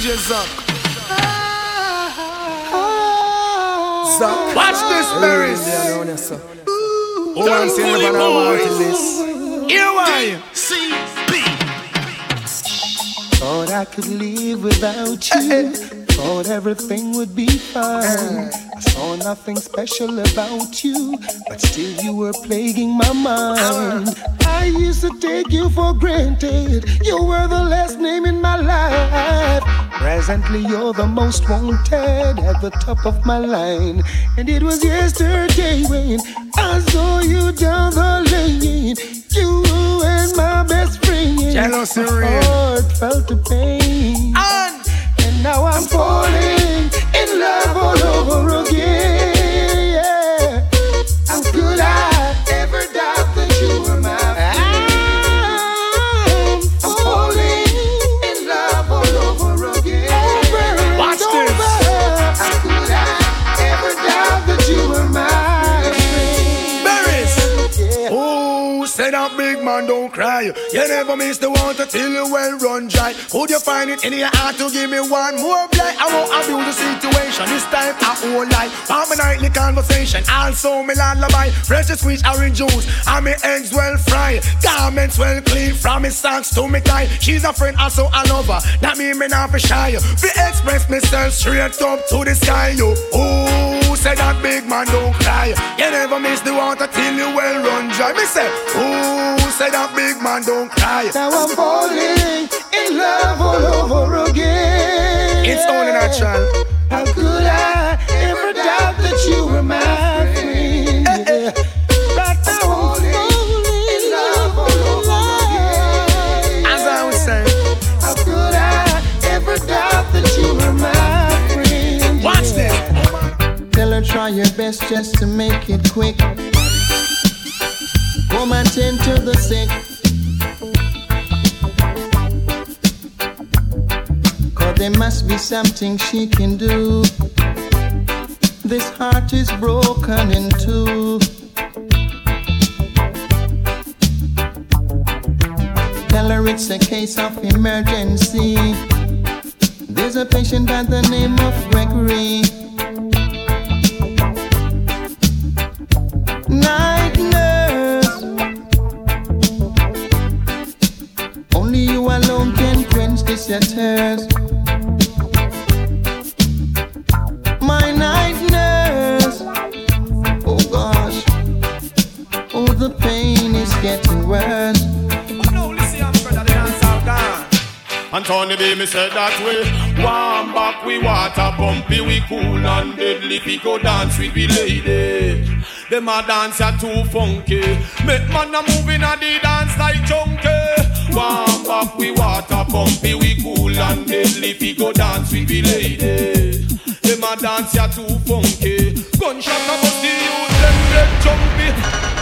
DJ Zuck. Zuck. Watch this, ah. Berries. Who wants to never know what it is? Here why? Thought I could live without you. Thought everything would be fine. I saw nothing special about you, but still you were plaguing my mind. I used to take you for granted. You were the last name in my life. Presently, you're the most wanted at the top of my line. And it was yesterday when I saw you down the lane. You and my best friend. Jealousy My heart felt the pain. And And now I'm falling in love all over again. Cry? You never miss the water till you well run dry. Could you find it in your heart to give me one more blight? I won't abuse the situation. This time I won't lie. For my nightly conversation, also my lullaby. Fresh sweet orange juice, and me eggs well fried. Garments well clean from me socks to me tie. She's a friend, also a lover. That mean me not for shy. Fi express myself straight up to the sky. You, who said that big man don't cry? You never miss the water till you well run dry. Me say, who said that big man don't cry? Now I'm falling in love all over again. It's only natural. How could I ever doubt that you were my friend? Eh, eh. Yeah. Right now I'm falling in love all over again. As I was saying, How could I ever doubt that you were my friend? watch this. Tell her try your best just to make it quick. Come and tend to the sick. There must be something she can do. This heart is broken in two. Tell her it's a case of emergency. There's a patient by the name of Gregory. Night nurse. Only you alone can quench your thirst. Getting worse. Oh, no, listen, I'm brother, the dance all gone. And Tony B me said that way. Warm back we water pumpy We cool and deadly. We go dance with we lady. Them a dance a too funky. Make man a moving a the dance like junkie. Warm back we water pumpy We cool and deadly. We go dance with we lady. Them a dance a too funky. Gunshot a bust the youth Them get jumpy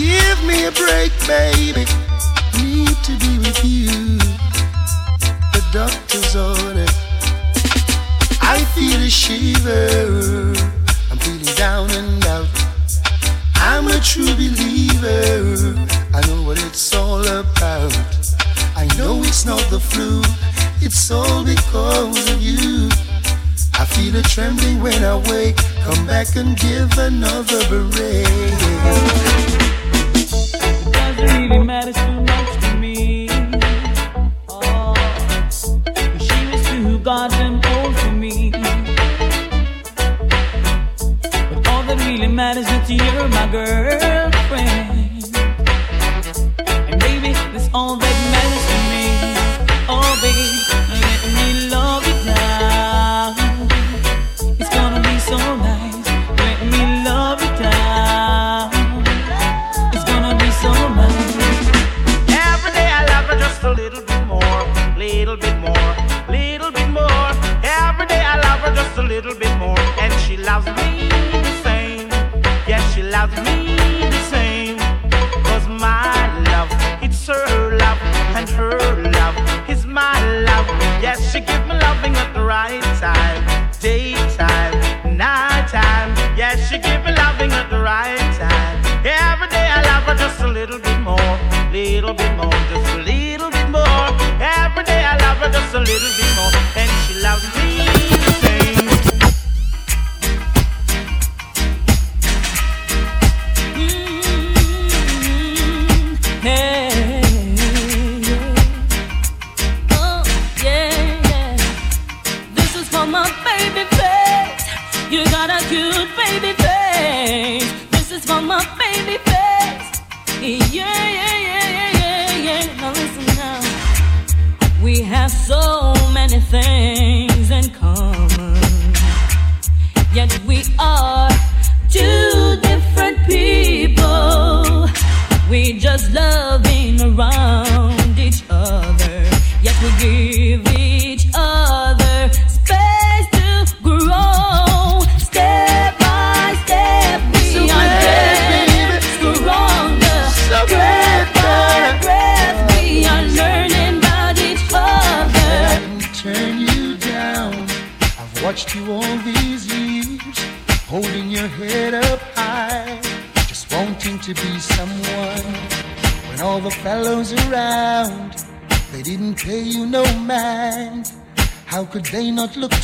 Give me a break, baby. Need to be with you. The doctor's order. I feel a shiver. I'm feeling down and out. I'm a true believer. I know what it's all about. I know it's not the flu. It's all because of you. I feel a trembling when I wake. Come back and give another break. Really matter too much to me. Oh, she was too goddamn me. But all that really matters is that you're my girlfriend. And baby, that's all that matters to me. Oh, baby, loves me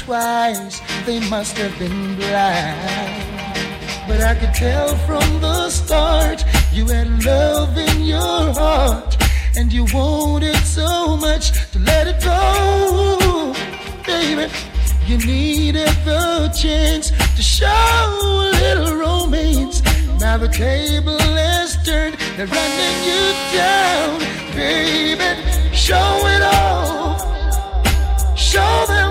twice, they must have been blind. But I could tell from the start, you had love in your heart, and you wanted so much to let it go. Baby, you needed the chance to show a little romance. Now the table is turned, they're running you down. Baby, show it all. Show them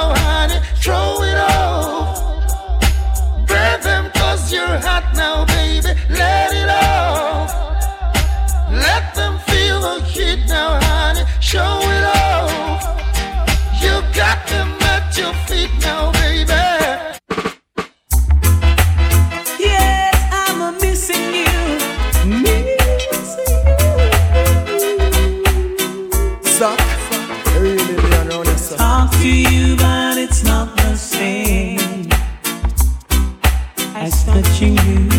now, honey, throw it off. You're hot now, baby, let it. Let them feel the heat now, honey, show it off. You got them at your feet now, baby. touching you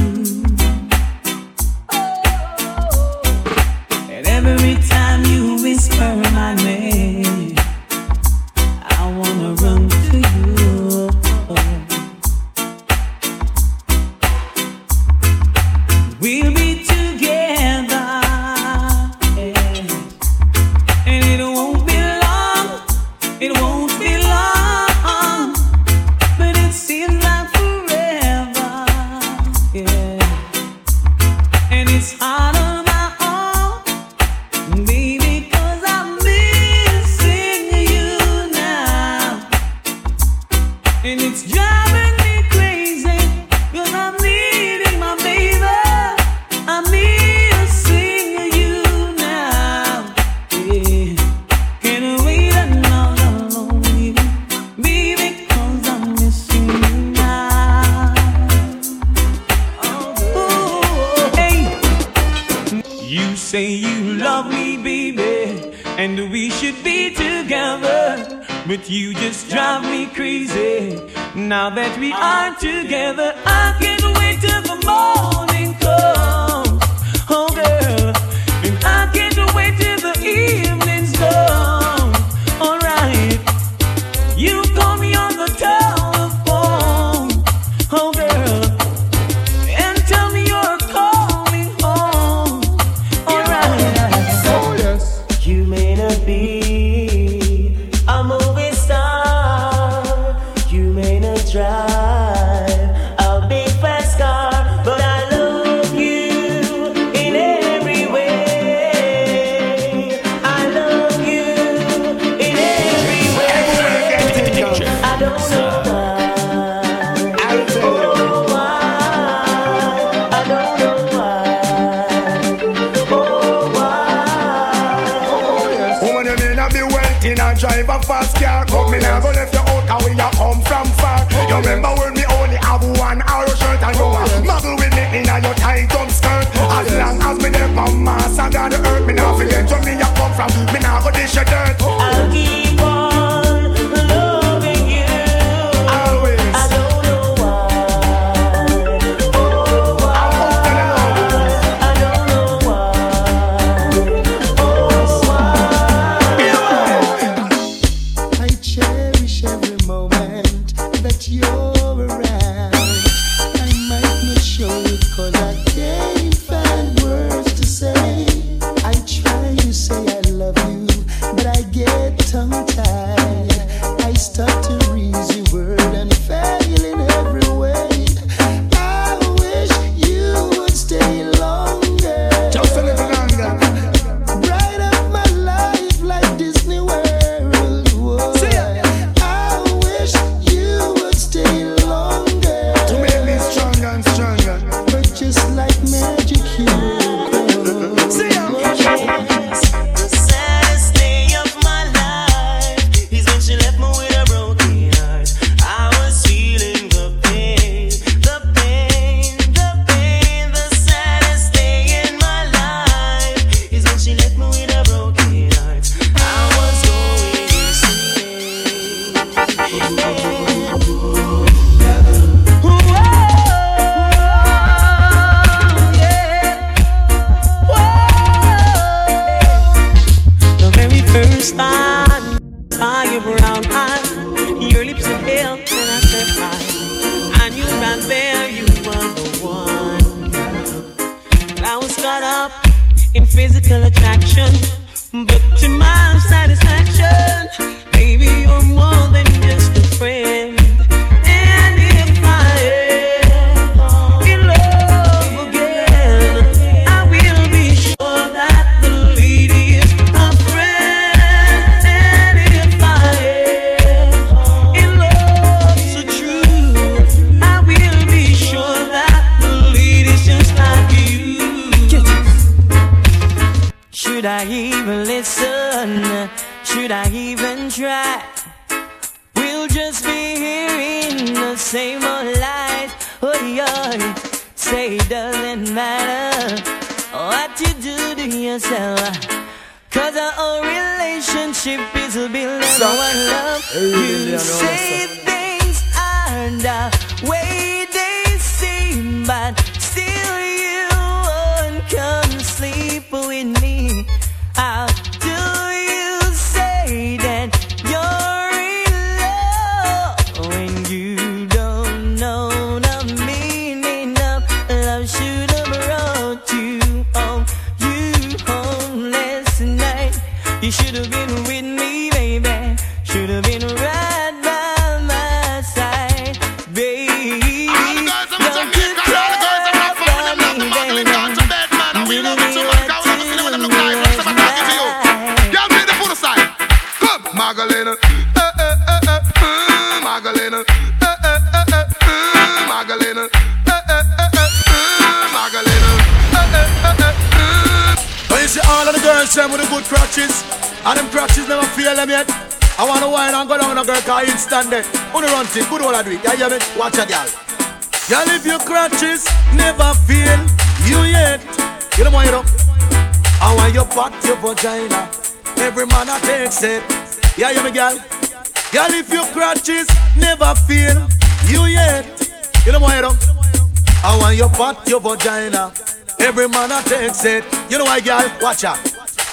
man I takes it. You know why, girl? Watch out.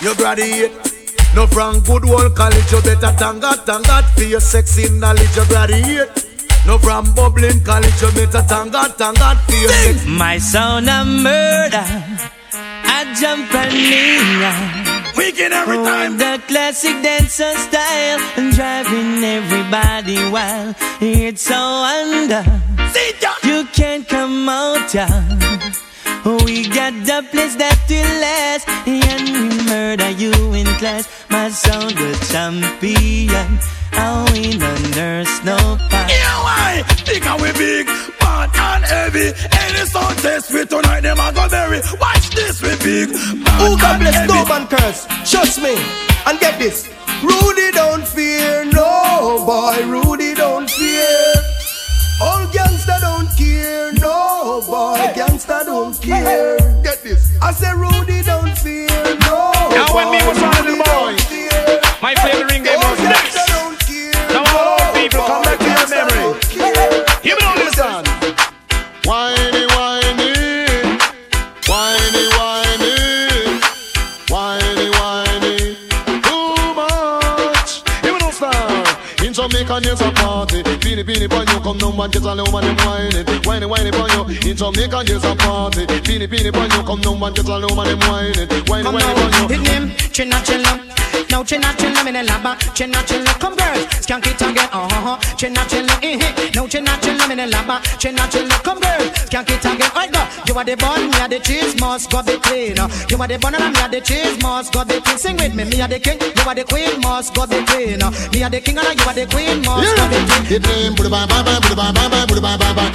You graduate. No from good old college, you better thank God, thank God for your sexy knowledge. You graduate. No from bubbling college, you better thank God, thank God for your sex. My sound of murder, I jump and kneel. Weekend every time. The classic dancer style, and driving everybody wild. It's so under. You can't come out, yeah. We got the place that will last, and we murder you in class. My sound, the champion, and we no nurse, no pass. Yeah, why? Think how we big, bad and heavy. Any sound test we tonight, them a go bury. Watch this, we big, bad Who can and bless heavy. no man curse? Trust me and get this. Now when me was little Rudy boy. My favorite ring game All was next. Now all old people, come back to your memory. Hear me now, listen. Whiny, whiny, whiny, whiny, whiny, whiny. Too much. Hear me star. In Jamaica, there's a party. Beanie, beanie, pon you, come down and get a little man, them whining. Whiny, whiny, pon you. In Jamaica, there's a party. Beanie, beanie, pon you, come down and get a little man. Whiny, Come whiny, now, pon his you. China Chilla. Now China Chilla, me laba. China Chilla, come girls, skank it again. Uh huh. China Chilla, eh eh. Now China Chilla, me laba. China Chilla, come girls, skank it again. Alright, go. You are the bun, me are the cheese, must go be clean. You are the bun and me are the cheese, must go be clean. Sing with me, me are the king, you are the queen, must go be clean. Me are the king and you are the queen, must go be clean. It name Buddha Bye Bye Bye Buddha Bye Bye Bye Buddha Bye Bye Bye.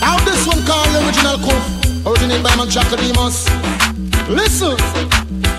How this one called original Kuf, originated by Mac Jacobemos. Listen.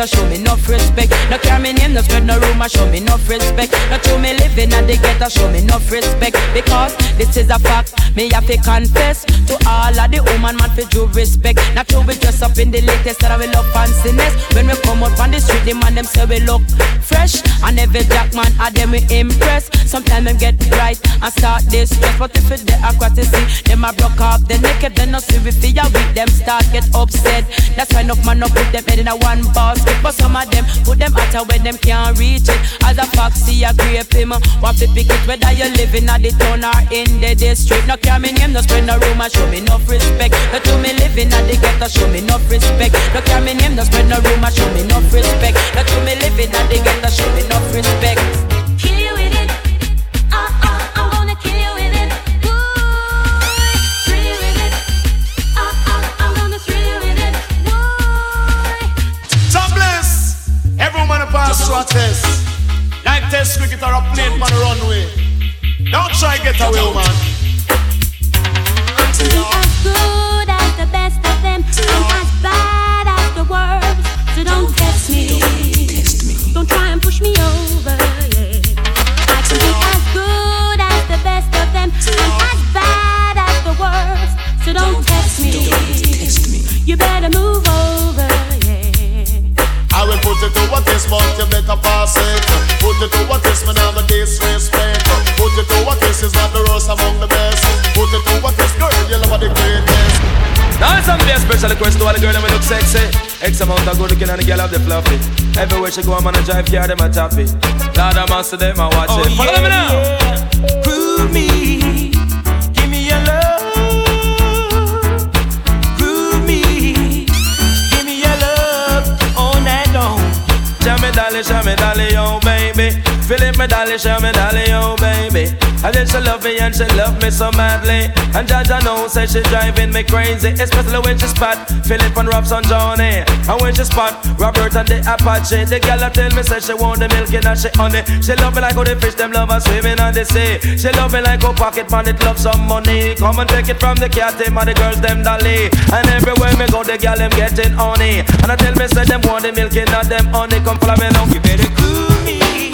ghetto, show me enough respect. No care me name, no spread no rumor, show me enough respect. No true me living at the ghetto, show me enough respect. Because this is a fact, me have to confess to all of the woman man for due respect. Not true we dress up in the latest that we love fanciness. When we come out on the street, the man them say we look fresh, and every jack man a them we impress. Sometimes them get right and start this stress, but if it they across the sea, them a broke up the naked, then no see we fear with them start get upset. That's why enough man up put them head in a one but some of them put them out where them can't reach it. As a foxy, a grape him, want to pick it whether you living at the town or in the district. No care me name, no spread no rumor, show me enough respect. No to me living at the ghetto, show me enough respect. No care me name, no spread no rumor, show me enough respect. No to me living at the ghetto, show me enough respect. Pass through a test. Like test cricket or a plane on the runway. Don't try get away, woman. Be as good as the best of them, and as bad as the worst. So don't test me. Don't try and push me over. Yeah. I can be as good as the best of them, and as bad as the worst. So don't test me. You better move over. Yeah. I will put it to a test, but you better pass it. Put it to a test, me never disrespect. Put it to a test, is not the worst among the best. Put it to a test, girl, you love the greatest. Now it's something special request to all the girls that look sexy. X amount of good looking and the girl have the fluffy. Everywhere she go, I'm on a drive car, them a tappy. Lord, I'm master them, I watch oh, it. Follow me now. Prove me, Show me dolly, show me dolly, oh baby. Philip me dolly, show me dolly, oh baby. And then she love me and she love me so madly. And Jaja know say she driving me crazy, especially when she spot Philip and Robson Johnny. And when she spot Robert and the Apache, the girl tell me say she want the milk and she honey. She love me like how the fish them love her swimming on the sea. She love me like how pocket money love some money. Come and take it from the cat team and the girls them dolly. And everywhere me go, the girl them getting honey. And I tell me say them want the milk and not them honey. Come follow me now. You better cool me.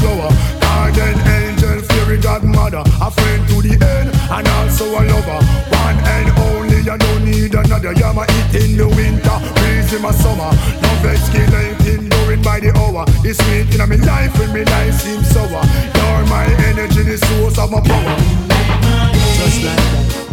Flower. Garden angel, fairy godmother. A friend to the end, and also a lover. I don't need another. My heat in the winter, breeze in my summer. Love escalating, going by the hour. It's sweet in my life when my life seems sour. You're my energy, the source of my power. Just like that.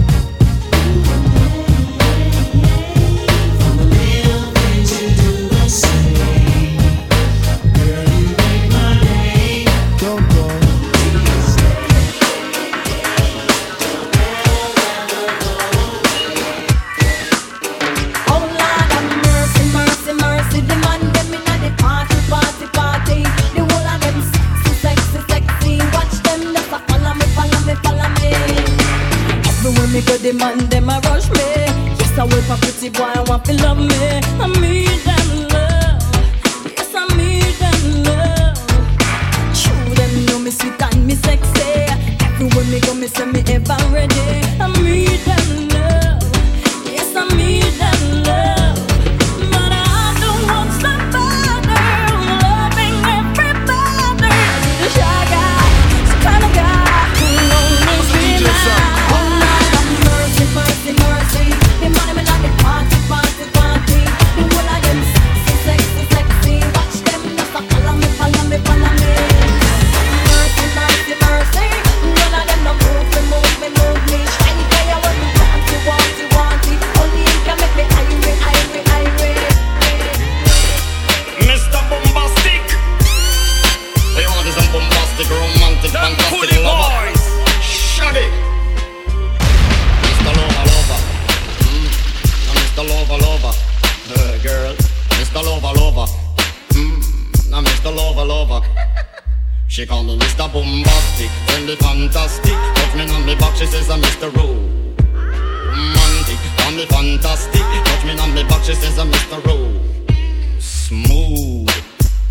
The man them a rush me. Yes, I wait for pretty boy, I want to love me. I need them love. Yes, I need them love. True, them know me sweet and me sexy. Everywhere me go, me say me ever ready. I need them love. She says I'm Mr. Rowe. Smooth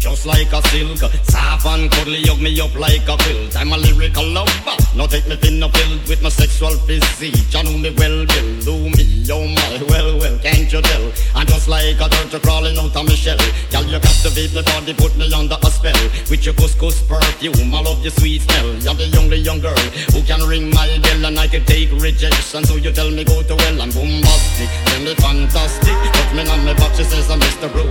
just like a silk. Soft and cuddly, hug me up like a quilt. I'm a lyrical lover. Now take me thin or filled with my sexual physique. You know me well, Bill. Do me, oh my, well, well, can't you tell? I'm just like a turtle crawling out of my shell. Girl, you captivate me body, put me under a spell. With your couscous perfume, I love your sweet smell. You're the only young girl who can ring my I can take rejection. So you tell me go to hell, I'm bombastic, tell me fantastic. Put me on my back, she says I'm Mr. Rose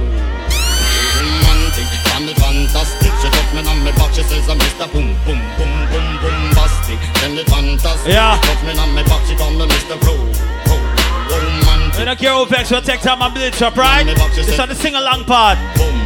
romantic, call me fantastic. She touch me on me back, she says I'm Mr. Boom Boom Boom Boom Boom Bastic. Tell me fantastic. Yeah. Touch me on me back, she call me Mr. Pro Pro Romantic. We don't care who vex, we'll take time and build up, right? It's on the sing along part. Boom.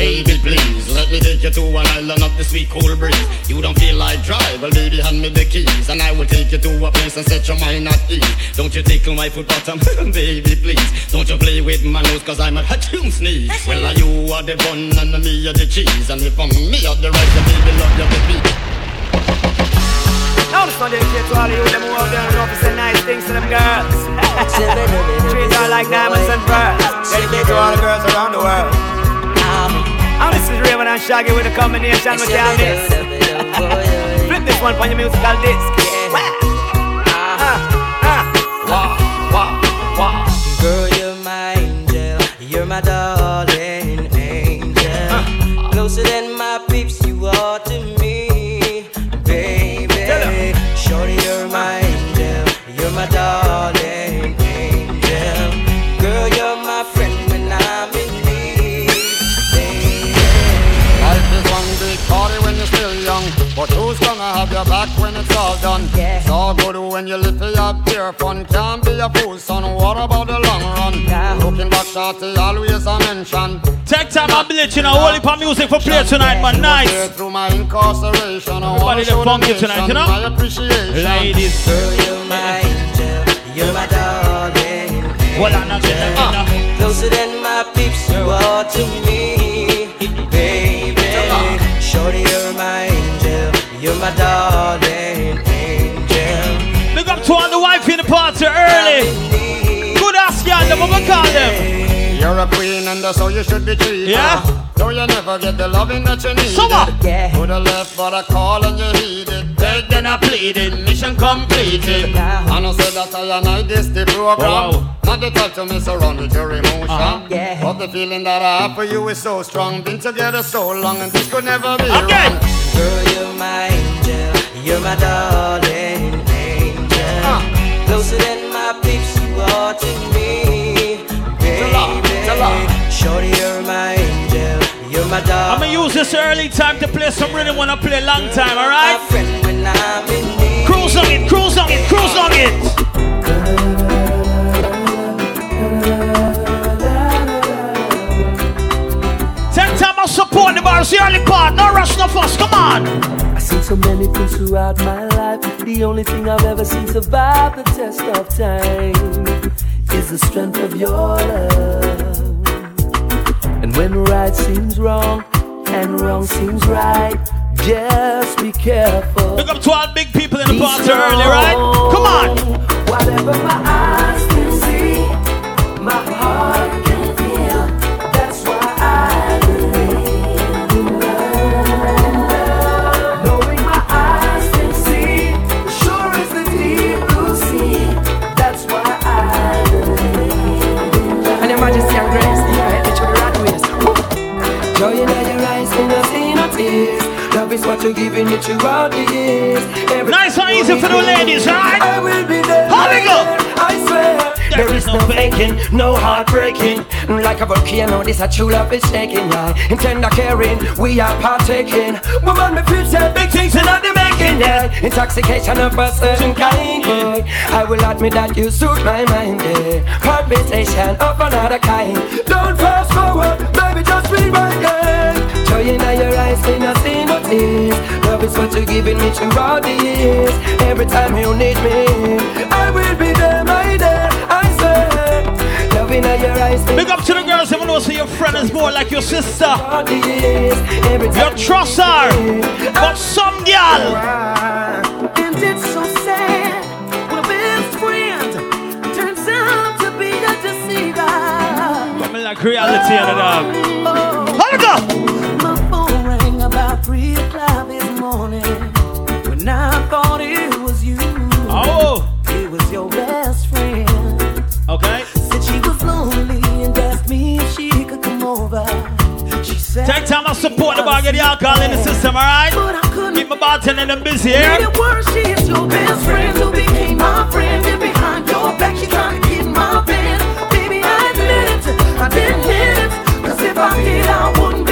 Gee whiz, baby please. Let me take you to an island of the sweet cool breeze. You don't feel like drive, well baby hand me the keys. And I will take you to a place and set your mind at ease. Don't you tickle my foot bottom, baby please. Don't you play with my nose cause I'm a hatchoon sneeze. Well are you are the bun and me are the cheese. And if I'm me are the rice, then baby love you the beat now this one dedicated to all of you them who out there and know to say nice things to them girls. Treat her like diamonds and pearls. Dedicated to all the girls around the world. This is Rayvon and Shaggy with a combination with y'all mix. Flip this one on your musical disc. When you live for your pure fun Can't be a fool son, what about the long run? Looking back shorty, always a mention Take time and build it, you know, whole heap of music for play tonight, man. Nice. Through my incarceration I Everybody wanna the funky nation tonight, you know? My appreciation Ladies. Girl, you're my angel, you're my darling Well, I'm not gonna, you know. Closer than my peeps, you are to me, baby. Shorty, you're my angel, you're my darling party early. Good ass y'all, them what we call them. You're a queen and that's how you should be treated Yeah? Though you never get the loving that you need So what? Could have left but I call and you heeded Begged and I pleaded, mission completed And I said that I and I this the program Wow. Not the type to mess around with your emotion Uh-huh. Yeah. But the feeling that I have for you is so strong Been together so long and this could never be Again. wrong Girl, you're my angel, you're my darling angel. Closer than my peeps, you are to me, baby. her, tell her. Shorty, you're my angel, you're my darling. I'ma use this early time to play some rhythm when I play a long time, alright? friend when I'm in need. Cruise on it, cruise on it, cruise on it. Take time and support the bars, the early part, no rush, no fuss, come on. I've seen so many things throughout my life. The only thing I've ever seen survive the test of time is the strength of your love. And when right seems wrong and wrong seems right, just be careful. Big up to all big people in the party early, right? Come on. Whatever my eyes can see, my heart Love is what you're giving me throughout the years. Every Nice and easy for the ladies, alright? I will be there. How we go? I swear. There is no faking, no heartbreaking. Mm, like a volcano, this a true love is shaking, yeah. In tender caring, we are partaking. Woman, me feel say big things in the making, yeah. Intoxication of a certain kind, yeah. I will admit that you suit my mind, yeah. Palpitation of another kind. Don't fast forward, baby, just rewind, yeah. Joy in your eyes, me it. Love is what you're giving me through all this. Every time you need me, I will be there, my dear. I swear. Love in your eyes. Big up to the girls, everyone will see your friend is more like your sister. Your trust her, but some girl. And it's so sad. My best friend turns out to be a deceiver. Coming like reality, and it up. Hold up about three o'clock this morning when I thought it was you. Oh. It was your best friend. Okay. Said she was lonely and asked me if she could come over. She said. Take time to support the bar, get the alcohol in the system, alright? Keep my bartender them busy here. Made it worse, she is your best friend who became my friend. And behind your back, she trying to get my band. Baby, I admit it, I didn't hit it. Cause if I did, I wouldn't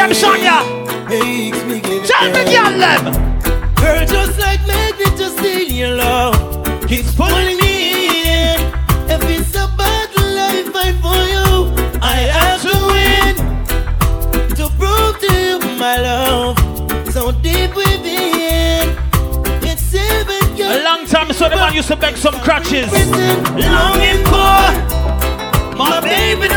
them not song, yeah. Makes me give Tell me, girl, them. Girl, just like magnet, just your love. Keeps pulling me in. If it's a battle I fight for you, I have to win. To prove to you my love, so deep within. It's seven years. A long time so the man used to beg some crutches. Longing for my baby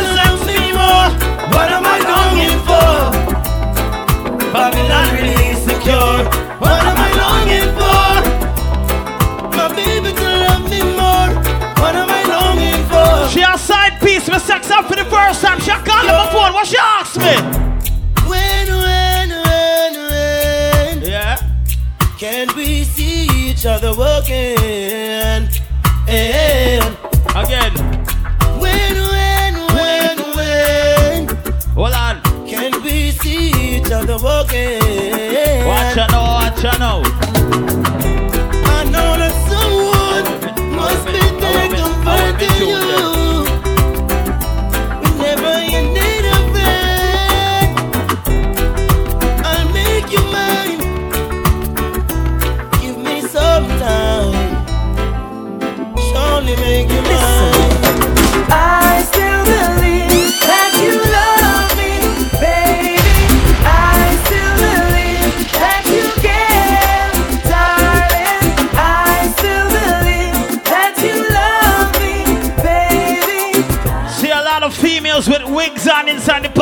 Babylon really secure. What am I longing for? My baby to love me more. What am I longing for? She a side piece with sex up for the first time. She a call on phone. What she ask me? When, when, when, when? Yeah. Can we see each other again? And Again. Other again? Watch out watch out.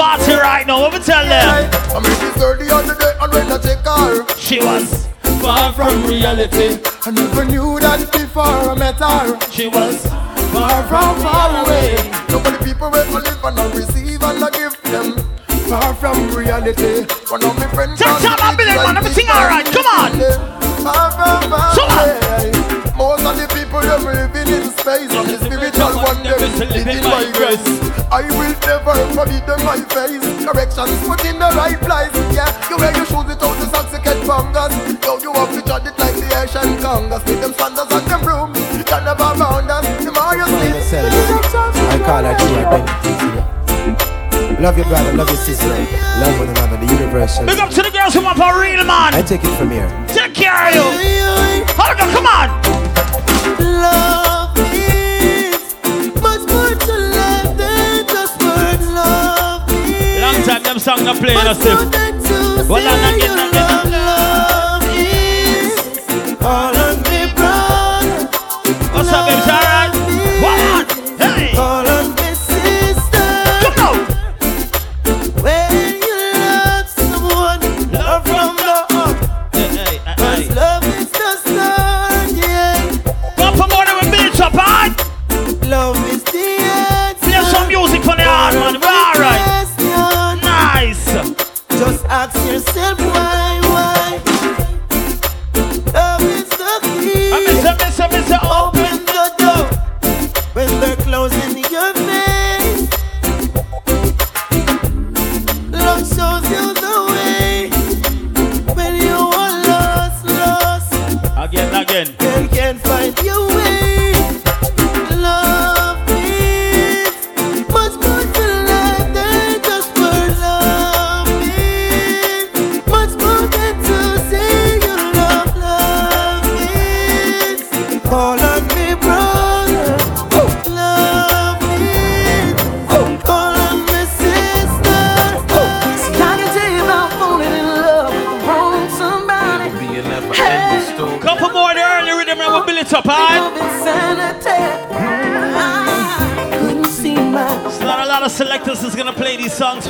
Party right now. What we tell them? I mean, it's early on the day, and when I take her, She was far from reality. I never knew that before I met her. She was far from far away. Nobody people will live and I receive and I give them. Far from reality. One of my friends. Tell time I believe, man. Everything alright. Come on. Far from far away. Most of the people them living in space and the spiritual one them living by grace. I will never forbid them my face. Corrections put in the right place. Yeah, you wear your shoes without the socks you get fungus. Yo, you have to judge it like the Asian Congress. With them standards and them rooms, you never bound us. The more you see, I call her true identity. Love your brother, love your sister, love one another, the universal. Big up to the girls who want a real man. I take it from here. Take care of you. Hold on, come on. Love is much more to life than just words. Love is Long time them song not playing us too. Well, on again, again. love is all ask yourself why?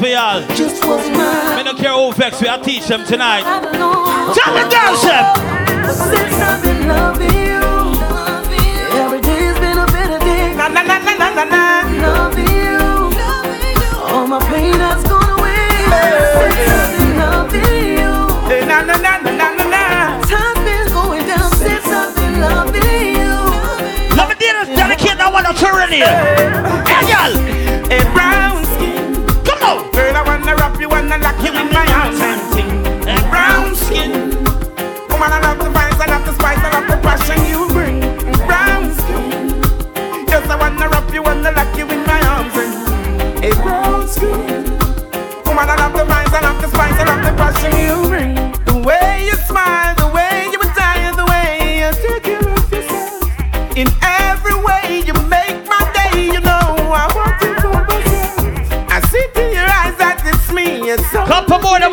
For y'all. Just was mine. Me don't care who vex we, I'll teach them tonight. Tell the girls them. Since I've been loving you, every day's been a better day. Na na na na na na na. Loving you, all my pain has gone away. Since I've been loving you, na na na na na na. Time's been going down since I've been loving you. Let me ded- dedicate that one to Tyranny. Hey, y'all. Wrap wanna lock you in my arms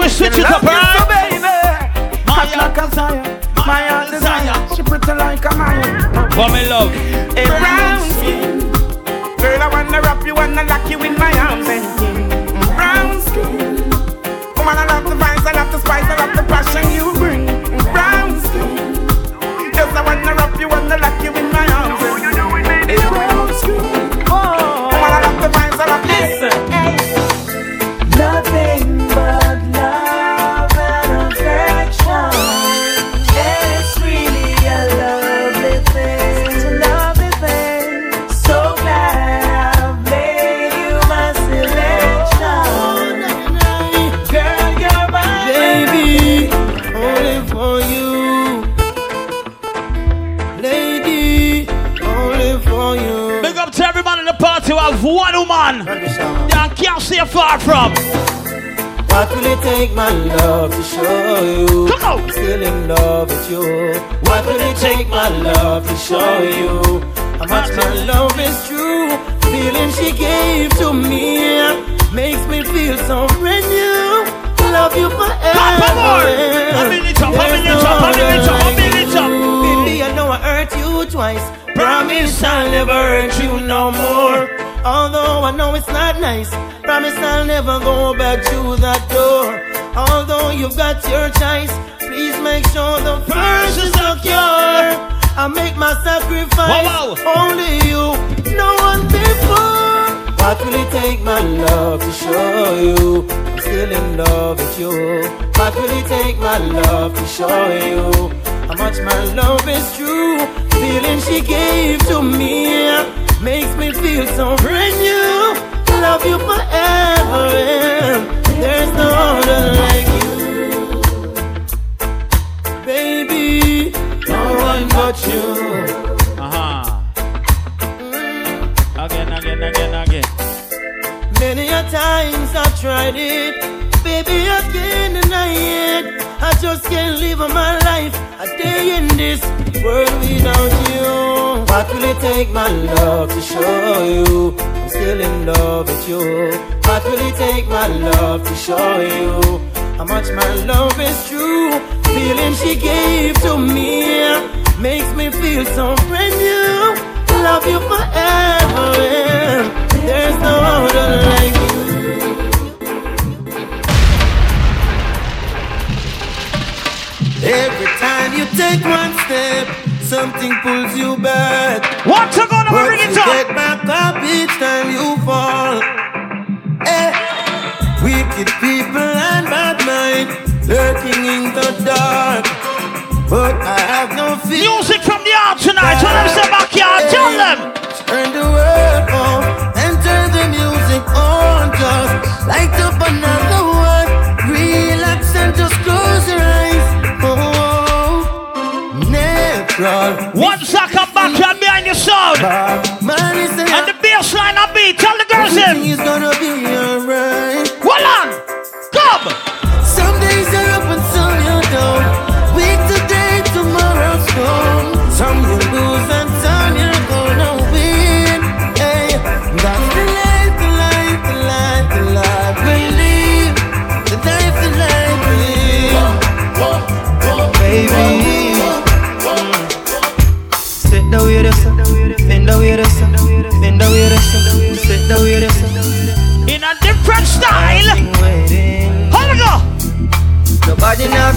Couple more, then we switch it up, Love you? So baby, hot like a Zion, my heart desire. She pretty like a Maya. What me love? A brown skin, girl, I wanna wrap you, wanna lock you in my arms and far from. What will it take, my love, to show you? Come on. I'm still in love with you. What will it take, my love, to show you? How much my love is true. The Feeling she gave to me makes me feel so brand new. Love you forever. more. A minute up, a minute up, a minute up, a like minute up. you. Baby, I know I hurt you twice. Promise I'll never hurt you no more. Although I know it's not nice. Promise I'll never go back to that door. Although you've got your choice, please make sure the first is secure. I make my sacrifice. Wow, Only you, no one before. What will it take, my love, to show you? I'm still in love with you. What will it take, my love, to show you? How much my love is true. Feeling she gave to me makes me feel so brand new. Love you forever. And There's no other like you. Baby, no one but you. Uh-huh. Again, again, again, again. Many a times I've tried it, baby, I can't deny it. I just can't live my life a day in this world without you. What will it take, my love, to show you? Still in love with you. What will it take, my love, to show you? How much my love is true. Feeling she gave to me makes me feel so brand new. Love you forever. and There's no other like you. Every time you take one step, something pulls you back. What's going on? But Bring it up. get back up each time you fall. Eh. Wicked people and bad mind lurking in the dark. But I have no fear. Music from the art tonight. Tell them step back here. Tell them. Sound. Man, And the bass line I beat. Tell the girls in.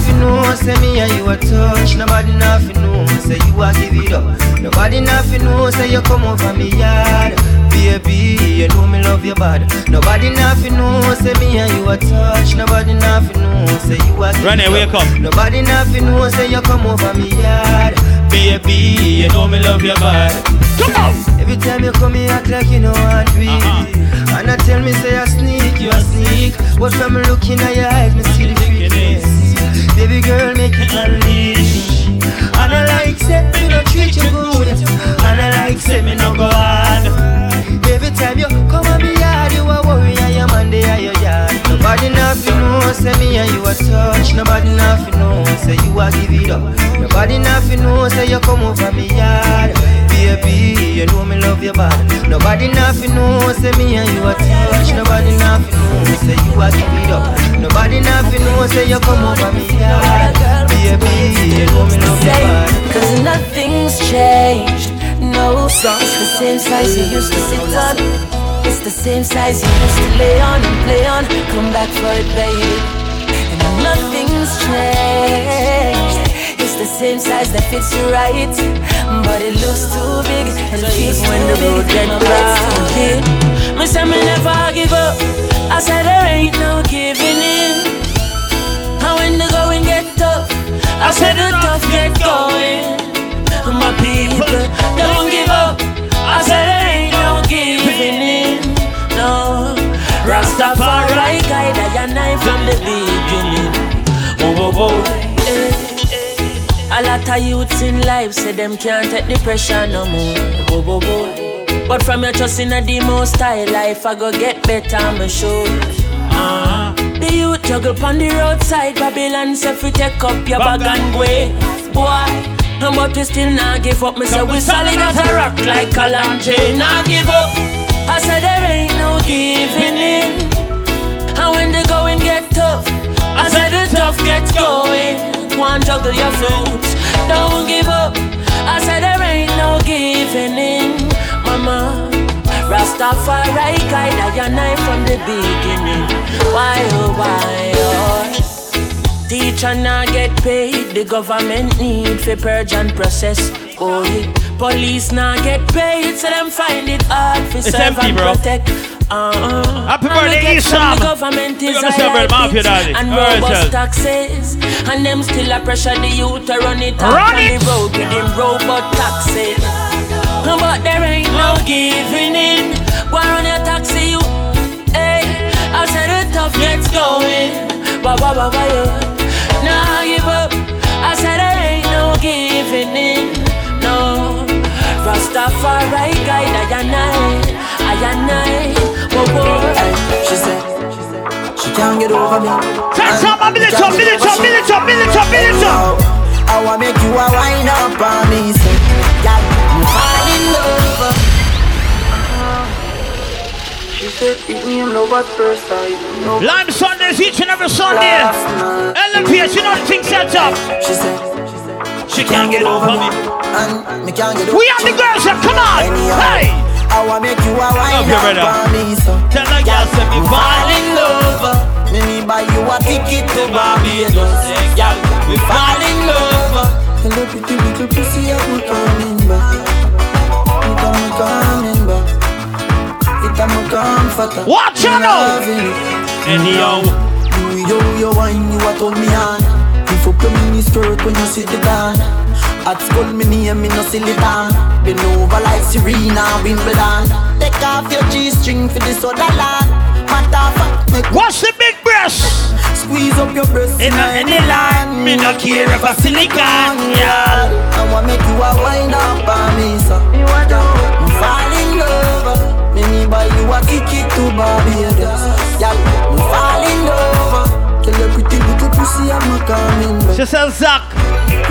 Know, say me and you a touch. Nobody nothing know, say you a give it up. Nobody nothing know, say you come over me yard. Baby, you know me love you bad. Nobody nothing know, say me and you a touch. Nobody nothing know, say you a give Rene, it wake up. Nobody nothing know, say you come over me yard. Baby, you know me love you bad. Come on. Every time you come, me act like you know what we Uh-huh. And I tell me say I sneak, you a sneak. But from looking at your eyes, me see the. Baby girl, make it unleash. And I like say me no treat you good. And I like say me no go hard. Every time you come on me yard, you a worry they are your yard. Nobody nothing know, say me and you a touch. Nobody nothing know, say you a give it up. Nobody nothing know, say you come over me yard. Baby, you know me love you bad. Nobody nothing know, say me and you a touch. Nobody nothing know, say you a give it up. Nobody nothing know, say you come over me yard. Baby, you know me love you bad. Cause nothing's changed. No, it's the same size you used to sit on. It's the same size you used to lay on and play on. Come back for it, baby. And nothing's changed. It's the same size that fits you right. But it looks too big and feels when the road get rough. Me say me never give up. I said there ain't no giving in. And when the going get tough, I said the tough get going. My people don't give up. Rastafari guide I and I from the beginning. Whoa, whoa, whoa. Eh, eh. A lot of youths in life say them can't take the pressure no more. Whoa, whoa, whoa. But from your trust in a demo style life, I go get better, I'm sure. Uh-huh. The youth juggle on the roadside, Babylon say fi take up your bag and way. Boy, but we still not give up. Me say we solid as a rock like a Kalanji. Not give up. I said there ain't no giving in. And when the going get tough, I said the tough gets going. One juggle your fruits, don't give up. I said there ain't no giving in, mama. Rastafari guide and I from the beginning. Why oh why oh? Teacher not get paid, the government need for purge and process. Oh, yeah. Police not get paid, so them find it hard for serve empty, and bro. protect. Uh-uh. Happy And birthday, we get from Esam. The government is high daddy. and robust taxes. And them still a pressure the youth to run it up Run on it. the road with them robot taxes. But there ain't no giving in. Go on your taxi, you. Hey, I said the tough gets going. Ba ba ba ba yeah. And I. Whoa, whoa. She said she can't get over me. Some, And minute up, minute up, minute up, minute up, minute up. I wanna make you a wine up on me, say, girl, you fall in love. She said, "It me first sight." Lime Sundays each and every Sunday. LMPS, you know the thing set up. She said, She can't get over me. and me can't get over We are the girls here, come on. Hey. I wanna make you a wine Up here, up brother. on me, so. Tell the girls that me You fall in love. Me me buy you a ticket to Barbados. Girl, we fall in love. Hello, pretty little pussy, I will coming back. It am coming back. It am comforter. Watch out now. Anyhow. You, yo, yo, wine, you a turn me on. If you come in skirt when you sit it down. At school, me name, me no silly down. Been over like Serena, Wimbledon. Take off your G-string for this other land. Matter of fact, make What's the big breast? Squeeze up your breast In a- any line, me no care if a silicone, yeah. I wanna make you a wine up on me, so. You want to fall in love. Me me buy you a ticket to Barbados. Yeah, me fall in love. Tell your pretty little pussy I'm a coming. She says, Zach,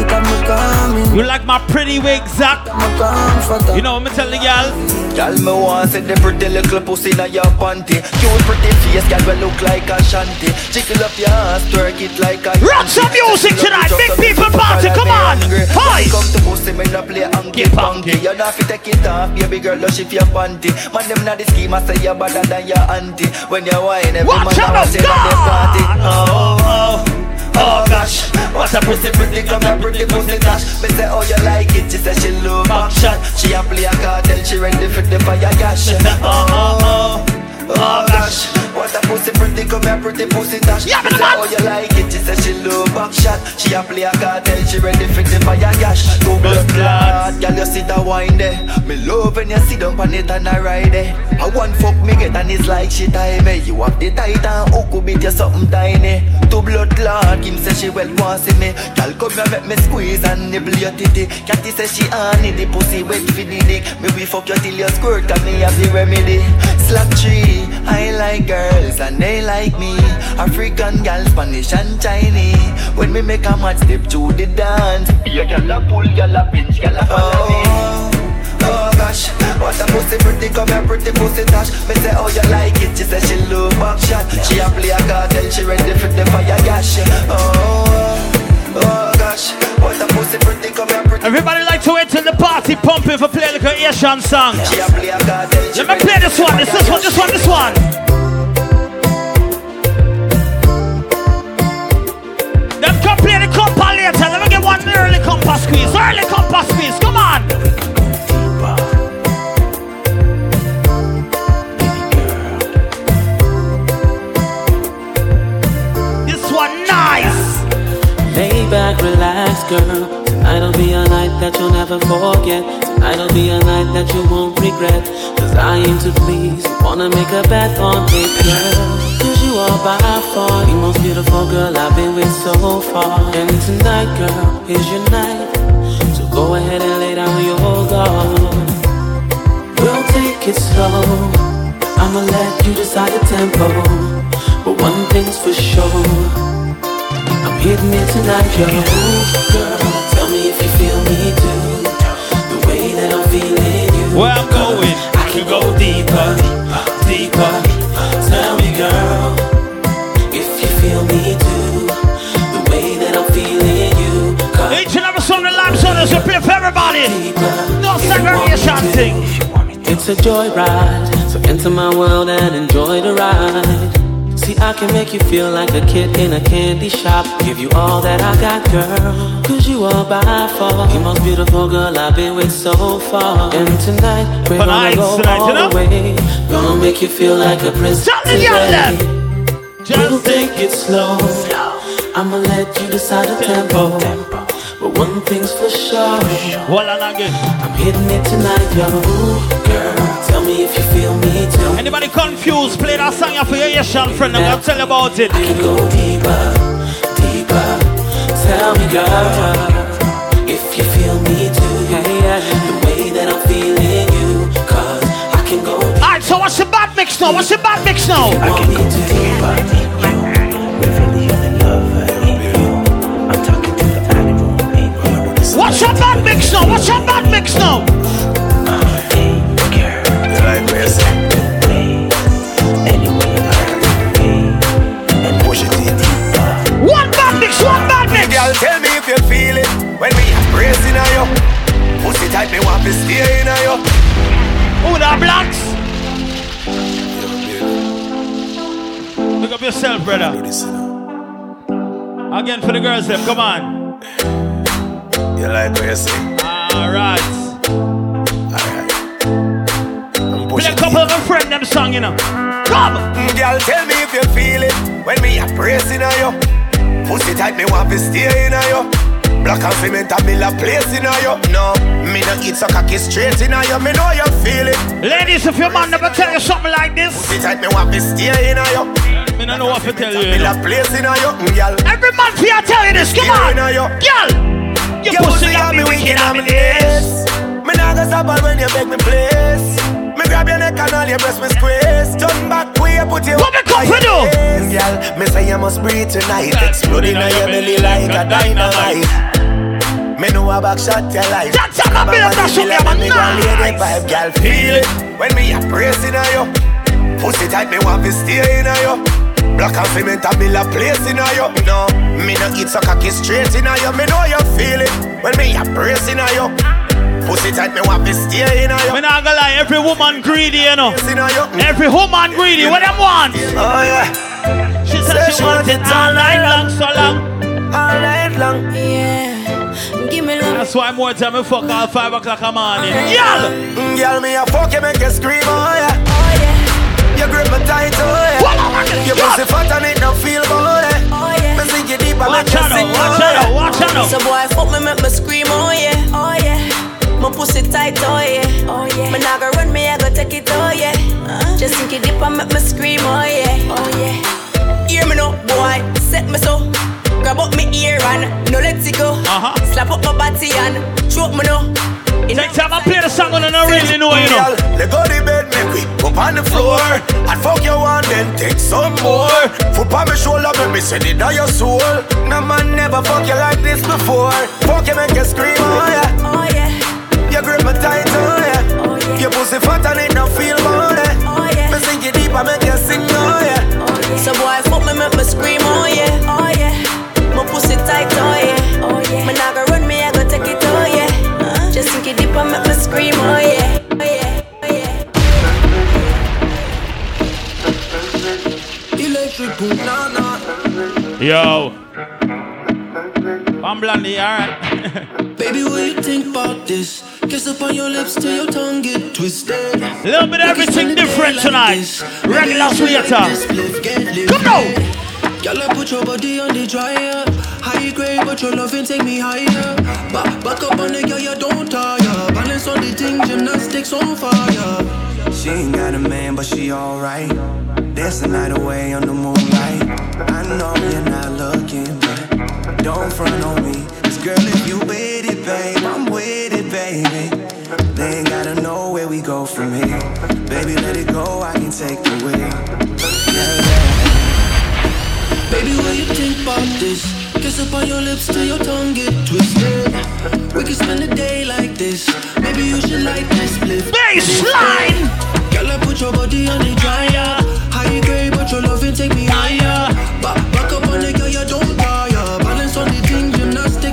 It I'm a coming. you like my pretty wig, Zach? I'm a comforter. You know what me tell the girl? Girl, me want see the pretty little pussy in your panty Cute pretty face, girl, we look like a shanty Jiggle up your ass, twerk it like a Rock some music tonight, big people party, come on! Hi! Come to pussy, me no play hanky panky You not fi take it off, baby girl, just shift your panty Man, them not the scheme, I say you better than your auntie When you whine, every Watch man out, a say that they party Oh, oh Oh gosh, what a pussy pretty, come here pretty pussy dash. Me say, oh you like it? She say she love back shot. She a play a cartel, she ready for the fire gash. Uh-huh. Oh oh oh. Oh gosh, what a pussy pretty, come here pretty pussy dash. Yeah, Me say, oh you like it? She say she love back shot. She a play a cartel, she ready for the fire gash. Two blood clot, girl you sit a wine there. Me love when you sit down on it and I ride there. I one fuck me get and it's like she tie me. You have the titan, who could be just something tiny. Two blood clot, Kim say she well want see me. Girl come here make me squeeze and nibble your titty. Catty say she honey the pussy wet for the dick. Me we fuck you till you squirt 'cause me have the remedy. Slap tree, I like girls and they like me. African gal, Spanish and Chinese. When me make a match step to the dance. Yeah, gal a pull, gal a pinch, gal a follow me. Oh, oh gosh, what a pussy pretty, come here pretty pussy dash Me say oh you like it, she say she love back shot She a play a cartel, she ready for the fire gash Oh, Everybody like to enter the party pumping for play like a Asian song. Let me play this one, this, this one, this one, this one. Them come play the compa later. Let me get one early compa squeeze. Early compa squeeze. Come on. Lay back, relax, girl. Tonight'll be a night that you'll never forget. Tonight'll be a night that you won't regret. Cause I aim to please. Wanna make a bet on it, girl. Cause you are by far the most beautiful girl I've been with so far. And tonight, girl, is your night. So go ahead and lay down your guard. We'll take it slow. I'ma let you decide the tempo. But one thing's for sure. I'm hitting it tonight, yo. Girl, tell me if you feel me too. The way that I'm feeling you. Where I'm going, I can go deeper, deeper. Tell me, girl, if you feel me too. The way that I'm feeling you. Cause Each and every song the live songs we play for everybody. No segregation thing. It's a joyride, so enter my world and enjoy the ride. See, I can make you feel like a kid in a candy shop. Give you all that I got, girl. Cause you are by far the most beautiful girl I've been with so far. And tonight, we're gonna go all the way. Gonna make you feel like a princess. Tell me your today. We'll take it slow. I'ma let you decide the tempo. But one thing's for sure. Well, and again. I'm hitting it tonight, yo. Girl, tell me if you feel me too. Anybody confused? Play that song for your Asian friend. I'm gonna tell you about it. I can go deeper, deeper. Tell me, girl, if you feel me too. The way that I'm feeling you, cause I can go deeper. Alright, so what's the bad mix now? What's the bad mix now? I can go deeper. What's your bad mix now? What's your bad mix now? Embracing on you. Pussy tight, me want to stay in on you. Who the blacks? Look up yourself, brother. Again for the girls, them. Come on. You like what you say? All right. All right. Play a couple of my friend them song, you know. Come! Mm, Girl, tell me if you feel it when me embracing on you. Pussy tight, me want to stay in on you. Black and cement, a mill a place in you. No, me no eat so cocky straight in you. Me know you feel it. Ladies, if your man never tell you something like this, Pussy tight, me want to stay in you. me don't know what to tell you. you Mill a know. place in you, mm, girl. Every man for you tell you this, come on! Girl! Your pussy got me wicked on me days. Me nah go stop when you beg me place. Grab your neck and all your breast me squeeze. Turn back you put your What me come for do? Girl, me say you must breathe tonight. Exploding on your belly like a dynamite. Me know a back shot your life. That's how I build that yeah, man, me gon' lay nice. vibe, girl. Feel it when me a bracing on you. Pussy tight, me want to stay in on you. Black and cement, a mill a place in on you. No, me no eat so cocky straight in on you. Me know you feel it when me a bracing on you. Pussy tight, me want to stay in on you. Me not gonna lie, every woman greedy, you know. Bracing on you. Every woman greedy, what them want? Oh yeah. She said she want it all night long, so long. all night long. Yeah, give me love. That's why more time we fuck all five o'clock in the morning. Y'all! Mm, Girl, me a fuck you, make you scream, oh yeah. Oh yeah. You grip me tight, oh yeah. Your pussy fat and it don't feel good, eh. Oh yeah. Me sink you deep and make Watch you out, sing, watch oh out, watch out. So boy, fuck me, make me scream, oh yeah, oh yeah. My pussy tight, oh yeah, oh yeah. Me nah go run me, I go take it, oh yeah. Uh, Just sink it deep and make me scream, oh yeah, oh yeah. Hear me now, boy, set me so. Grab up me ear and no let it go. Uh-huh. Slap up my body and choke me now. Next time I play the song I don't really know, you know. Let go the bed, make we up on the floor. And fuck you one, then take some more. Foot on my shoulder, make me send it down your soul. No man never fuck you like this before. Fuck you, make you scream, oh yeah. Oh yeah. You grip me tight, oh yeah. Oh yeah. Your pussy fat and it don't feel good, eh. Oh yeah. Me sink you deep, I make you sing, oh yeah. So boy, fuck me, make me scream, oh yeah, oh yeah. My pussy tight, oh yeah, oh yeah. Me nah go run me, I go take it, oh yeah. Uh, Just sink it deep and make me scream, oh yeah, oh yeah, oh yeah. Electric, nah, nah. Yo. I'm blondie, alright. Baby, what you think about this? Kiss up on your lips till your tongue get twisted. Little bit of everything different tonight. Regular sweeter. Come now. Girl, I put your body on the dryer. High grade, but your loving take me higher. Back, back up on the girl, you don't tire. Balance on the thing, gymnastics on fire. She ain't got a man, but she alright. Dance the night away on the moonlight. I know you're not looking, but don't front on me. Cause girl, if you with it, babe, I'm with it, baby. They ain't gotta know where we go from here. Baby, let it go, I can take the wheel. Yeah, yeah. Baby, what you think about this? Kiss up on your lips till your tongue get twisted. We can spend a day like this. Maybe you should like this split. Baseline! Girl, I put your body on the dryer. High grade, but your loving take me higher. Back, back up on the girl, you don't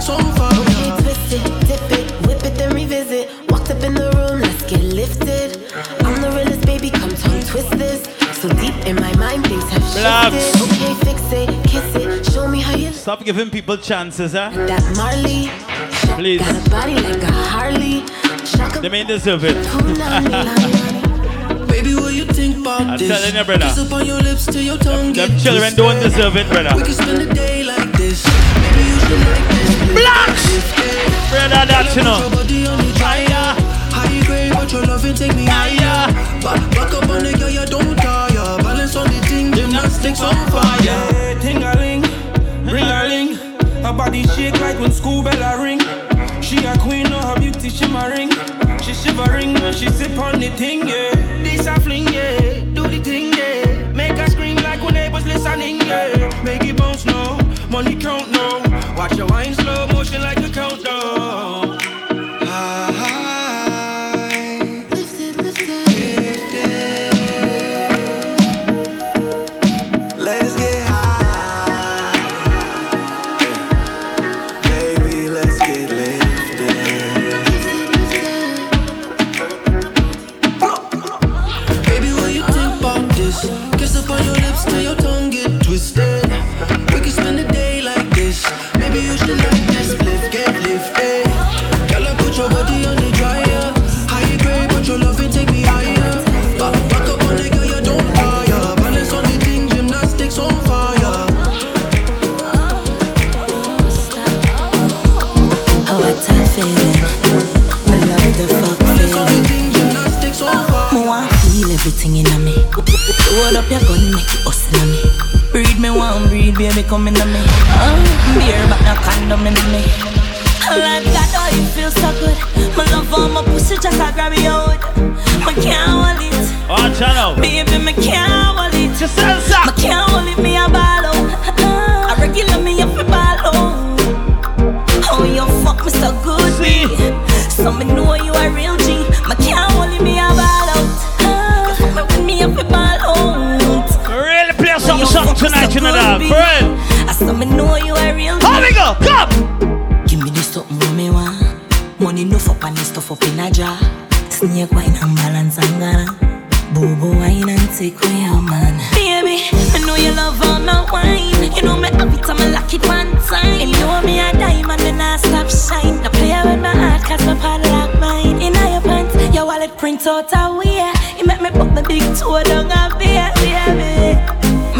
gymnastics on fire. Okay, twist it, dip it, whip it, then revisit. Walked up in the room, let's get lifted. I'm the realest, baby, come tongue twist this. So deep in my mind, things have Relax. shifted. Okay, fix it, kiss it, show me how you Stop giving people chances, huh? that Marley. Please. Got a body like a Harley. Shaka They may deserve it. Baby, what you think about I'm this? telling you, brother. Kiss up on your lips till your tongue Them get children don't deserve it, brother. We can spend a day like this. Maybe you should like this. Blacks! Brother, that's you know. Put your body on the dryer. High grade, but your loving take me higher. Back, back up on the girl, you don't tire. Balance on the thing, gymnastics on fire. Ting-a-ling, ring-a-ling Her body shake like when school bell a ring She a queen, know her beauty shimmering She shivering when she sip on the thing, yeah This a fling, yeah, do the thing, yeah Make her scream like when neighbors listening, yeah Make it bounce, no, money count, no Watch your wine slow motion like a countdown your gun, make it us in me. Breed me, want breed, baby, come in me. Oh, beer, but no condom in me. Like God, oh, it feels so good. My love on my pussy, just a grab it out. My can't hold it. Watch out. Baby, me can't hold it. Just salsa. Me can't hold it, me a ball out. A regular me up a ball out. Oh, you fuck me so good, me. So me know you are real tonight, you know that, friend. I saw me know you a real. How we go? Come. Give me the something when me want. Money no and the stuff up in a jar. Snake wine and balance and gana. Boo boo wine and take away your man. Baby, I know you love all my wine. You know me every time I lock it one time. You know me a diamond and I stop shine. Now play with my heart cause my part like mine. In your pants, your wallet print out a way. You make me put my big toe down a beer, baby.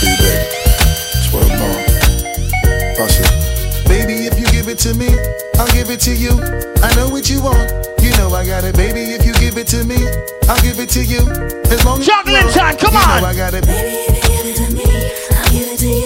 gonna give it all to you, baby. Swear to God. Bust it. Baby, if you give it to me, I'll give it to you. I know what you want. You know I got it, baby. If you give it to me, I'll give it to you. As long as Juggling you want, time, come you on. Know I got it. Baby, if you give it to me, I'll give it to you.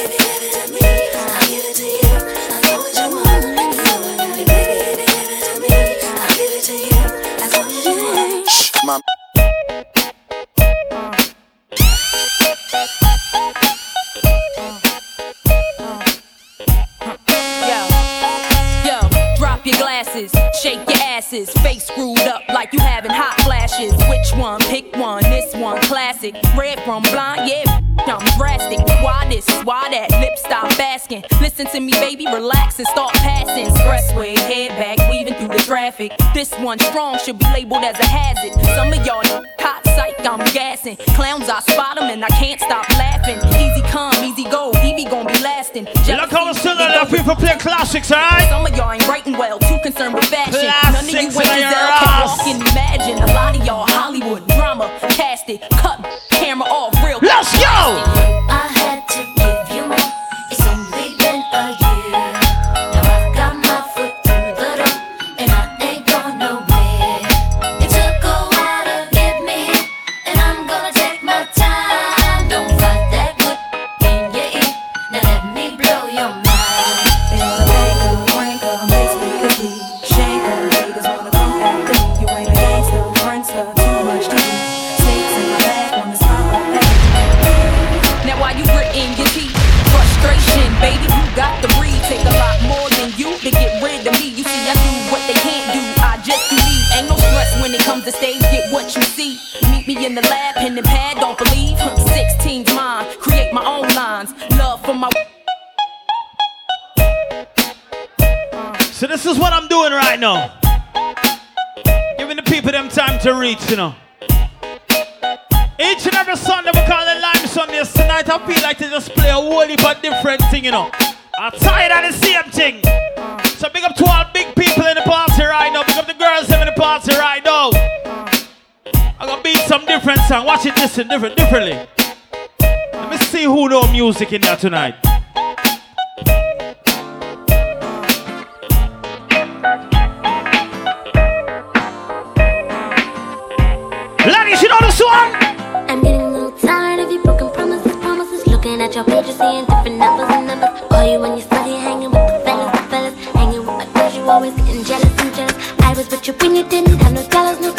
your asses, face screwed up like you having hot flashes. Which one? Pick one. This one, classic. Red from blind, yeah. I'm drastic. Why this? Why that? Lip stop asking. Listen to me, baby, relax and start passing. Expressway, head back, weaving through the traffic. This one strong should be labeled as a hazard. Some of y'all hot psych, I'm gassing. Clowns, I spot 'em and I can't stop laughing. Easy come, easy go, Evie gon' be lasting. Look how still let people play classics, alright? Some of y'all ain't writing well, too concerned with fashion. None of you Classics your Giselle can ass. walk and imagine. A lot of y'all Hollywood drama, cast it, cut, camera off. Let's go! In the lab, pen and pad. Don't believe. 16's mine. Create my own lines. Love for my. Uh. So this is what I'm doing right now. Giving the people them time to reach, you know. Each and every Sunday we call it Lime Sundays. Tonight I feel like to just play a whole heap of different thing, you know. I'm tired of the same thing. Uh. So big up to all big people in the party right now. Big up the girls in the party right now. I'm gonna beat some different song. Watch it listen different differently. Let me see who know music in there tonight. Ladies, you know this one? I'm getting a little tired of your broken promises, promises. Looking at your seeing different numbers and numbers. You when you're study, hanging with the fellas, the fellas. Hanging with my girls, you always getting jealous and jealous. I was with you when you didn't have no dollars, no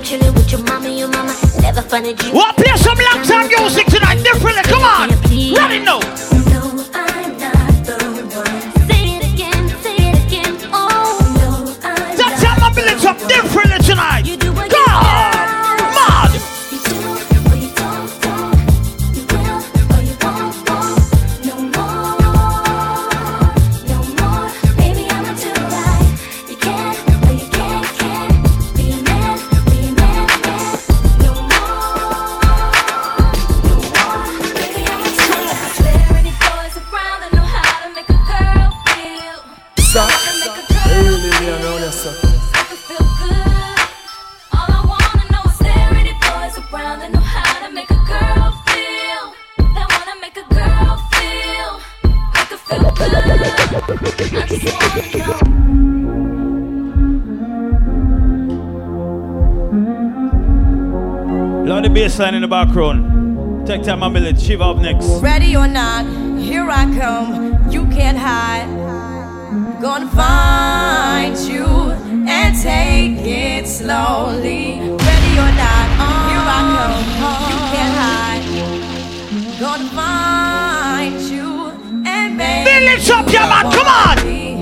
dollars. Hanging at the crib, chilling with your mama, your mama. Never funded you. What play some long time music tonight? Differently, come on. Ready now. No, Blow the bass line in the background. Take time, my village. Shiva up next. Ready or not, here I come. You can't hide. Gonna find you and take it slowly. Ready or not, here I come. You can't hide. Gonna find you and make Village up, yeah, man, come on!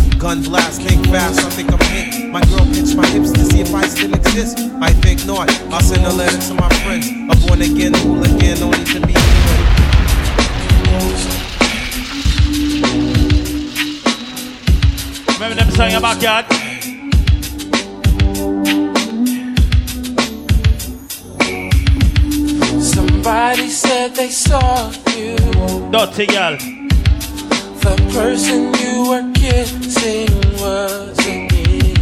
Gun blast, think fast, I think I'm hit. My girl pinched my hips to see if I still exist. I think not. I'll send a letter to my friends. A born again hooligan, only to be human. Remember them song in your backyard? Somebody said they saw you. Dirty girl. Person you were kissing wasn't me.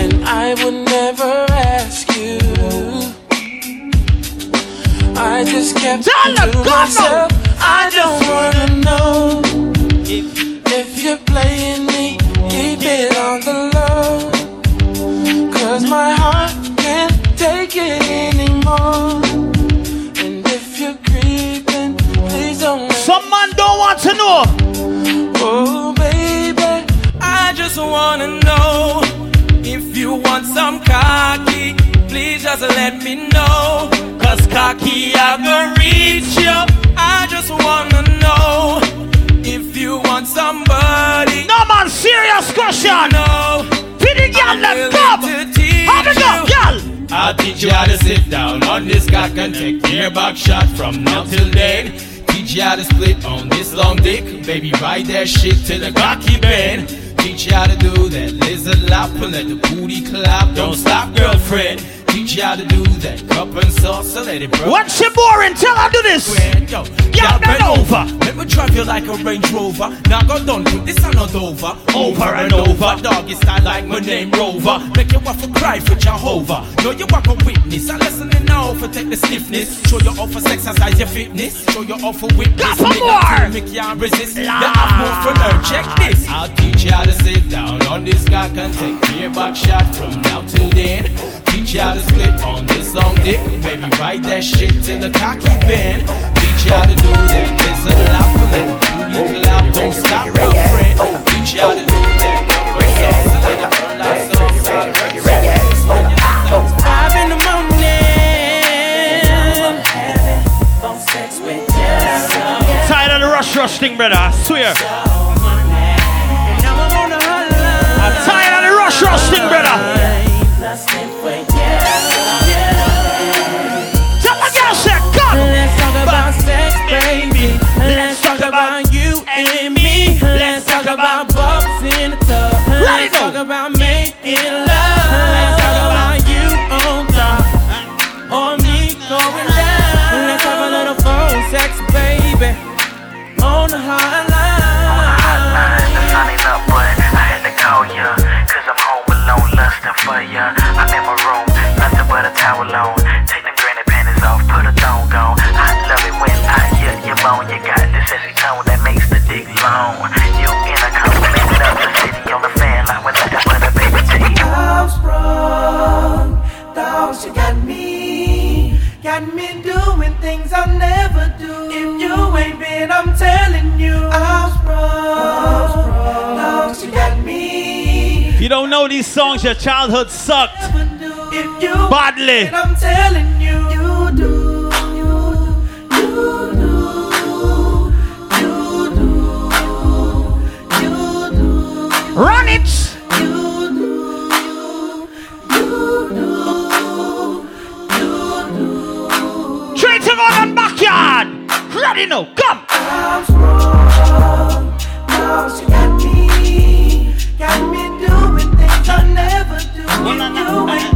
And I would never ask you. I just kept Tell to myself. I don't wanna know if you're playing me. Keep it on the low. Cause my heart can't take it anymore. Wanna know if you want some cocky. Please just let me know. Cause cocky, I gonna reach you. I just wanna know if you want somebody. No man, serious question. No. Pretty girl, let's come. How we go, girl? I'll teach you how to sit down on this cock and take your back shot from now till then. Teach you how to split on this long dick. Baby, ride that shit till the cocky bend. Teach you how to do that lizard lap and let the booty clap. Don't stop, girlfriend. Teach you how to do that cup and sauce, so let it burn. What's your boring? Tell her do this. Yo, Y'all bend over. Let me drive you like a Range Rover. Now go done with this and not over. Over and over. Dog, Doggy style like my name Rover. Make you want to cry for Jehovah. Know you want a witness. I listening now for take the stiffness. Show you off for exercise your fitness. Show you off for witness. Got some more. Make you resist. You have more for. Check this. I'll teach you how to sit down on this cock and take your back shot from now till then. Teach you how to split on this long dick. Baby, ride that shit till the cocky bend. Teach you how to do that. And let the booty clap. Don't stop, girlfriend. Teach you how to do that. Tired of the rush rush thing, brother. I swear. I'm tired of the rush rush thing, brother. Lusting for ya. I'm in my room, nothing but a towel on. Take them granny panties off, put a thong on. I love it when I hear your bone. You got this sexy tone that makes the dick long. You in a compliment up the city on the fan line with nothing but a baby T. I'm sprung, dogs, you got me, got me doing things I'll never do. If you ain't been, I'm telling you, I'm you don't know these songs, your childhood sucked. Badly. I'm telling you, you do, Run it. Go on backyard. Ready now. Come. Never do. If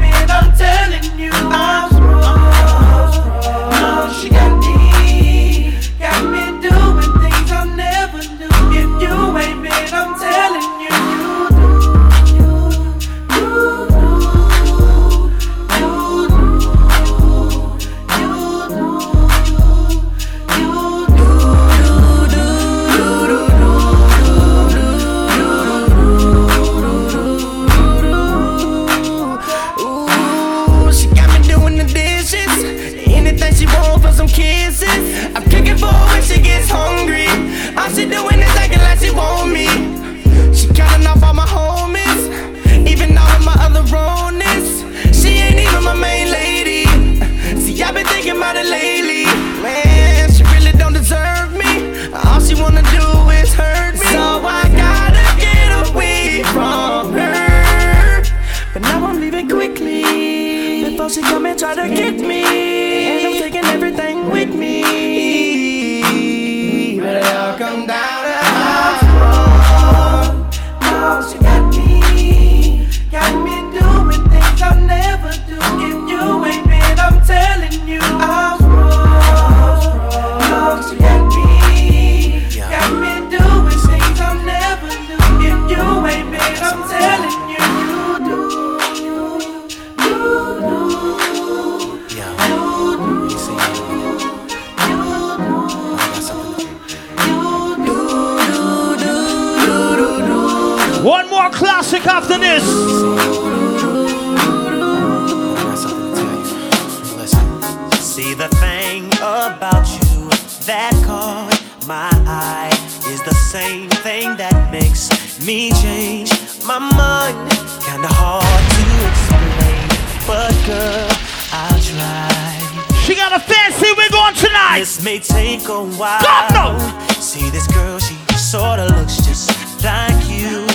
This may take a while. God, no. See this girl, she sorta looks just like you.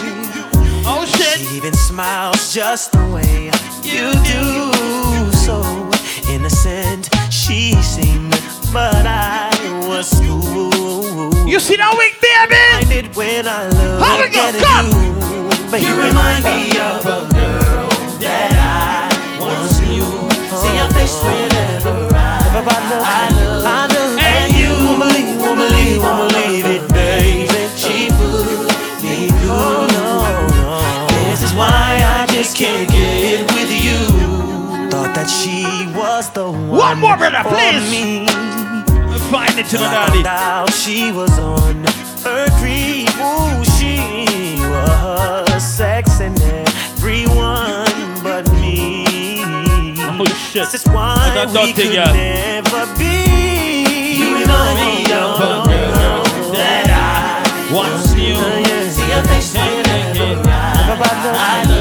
Oh shit. She even smiles just the way you do. So innocent she seemed, but I was fooled. You see that wig, baby? I did when I look How at Come. you. Baby, You remind me of a girl that I once knew. See your face whenever I, I I was the one. One more, brother, please. Me. Find it to the daddy. she was on her creep. Ooh, she was sexing everyone but me. Oh shit. This is why we could never be. You remind me of a girl that I once knew. See your face I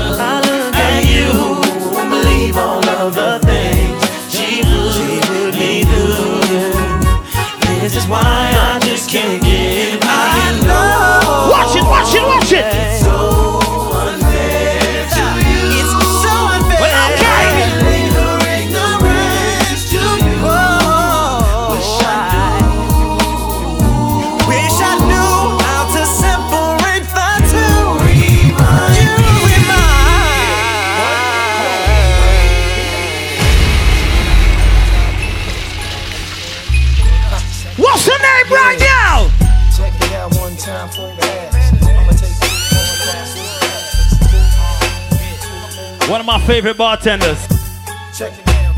This is why I just can't get know. Watch it, watch it, watch it. Favorite bartenders. Check it out,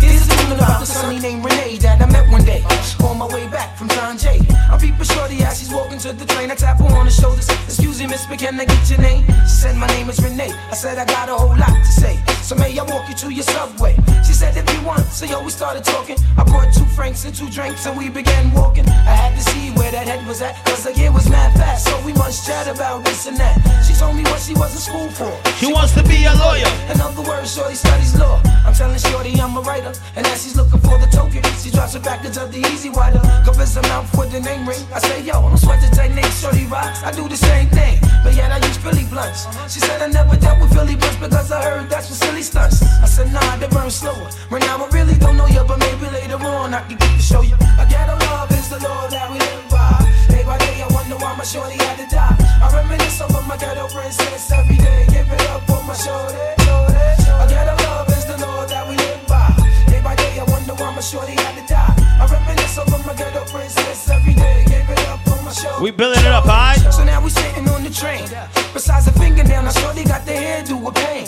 This is a woman about the sunny named Renee that I met one day. On my way back from John Jay. I'm peeping shorty as she's walking to the train. I tap her on the shoulders. Excuse me, miss, but can I get your name? She said, My name is Renee. I said, I got a whole lot to say. So may I walk you to your subway? She said, If you want. So yo, we started talking. I brought two francs and two drinks and we began walking. I had to see where that head was at. Cause the year was mad fast. So we must chat about this and that. She told me what she was in school for. She wants to be a lawyer. In other words, Shorty studies law. I'm telling Shorty I'm a writer. And as she's looking for the token, she drops it backwards of the E-Z Wider. Covers her mouth with the name ring. I say, yo, I don't sweat the technique, Shorty rocks. I do the same thing, but yet I use Philly blunts. She said I never dealt with Philly blunts because I heard that's for silly stunts. I said, nah, they burn slower. Right now I really don't know you, but maybe later on I can get to show you. A ghetto love is the law that we live by. Day by day, I wonder why my shorty had to die. I reminisce over my ghetto princess every day. Give it up for my shorty. shorty, shorty. A ghetto love is the law that we live by. Day by day, I wonder why my shorty had to die. I reminisce over my ghetto princess every day. Give it up. We building it up, alright? So now we sitting on the train. Besides the fingernail, now shorty got the hairdo with pain.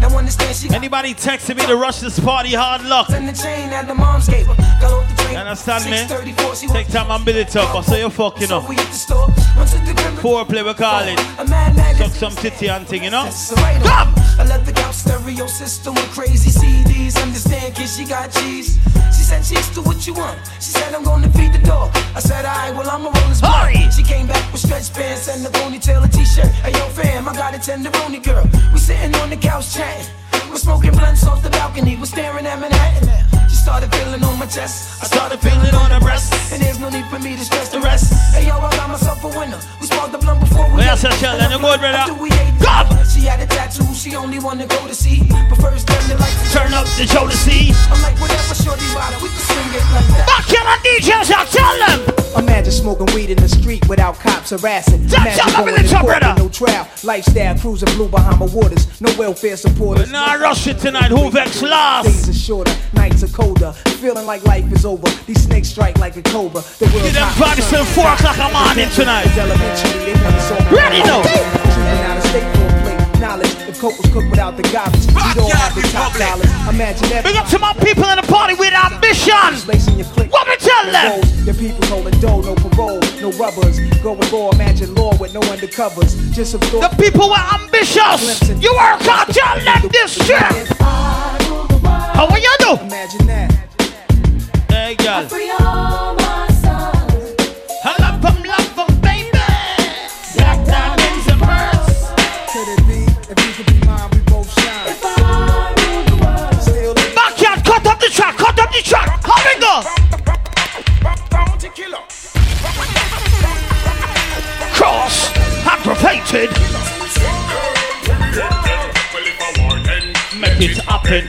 Now understand she Anybody texting me to rush this party, hard luck. in the chain that the moms gave her. Got off the train. Understand me? Take time and build it up. I saw you fucking up. we hit the store. To the crib. Foreplay, we call it. A. Suck some titty and thing, you know? Come! I left the couch stereo system with crazy CDs. Understand, kid, she got cheese. She said, cheese, do what you want. She said I'm gonna feed the dog. I said, alright, well I'ma roll this She came back with stretch pants and a ponytail, a t-shirt. Hey yo, fam, I got a tenderoni girl. We sitting on the couch chatting. We're smoking blunts off the balcony. We're staring at Manhattan. She started feeling on my chest. I started feeling on her breast. And there's no need for me to stress the rest. Hey yo, I got myself a winner. We sparked the blunt before we Well, ate. that's a challenge. Good, brother? After uh, we ate She had a tattoo. She only wanna go to see. But first, them the lights Turn up the show to see. I'm like, whatever, shorty, bottom. We can swing it like that. On DJs, I tell them. Imagine smoking weed in the street without cops harassing. Top, Imagine in going the to top, court brother. no trial. Lifestyle cruising blue behind Bahama waters. No welfare supporters. Nah, rush it tonight. Who vex last? Days are shorter, nights are colder. Feeling like life is over. These snakes strike like a cobra. The world's Get them sun. till 4 o'clock a morning tonight. It's elementary, they never saw me. Ready, though. Trooping out of state for a plate. Knowledge, if coke was cooked without the garbage, you don't have the top dollars. Imagine that. Big up to my people in the party with ambition. Lacing your click. What me tell them? Your people holding dough, no parole, no rubbers. Going raw, imagine law with no undercovers. Just some thought. The people were ambitious. You work hard, tell them this shit. How are you do? Imagine that. Hey, girl. Free all If you could be mine, we both shine. If I rule the world. Still Backyard, cut up the track, cut up the track. How we go? Cross, aggravated. Make it happen.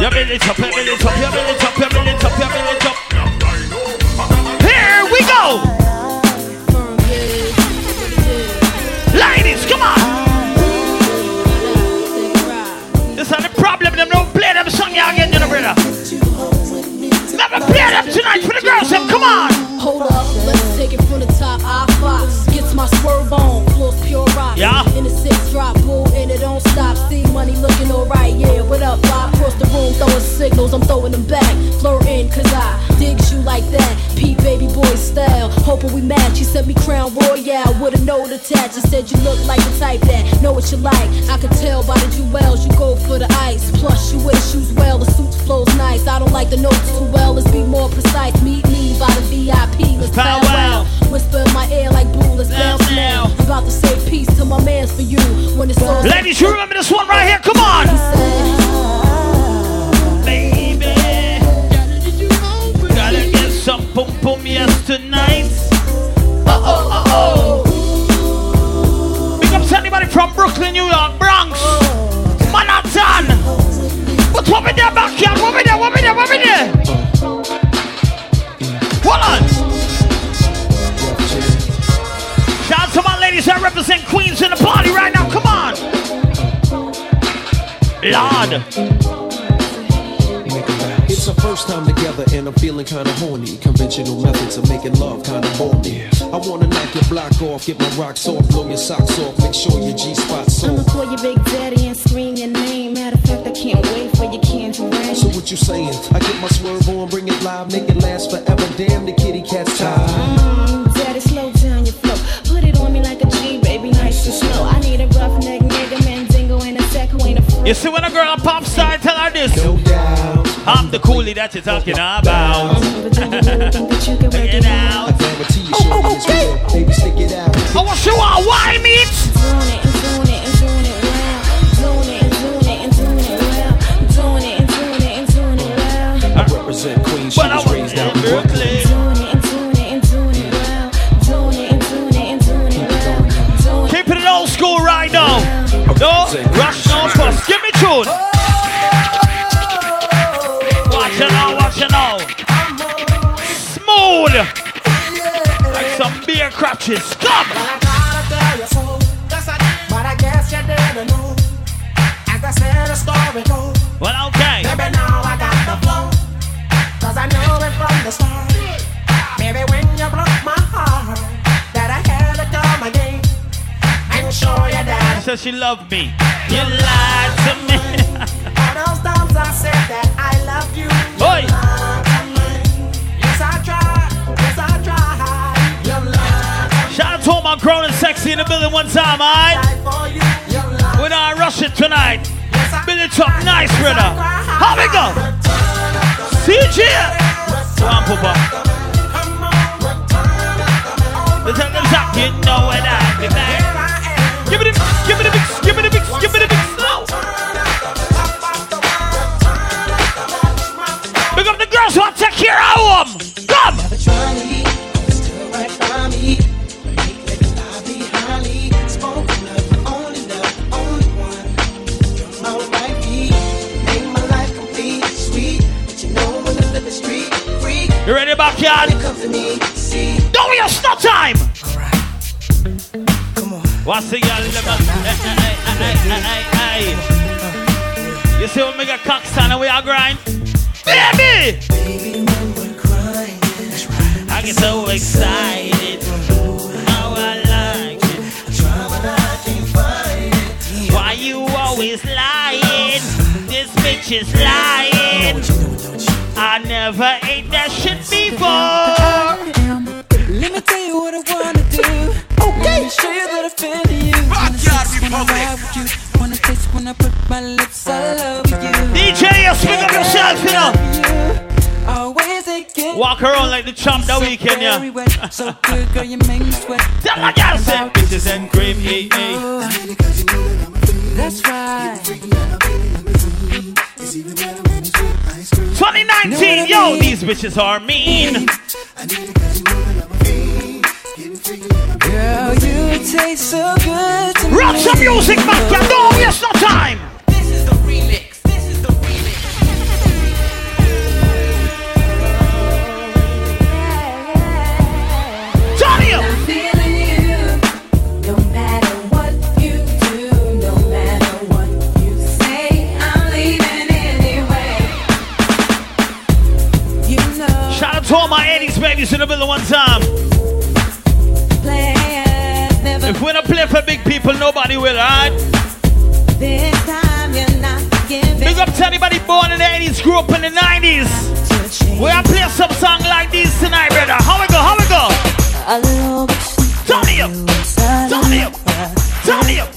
You build it up, you build it up, you build it up, you build it up, you build it up. Tonight for the girls, come on. Hold up, let's take it from the top. I Fox gets my swerve on, floors pure rock. Yeah. In the six drop, bull, and it don't stop. See money looking alright, yeah. What up, Bob? Across the room, throwing signals, I'm throwing them back. Flirting, cause I digs you like that. Pete baby boy style, hoping we match. You sent me Crown Royal with a note attached. You said you look like the type that know what you like. I could tell by the jewels, you go for the ice. Plus, you wear shoes well, the suit flows nice. I don't like the notes too well, let's be more precise. Meet me by the VIP, let's Pow powwow. Whisper in my ear like blue, let's bounce now. I'm about to say peace to my mans for you. When it's all Ladies, you remember this one right here? Come on. Baby. Gotta get some yes tonight. Oh, uh oh. Big up from Brooklyn, New York, Bronx, Manhattan. We there there? There? There? On. Shout out to my ladies that represent Queens in the party right now. Come on. Lord. It's our first time together and I'm feeling kinda horny. Conventional methods of making love kinda bore me. I wanna knock your block off, get my rocks off, blow your socks off, make sure your G spot's I'ma call your big daddy and scream your name. Matter of fact, I can't wait for your candy rain. So what you saying? I get my swerve on, bring it live, make it last forever. Damn, the kitty cat's tired. Mm, daddy, slow down your flow. Put it on me like a G, baby, nice and slow. I need a roughneck nigga, mandingo, and a sack who ain't a. You see when a girl a pop star, tell her this. No doubt. I'm the coolie that you're talking about. Check it out. I guarantee you, shorty is real. Baby, stick it out. I want you all why meat. Doing it and doing it and doing it well. Doing it and doing it and doing it well. Doing it and doing it and doing it well. I represent Queens, she But I was was raised out in in Brooklyn. Doing it and doing it and doing it well. Doing it and doing it and doing it well. Doing Keeping it old school right now. No rush, no fuss. Give me tune. Smooth. Like some beer crutches. Come. But I guess you didn't know. As I said, the story goes. Well, okay. Maybe now I got the flow. Cause I knew it from the start. Maybe when you broke my heart, that I had to come again and show you that. Says she loved me. You lied to me. All those times I said that I loved you. You told my grown and sexy in the building one time, alright? We're not rushing tonight. Build it up nice, brother. How we go? CG! Come on, Papa. Let's have them talk, you know what I do, man. Give it a mix, give it a mix, give it a mix, give it a mix. Backyard? Don't waste no time. The hey. You see what me get cocks on and we are grind? Baby! Baby, I get so excited. How I like it. Why you always lying? This bitch is lying. I never ate that shit before. Let me tell you what I wanna do. Okay. Let me show you that I feel you. Backyard Wanna ride with you. Wanna taste when I put my lips all over you. DJ, you speak up yourself, you know. Always again. Walk around like the chump that weekend, yeah. So good, girl, you make me sweat. Tell my girl, say, bitches and cream, hey, hey. That's right. 2019, yo, these bitches are mean. Girl, you taste so good. Rock some music, man. No, yes, no time. This is the remix. To all my 80s babies in the building one time. If we don't play for big people, nobody will, alright? this time you're not giving. Big up to anybody born in the 80s, grew up in the 90s. We are play some song like this tonight, brother. How we go? How we go? Tony up, Tony up, Tony up,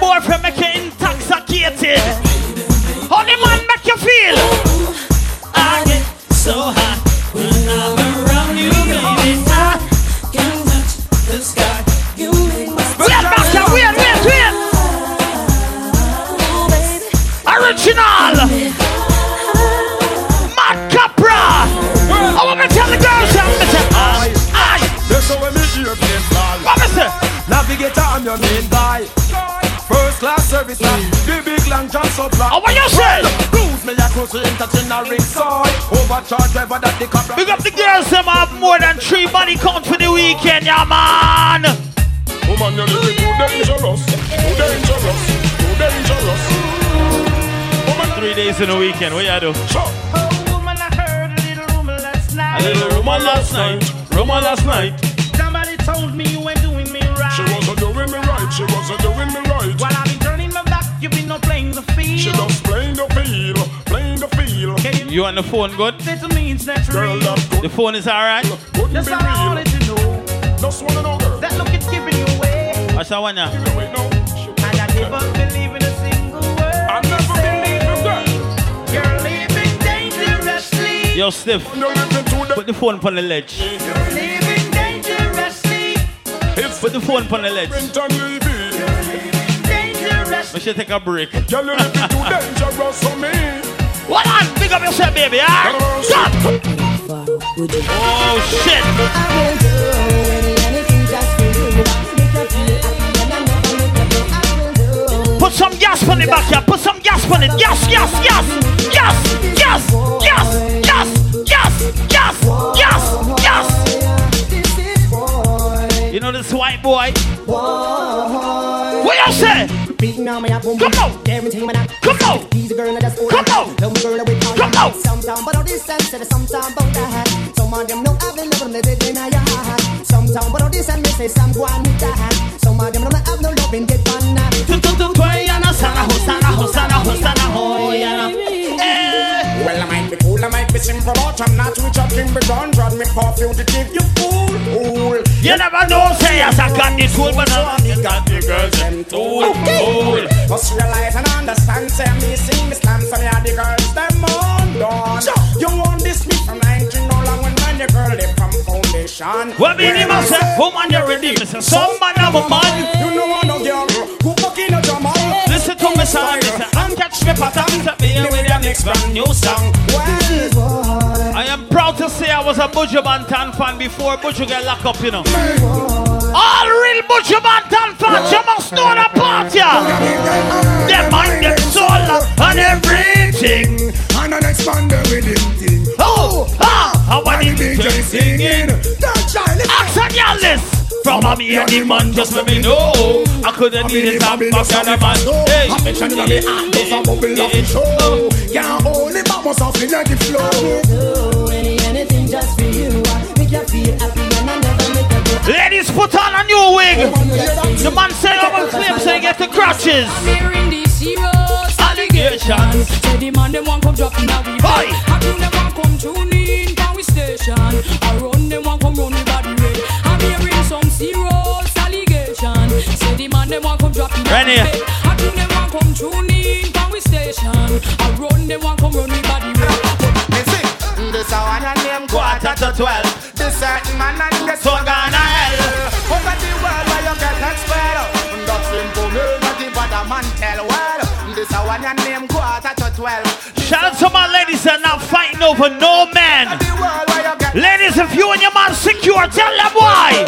more from service, now. the big long john supply. Oh, what you say? Cruise me like cruise to entertain a ringside. Overcharge driver that the cabra. Big up the girls, them have more than three money count for the weekend, yeah, man. Woman, you're living too dangerous. Too dangerous. Too dangerous. Three days in a weekend, what you do? Woman, I heard a little rumor last night. A little rumor last night. Rumor last night. Somebody told me you ain't doing me right. She wasn't doing me right. She wasn't doing me right. While I've just playing the field. Playing the field. You on the phone good? Say to me it's natural. The phone is alright? That's all I wanted to know. Just wanna know, girl. That look it's giving you away. What's that one now? And I never believe in a single word. I never believe in that. You're living dangerously. Yo, Stiff. Put the phone on the ledge. You're living dangerously. Put the phone on the ledge. Dangerous. We should take a break. Girl, you living too dangerous for me. What on? Big up yourself, baby, alright? Stop! Oh, shit! Put some gas on the back here. Put some gas on it. Gas, gas, gas, gas, gas, gas, gas, gas, gas, gas, gas. You know this white boy? What you say? Beating on my up, Come on. Guarantee my knock. Come on. He's a girl and that's all. Come on. Tell me girl that we call. Come on. Sometime, but all this sense, and sometime, but that. Some of them know have the love they did in a heart. Sometime about this and they say some go on with that. Some of them don't have no love in the pan. Tum tum tum toyana sana hosana hosana hosana hoyana. Eh. Well, I might be cool, I might be simple, but I'm not rich up in John Drod me for fugitive, you fool, fool. You never know, say yes, I got this cool, but I got the girls them too cool. Must realize and understand, say me sing, me stand, so me are the girls them on done. You foundation. What mean you must say, woman, you're ready. Some man, I'm a man. You know I know girl who fucking a drummer. Listen to me, son, and catch me pattern to be with your next brand new song. I am proud to say I was a Buju Banton fan before Buju get locked up, you know. All real Buju Banton fans, you must know the part, yeah. Them mind, them soul, and everything. And an expander with him thing. Oh, ah, I want the DJ singing. That child is Action, y'all list. From a me and the man just let me know. I couldn't need it back back and the man. Hey! I mention in the hand Does a bubble off the show Can't hold it back Must have feel like the flow Do any, anything just for you. Make you feel happy Ladies put on a new wig. The man say over clip so you get the crutches. I'm hearing these serious allegations. Say the man them want come drop in a we Boy How come them want come tune in Can we station. I run them want come run the body way I'm hearing some serious allegations Say the man them want come drop in a Rennie. we How come them want come tune in Can we station. I run them want come run the body way This a one and name quarter to twelve. This certain man and this So gonna Shout out to my ladies that not fighting over no man. Ladies if you and your man secure tell them why.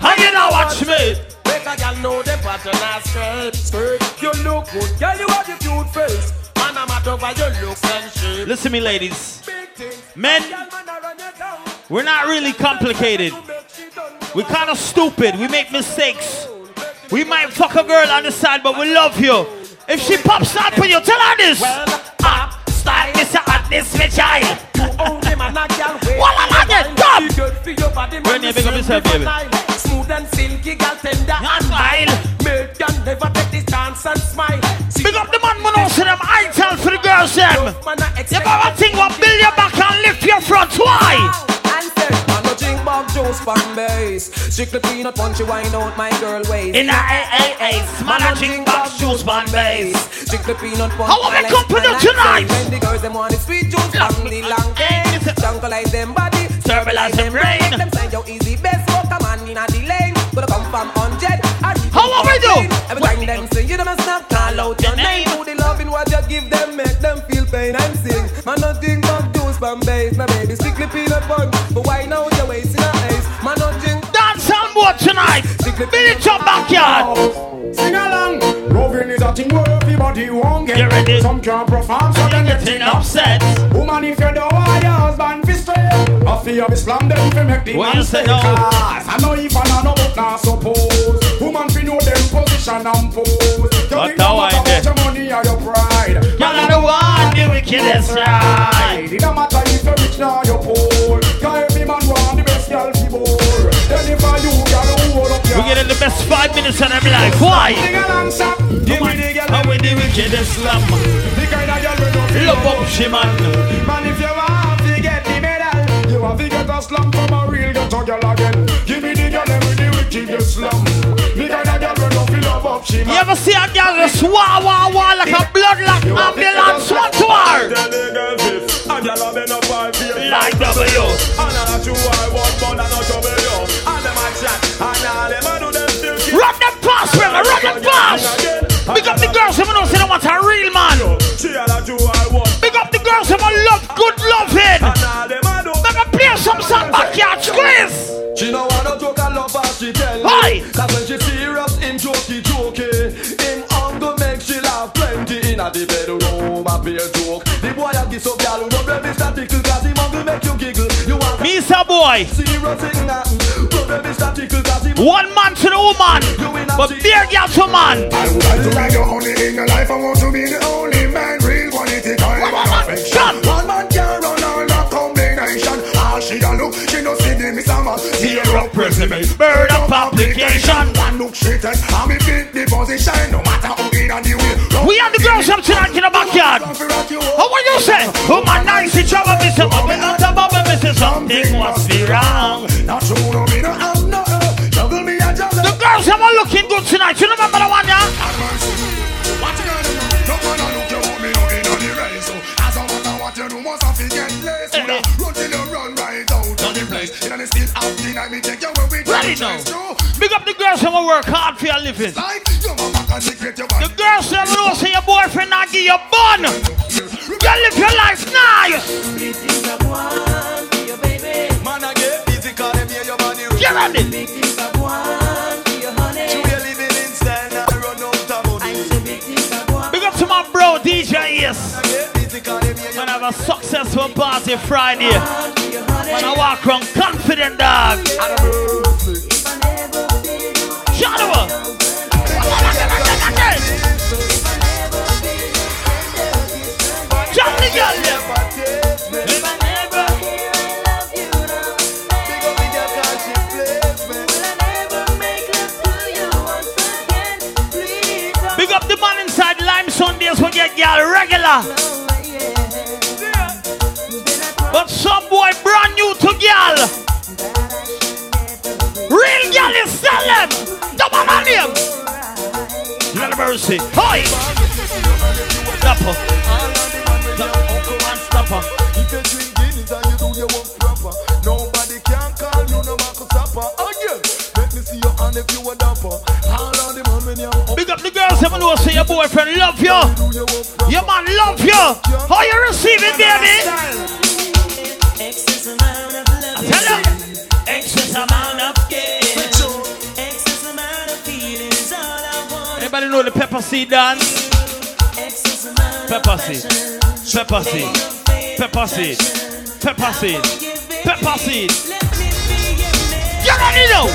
How you know watch me. Make a girl know the pattern Straight You look good Girl you have the cute face Man I'm mad over your looks and shape Listen me ladies. Men We're not really complicated. We're kind of stupid. We make mistakes. We might fuck a girl on the side but we love you If she pops up on you tell her this. Ah, style Mr. Hot this bitch child. Only man a girl wait Walla la get top Good for your body man. Rennie, big up yourself, baby. Smooth and silky girl tender and smile Make them never take this dance and smile. Big up the man when I them I tell for the girls them. You got a thing what build your back and lift your front? Why? Man bug juice pan base. Strictly peanut punchy wine out my girl waist. In a AAA Man a drink bug juice pan base. Strictly peanut punch How are we company tonight? When the girls them want the sweet juice from the long case Jungle them body Turbulence them brain. Make them sign your easy best Smoke a man in a the lane. Gonna come from hundred How are we do? Every time them say you a snap Call out your name. Who the loving what you give them Make them feel pain and sing. Man no drink bug juice from base. My baby strictly peanut punch tonight Village your backyard. Sing along. Roving is a thing where everybody won't get. You ready? Some can't perform so them Getting upset. Woman if you don't want your husband fi straight I feel you slam them fi make the What man you say stay now? Cause I know if I know no but not suppose. Woman fi know them position and pose. You But think now no I matter did. about your money or your pride. Man are the one the wickedest right. It don't matter if you're rich or you're poor. Cause every man want the best girl fi bore Then if I you girl hold up your We getting the best five minutes of them life. Why? Sing along stop Give me the girl How we the wickedest slam? The kind of girl we don't Love up she man. Man, if you want to get the medal, you have to get a slum from a real ghetto girl again. Give me the girl with the wickedest slum. The kind You ever see a girl just wah wah wah like a bloodlock ambulance one to her? Tell the girl this, a girl a bend up her face Like W. And a two I want, but I not trouble you. And them a chat, and all them a do them still keep. Run them fast, brother, run them fast! Big up the girls who know say they want a real man. She a la two I want, Big up the girls who love good loving. Eh. and all them a. Let me play some song backyard squeeze. Inna the bedroom, a beer joke The boy a give some gal who no baby statical Cause him hunger make you giggle You want Misa boy, serious thing nothing No baby statical cause him one man to the woman, but beer girl to man. I would like to ride your honey in your life I want to be the only man Real quality kind perfection. One man can run all the combination. All she a look, she no see the miss a man. Zero resume, bird up application. One look she take, and me fit the position. No matter how in and the way. We have the girls up tonight in the backyard. Oh, what you say? Oh, my nice, it's trouble, Mr. Bubble, not a bubble, Mr. Something must be wrong. Not true, no, me no have no. uh, Juggle me a juggle. The girls are all looking good tonight. You remember the one, yeah? What you gonna do? No a look you want me no in on the race. So as a matter what you do, must have to get laced. Run till you run right out of the place. You know, still out deny me take you where we Ready now. Big up the girls who work hard for your living. The girls who know say your boyfriend not give you bun. You gotta live your life nice. Man, I get busy, call them, yeah, your body Get ready. Big up to my bro DJ Yes. Have a successful party Friday. Man I walk around confident dog. Big up the man inside Lime Sundays we get girl regular. But some boy brand new to girl. Real girl is sell them. Come on on him. Lord of mercy. Hi. Stopper. Stopper. If you drink Guinness and you do your work proper, nobody can call you no Marcus Zappa. Again, let me see your hand if you a dapper. When oh. Big up the girls, everyone know say your boyfriend love you. Your man love you. How you receive it, baby? Tell you. Excess amount of Anybody know the pepper seed dance? Pepper seed. Pepper seed. Pepper seed. Pepper seed. Pepper seed. You already know.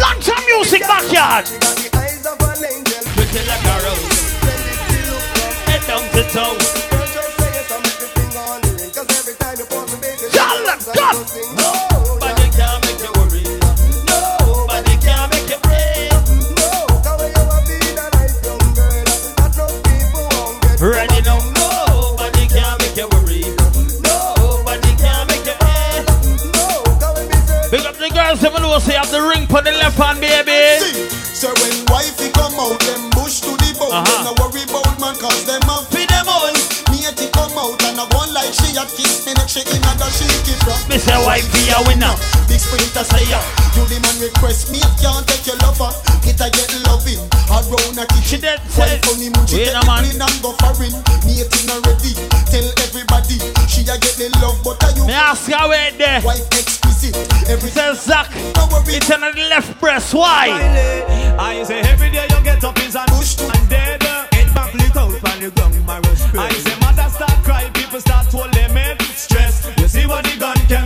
Long time music backyard. Like a rose. Head down to toe. Y'all look Uh-huh. Them no worry about man, cause them a feed them all. Matey come out and I one like she a kiss me neck, she in a the she keep rock. Me say wifey a winner. Big sprinter say ya. You the man request me, if you can't take your lover. Get a get loving. Around a kitchen. She dead Wife on she Wait get a the man. clean and go foreign. Matey not ready. Tell everybody she a get the love, but a you. Me ask her wait there. Wife exquisite. Every says Zach. It's on the left breast. Why? I say every day you get up is a bush and dead. Head back lit out on the ground, my rush I say mother start cry, people start to limit stress. You see what the gun can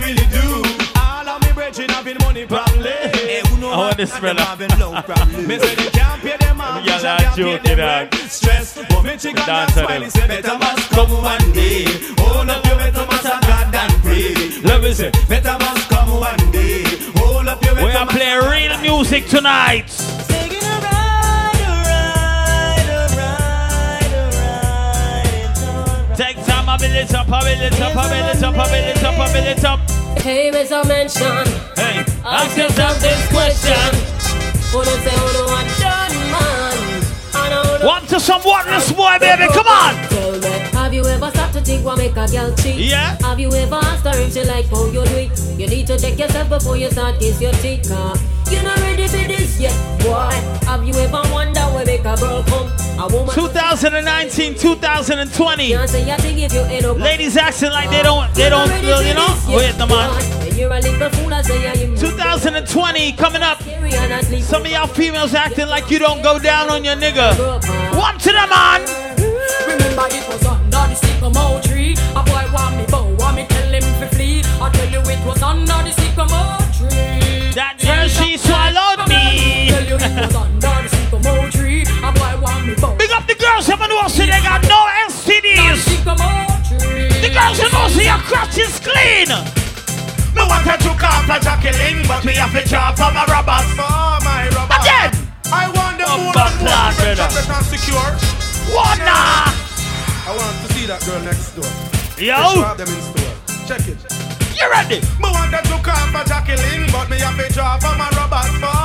I want this them fella. having low problem. Me say they can't pay them off, they are can't pay joking, them rent. Stress, but me chicken and Dancer smiley say better must come one day. Hold up your better must have God and pray. Let me say better must come one day. Hold up your We are playing real music tonight. I build it up, I build it up, I build it up, I build it up, I build it up. Hey, Mr. Mention. Hey, ask yourself this question. Who don't say who don't want done, man? And who don't- One to some wondrous boy, baby, come on. Tell me, have you ever stopped to think what make a girl cheat? Yeah. Have you ever asked her if she like how you do it? You need to check yourself before you start kiss your teeth, car. You're not ready for this yet, boy. Have you ever wondered where make a girl come? A woman 2019, 2020. can't say a thing if you end up. Ladies acting like they don't, they don't, you know? Wait, the man. And you're a little fool, I say you 2020 coming up. and I sleep. Some of y'all females acting like you don't go down on your nigga. One to the man. Remember it was under the sycamore tree. A boy want me bow, want me tell him to flee. I tell you it was under the sycamore tree. That girl, she swallowed me. bossy, they got no STDs. The girls in bossy, your crotch is clean. Me want to took off for Jacqueline, but me have to chop on my rubbers. For oh, my rubbers. Again. I want the oh, moon and one chocolate secure. What now? I want to see that girl next door. Yo. Them in store. Check it. You ready? Me want to took off for Jacqueline, but me have to chop on my rubbers.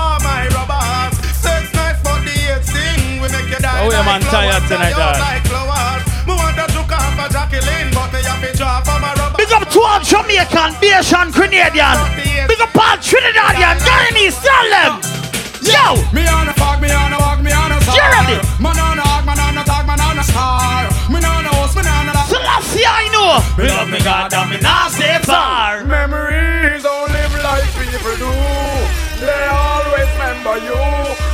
Oh, yeah, man, like tired tonight, dog. like flowers. Me want to took off a Jacqueline, but me have to chop for my rubbers. Big up to all Jamaican, Bajan, Grenadian. Big up all Trinidadian, Guyanese, tell them. Yo. Me on a fog, me on a walk, me on a star. You ready? Man on a hog, man on a tag, man on a star. Me on a host, me on a la- Selassie, I know. Me love me God and me not say far. Memories don't live like people do. They always remember you.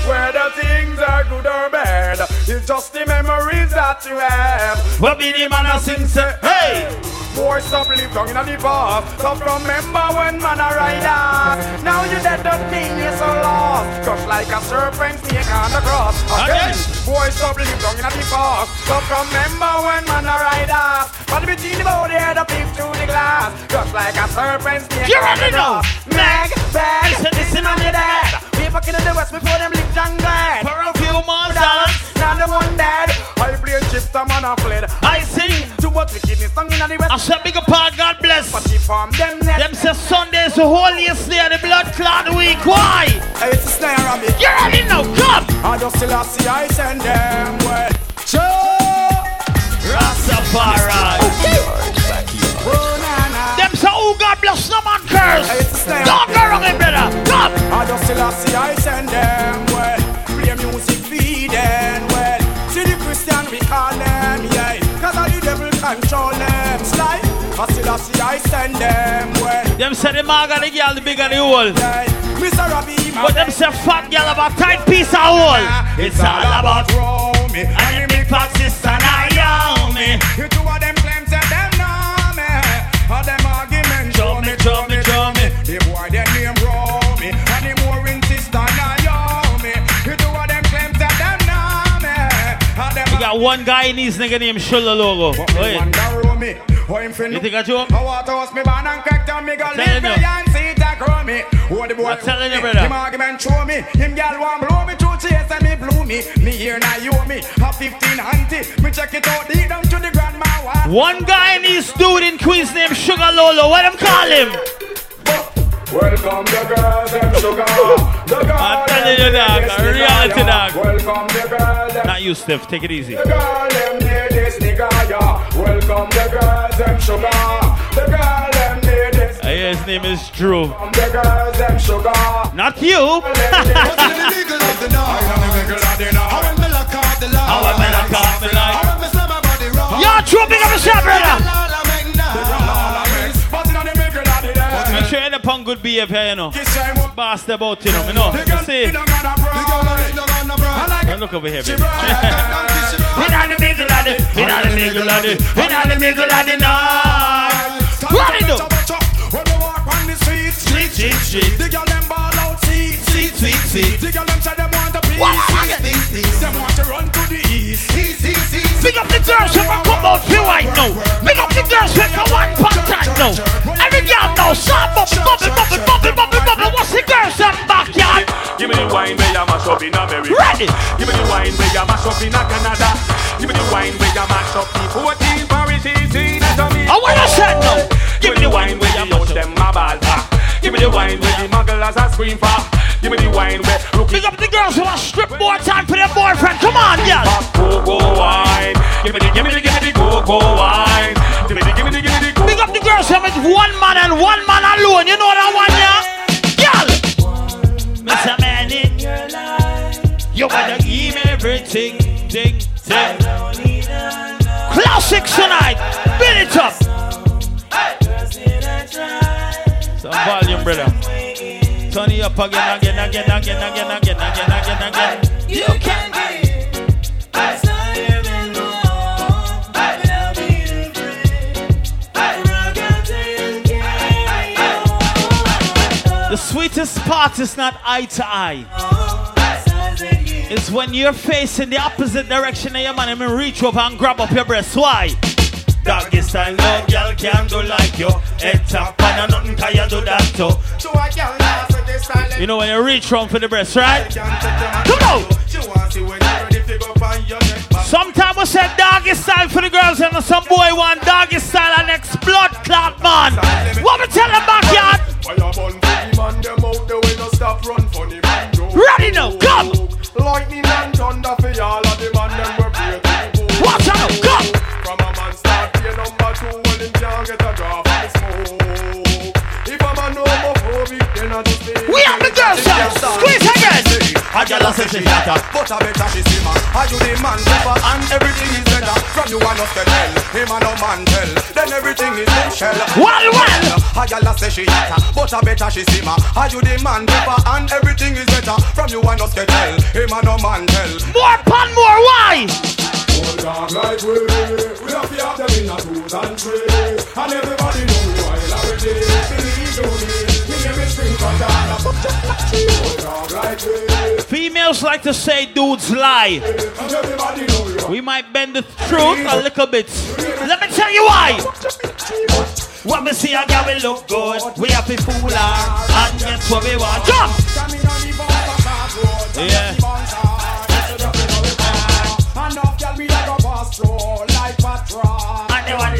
Whether things are good or bad, it's just the memories that you have. What be the man a sing say, hey? Boy, stop live long in the past. Stop remember when man a ride off. Now you dead don't mean you're so lost. Crush like a serpent snake on the cross. Again, boy, stop live long in the past. Stop remember when man a ride off. But between the body head up peep through the glass. Crush like a serpent snake You on the cross. Meg, bag, Listen, listen, on your dad. People in the west before them live jungle. For a few more dollars. Now the one dead. I play chips, the man a fled. I sing. Too much wickedness song in the west. I said big all God bless. But if from them net. Them say Sunday's the holiest day of the blood clot week. Why? Hey, it's a snare on me. You ready now? Come. I just still I see I send them well. Joe. Rastafari. Oh, them say, oh God bless no man curse. Don't go wrong, brother. Come. I just still see I send them well. Play music feed them well. See the Christian we call them, yeah. Cause all the devil control them. Slide. I still see I send them well. Them say the mag and the girl, the big and the hole. Mr. Robbie, But them say fat girl have a tight piece of hole. It's all about Romy and the big fat sister Naomi. You two of them claims that them know me. All them arguments show me, show me, show me. The boy them name got one guy in his nigga named Shulla Logo. Wait. wonder Romy. Him friend. You think I joke? I want to host me man and crack down me go Telling live me you. and see that grow me. The boy. I'm telling you, brother. Him argument show me. Him gal want blow me through chase and me blew me. Me here now you me. A 15 auntie. Me check it out deep down to the grandma. One guy in his dude in Queens named Sugar Lolo. What them call him? Welcome the girls and sugar. The girls I'm telling you, dog. A reality, yeah. dog. Welcome the girls and Not you, Steph. Take it easy. the girl them need this nigga, yeah. Welcome the girls and sugar. The girl them need this. I hear his name is Drew. Welcome the girls and sugar. Not you. Yo, Drew, big up yourself, brother. Make sure you end up on good behavior, you know. Boss the boat, you know. You know. You see? Don't look over here, baby. We not the middle of the, we not the middle of the, we not the middle of the night. What it do? When we walk on the street, Street, street, street. the girl them ball out, see, Sweet, sweet, sweet. The girl them say them want to peace. What am I Them want to run to the east. East, east, east. Big up the girls who can come out feel right now. Big up the girls who can one punch right now. Every girl now, stop bubble, bubble, bubble, bubble, bubble, bubble. What's the girls in backyard? Give me the wine where you mash up in America. Ready. Give me the wine where you mash up in Canada. Give me the wine where you mash up in 14 Paris, 18 and Jamaica. I wanna say no. Give me the wine where you out them a ball for. Give me the wine where the mugglers a scream for. Give me the wine where look Big up the girls who want strip more time for their boyfriend. Come on, girl. go go wine. Give me the give me the give me the go go wine. Give me the give me the give me the go. Big up the girls who with one man and one man alone. You know that one, yeah? Girl. Mr. Man in your life. You gotta give me everything, ting, ting. Classics tonight. Build it up. Some volume, brother. Turn it up again, again, again, again, again, again, again, again, again. You can be. The sweetest part is not eye to eye. It's when you're facing the opposite direction of your man and me reach over and grab up your breast. Why? Doggy style, no girl can do like you. Head top and nothing can you do that too. To a girl now, so this style. You know when you reach round for the breast, right? Come on. She want see when you're ready to go on your neck. Sometimes we say doggy style for the girls and some boy want doggy style and blood clot man. What we tell them backyard? Fire burn for the man, the way no stop run funny man. Go. Ready now, come. Lightning and thunder for all of the man, them A girl a say she hotter, but a better she simmer. Are you the man pepper and everything is better? From you a no tell, him a no man tell. Then everything is shell. Well, well. A girl a say she hotter, but a better she simmer. Are you the man pepper and everything is better? From you a no tell, him a no man tell. More pan, more why? Hold on like we, we have to have them in a twos and three. And everybody know we while already. Females like to say dudes lie. We might bend the truth a little bit. Let me tell you why. When we see a girl we look good, we to fool her, and that's what we want. Jump! Yeah.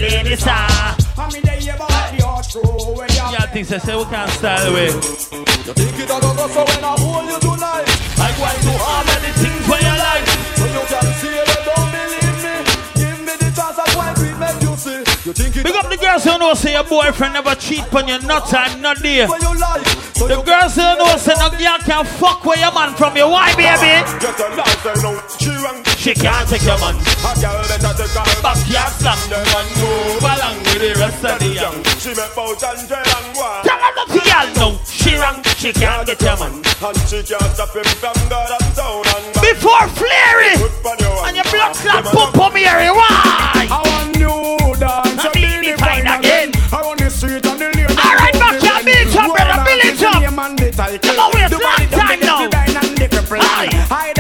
Ladies. You Yeah, things they say we can't style away. You think it a go go so when I hold you tonight I go and do all of the things where you like. So you can see it, don't believe me Give me the chance of why we make you see You think it Big up the girls who know say your boyfriend never cheat on you, no time, not So The girls who know say no girl can fuck with your man from your why, baby? Get a life say no She wrong She can't take your man. A girl better take her Backyard slam them and move along with the rest of the young. She make bout and tell and one Tell her not girl no. She wrong, she can't get your man. And she can't stop him from God and town and back Before flary Put on your and your blood clot pump on me area, why? I want new dance I mean, it fine again. I run the street and the lane All right, back here, beat up, brother, Billy Chop. Come on, waste long time now. Aye.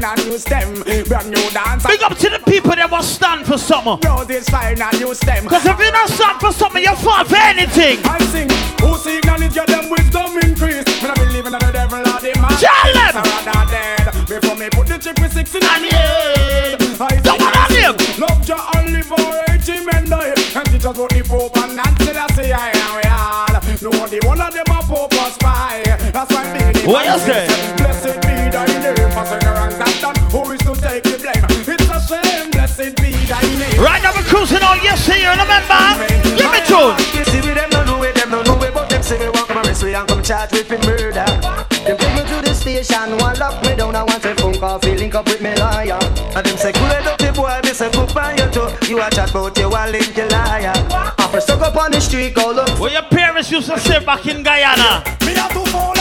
Roses fine and new stem. Brand new dance Big up to the people that must stand for something. Roses fine and new stem. Cause if you don't stand for something, you fall for anything. I sing, who sing and it get them wisdom increase? When I believe in the devil or the man. Tell them. So rather dead. Before me put the chip with six in And the head I Don't sing, wanna I. Love Jah and live for eighty men die And teach us what the Pope and Nancy that say I am we all. The one of them a Pope or spy. That's why big What you say? Blessed be thy name you, remember? Give me tune. See me, them don't know it, them don't know it, but them say me want come arrest me and come charge with me murder. Them take me to the station, one lock me down, and one say phone call, fi link up with me lawyer. And them say, cool it up, the boy, me say, good by you too. You a chat about you, a link you liar. After stuck up on the street, go look. What your parents used to say back in Guyana. Me have to follow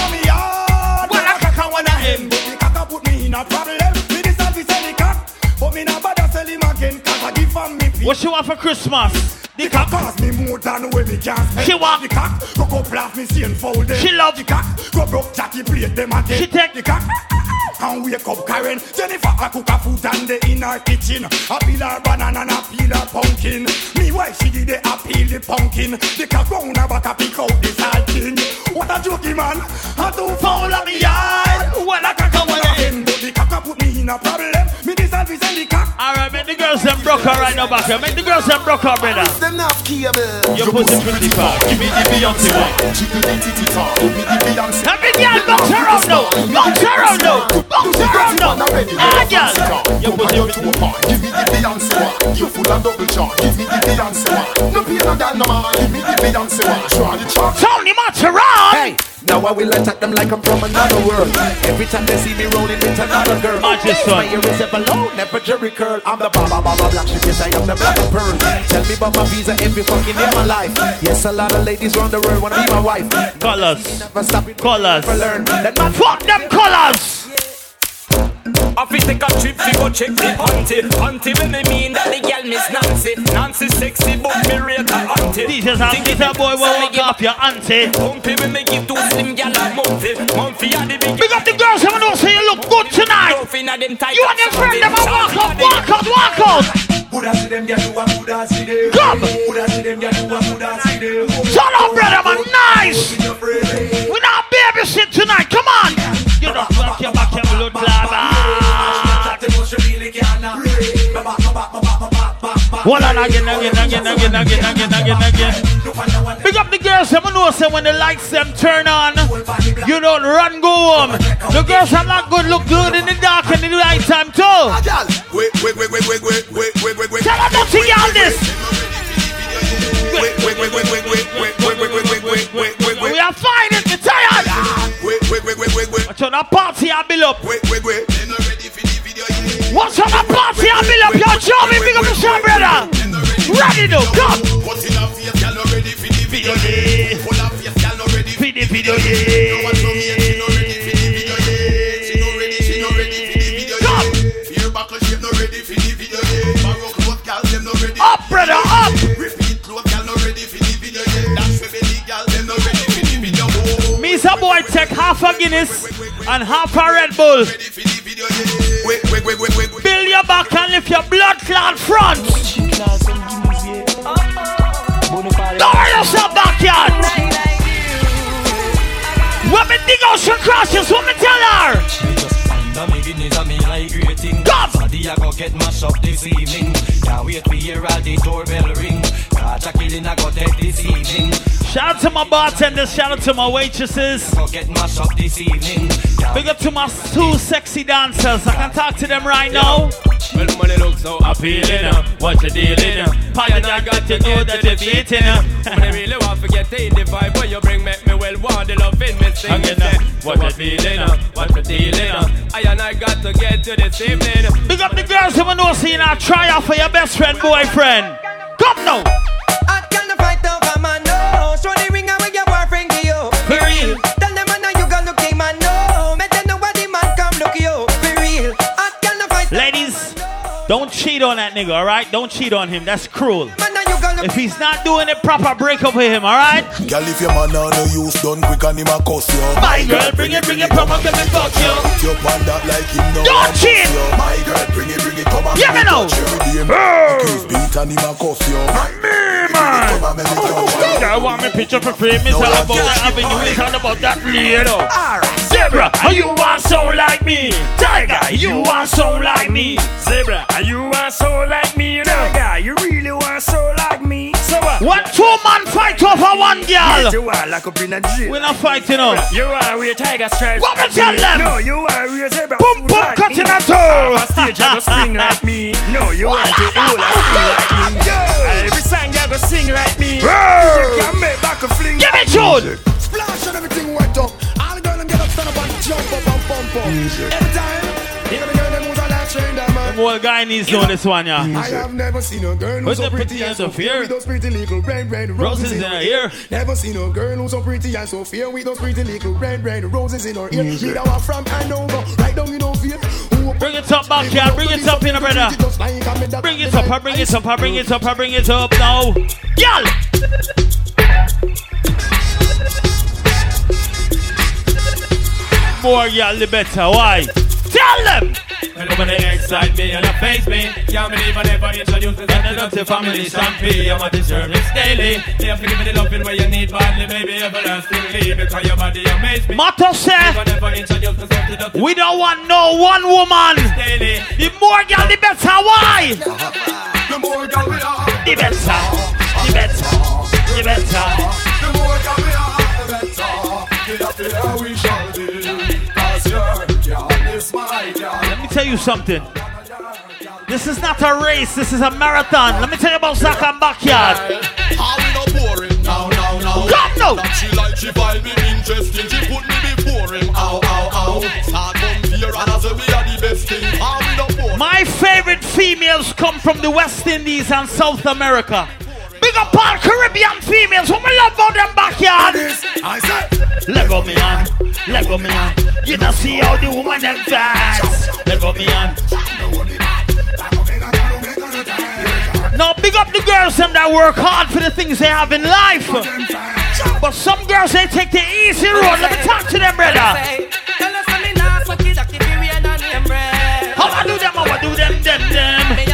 What she want for Christmas? The cock cost me more than when me can spend. She want- the cock, go go blast me see and fold them. She love- the cock, go broke Jackie plate them again. She take- the cock. And wake up Karen Jennifer a cook a food and they in her kitchen A peel her banana and a peel her pumpkin Me wife she did it a peel the pumpkin The cock round her back a pick out the salting What a jokey man I do foul of me yard Well a cock a one hen But the cock a put me in a problem broke her right now back here. Make the girls them broke her, brother. Them not cable. Your pussy pretty far. Give me the Beyonce one. Give me the Beyonce. Every girl bounce around now. Bounce around now. Bounce around now. Ah, girl. Your pussy pretty far. Give me the Beyonce one. You full of double charge. Give me the Beyonce one. No pain no girl no man. Give me the Beyonce one. Draw the charge. Tony Monteron. Hey, now I will attack them like I'm from another world. Every time they see me rolling with another girl. Magic son. My ear is ever low, never Jerry curl. I'm the baba baba black shit, yes I am the black pearl. Tell me about my visa every fucking day my life. Yes, a lot of ladies around the world wanna be my wife. Colors. Never stop it, Colors. never learn. That Fuck them colors. I fi take a trip fi go check the auntie. Auntie when me mean that the girl Miss Nancy. Nancy sexy but me rate her auntie. DJ's auntie, that boy will walk up your auntie. Humpy when me give to slim girl a mumpy. Mumpy a the big. Big up the girls, I know say you look good tonight. You and your friend, them a walk out, walk out, walk out. Buddha see them, get you a Buddha see them. Come. Buddha see them, get you a Buddha see them. Shut up, brother, man, nice. We not babysit tonight, come on. You don't rock your back, your blood Hold on again, again, again, again, again, again, again, again. Big up the girls, them know say when the lights them turn on, you don't run go home. The girls are not good, look good in the dark and in the night time too. Wait, wait, wait, wait, wait, wait, wait, wait, wait, wait. Tell her not to yell this. We are fine, it's tired. Watch on that party I build up. Wait, wait, wait. What's on the party? I build up your job. We big up the brother. Ready to come. What's in a face? Y'all already for the video, yeah. Full of face, y'all already for the video, yeah. No one from here, she no ready for the video, yeah. She no ready, she no ready for the video, yeah. Ear buckle, she no ready for the video, yeah. Baroque, what gal, them no ready. Up, brother, up. Me's a boy take half a Guinness and half a Red Bull. Build your back and lift your blood clot front. Don't yourself backyard. Me dig out some crashes, me tell her? Come! Body I go get mashed up this evening. Can't wait to hear all the doorbell ring. Catch a killing I go dead this evening. Shout out to my bartenders, shout out to my waitresses. Go get mashed up this evening. Big up to my two sexy dancers. I can talk to them right now. Well, money looks so appealing. Uh. What you dealing? Uh. Pioneer I got to know that you're beating. Uh. I really want to get in the vibe when you bring make me well want the love in me sing. Again, uh. What you feeling? Uh. What you dealing? Uh. I and I got to get to this evening. Big up the girls who know seeing a try out for your best friend, boyfriend. Come now. I can't fight over man, no. Show the ring away your boyfriend give you. For real. Don't cheat on that nigga, alright? Don't cheat on him. That's cruel. If he's not doing it proper, break up with him, alright? Girl, if your man on no use done quick and him a cuss you. My girl, bring it, bring it, come on, let me fuck you. Put your man that like him no Don't cheat. you. My girl, bring it, bring it, come on. Yeah, me know. Kiss oh! beat and him a cuss you. Me, man. Oh, girl, want me picture for free. Me tell about that avenue, we talk about that later. Zebra, you want sound like me. Tiger, you want sound like me. Zebra, and you want so like me, you know, guy. You really want so like me. So what? One two man fight over one girl. You are like up in a gym. We're not fighting up. You are with tiger stripes. What me tell them? No, you are with zebra. Boom, boom, like cutting me. a toe. Off a stage, you go sing like me. No, you want to hold a sing like me. Every song you go sing like me. You can make back a fling. Give me tune. Splash and everything wet up. All the girls them get up, stand up and jump up and pump up. Every time, you know the girl them who's a last train them man. The whole guy needs to know this one, yeah. I have never seen a girl who's With so the pretty and so fair with those pretty little red, red roses, in her ear. Never seen a girl who's so pretty and so fair with those pretty little red, red roses in her ear. Me that one from Hanover, right down in Ovia. Bring it up, backyard. Bring it up, in a brother. Bring it up, I bring it up, I bring it up, I bring it up now. Y'all. More y'all, the better. Why? Tell them. When they excite me and face me Can't believe I never introduced this I to family champagne I'm at the service daily They have to give me the loving where you need badly Baby everlastingly Because your body amaze me Motto say, Never, never introduce myself to the we don't want no one woman. daily The more y'all, the better. Why? The more girl we are, The better. The better. The better. the more girl we are, the better. Up here, we Let me tell you something. This is not a race. This is a marathon. Let me tell you about Zach and Backyard. We not boring? Now, now, now. Come now. That she like, she interesting. She put me before him. Ow, ow, ow. Start from here and I say we are the best thing. We not boring? My favorite females come from the West Indies and South America. Big up all Caribbean females. What me love about them backyard? I said, Lego me on. Let go me on. You don't see how the woman them dance. Let go me on. Now big up the girls them that work hard for the things they have in life. But some girls they take the easy road. Let me talk to them, brother. How I do them? How I do them? Them them.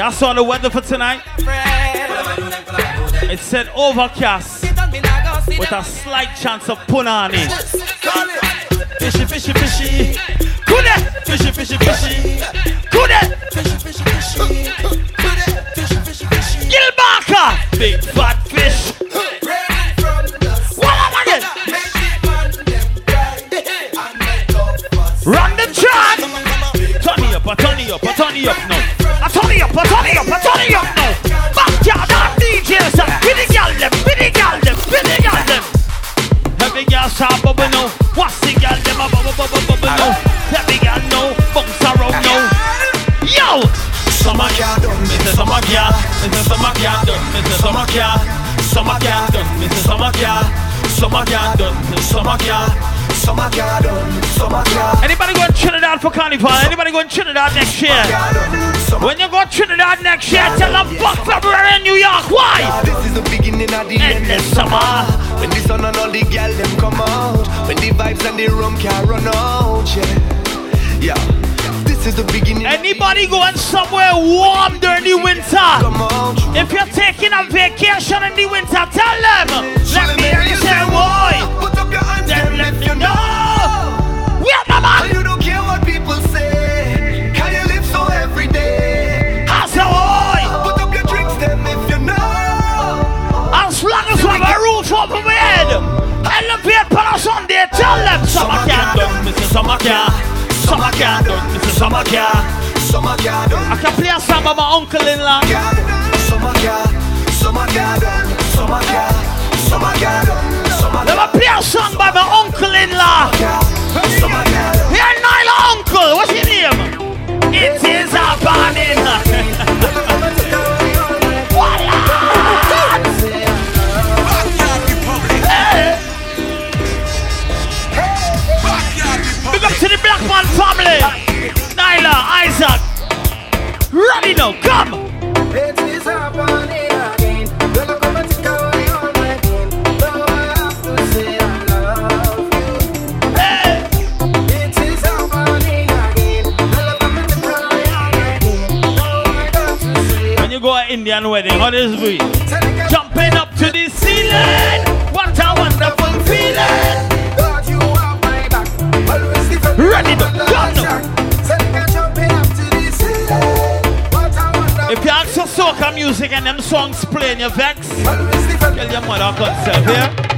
Y'all saw the weather for tonight? It said overcast with a slight chance of punani. Fishy, fishy, fishy. Kude! Fishy, fishy, fishy. Kude! Fishy, fishy, fishy. Kude! Fishy, fishy, fishy. Gilbaka! Big fat Trinidad for carnival? Anybody going Trinidad next year? When you go Trinidad next year, tell them fuck February in New York. Why? This is the beginning of the endless summer. When the sun and all the gal them come out. When the vibes and the rum can run out. Yeah, yeah. This is the beginning. Anybody going somewhere warm during the winter? If you're taking a vacation in the winter, tell them. Let me hear you say, boy. Put up your hands Then let me know. Can't done, Mr. Summer can't. Summer car done. I can play a song by my uncle-in-law. Summer car, summer done. Summer car, summer car Let me play a song by my. Summer car done. Here, Nyla uncle. What's your name? It is a burning. I have to say When you go to Indian wedding, how does it be? Jumping up to the ceiling. What a wonderful feeling. God, you have my back. Always defend me Ready to go soca music and them songs playing, you vex. Tell your mother concert here.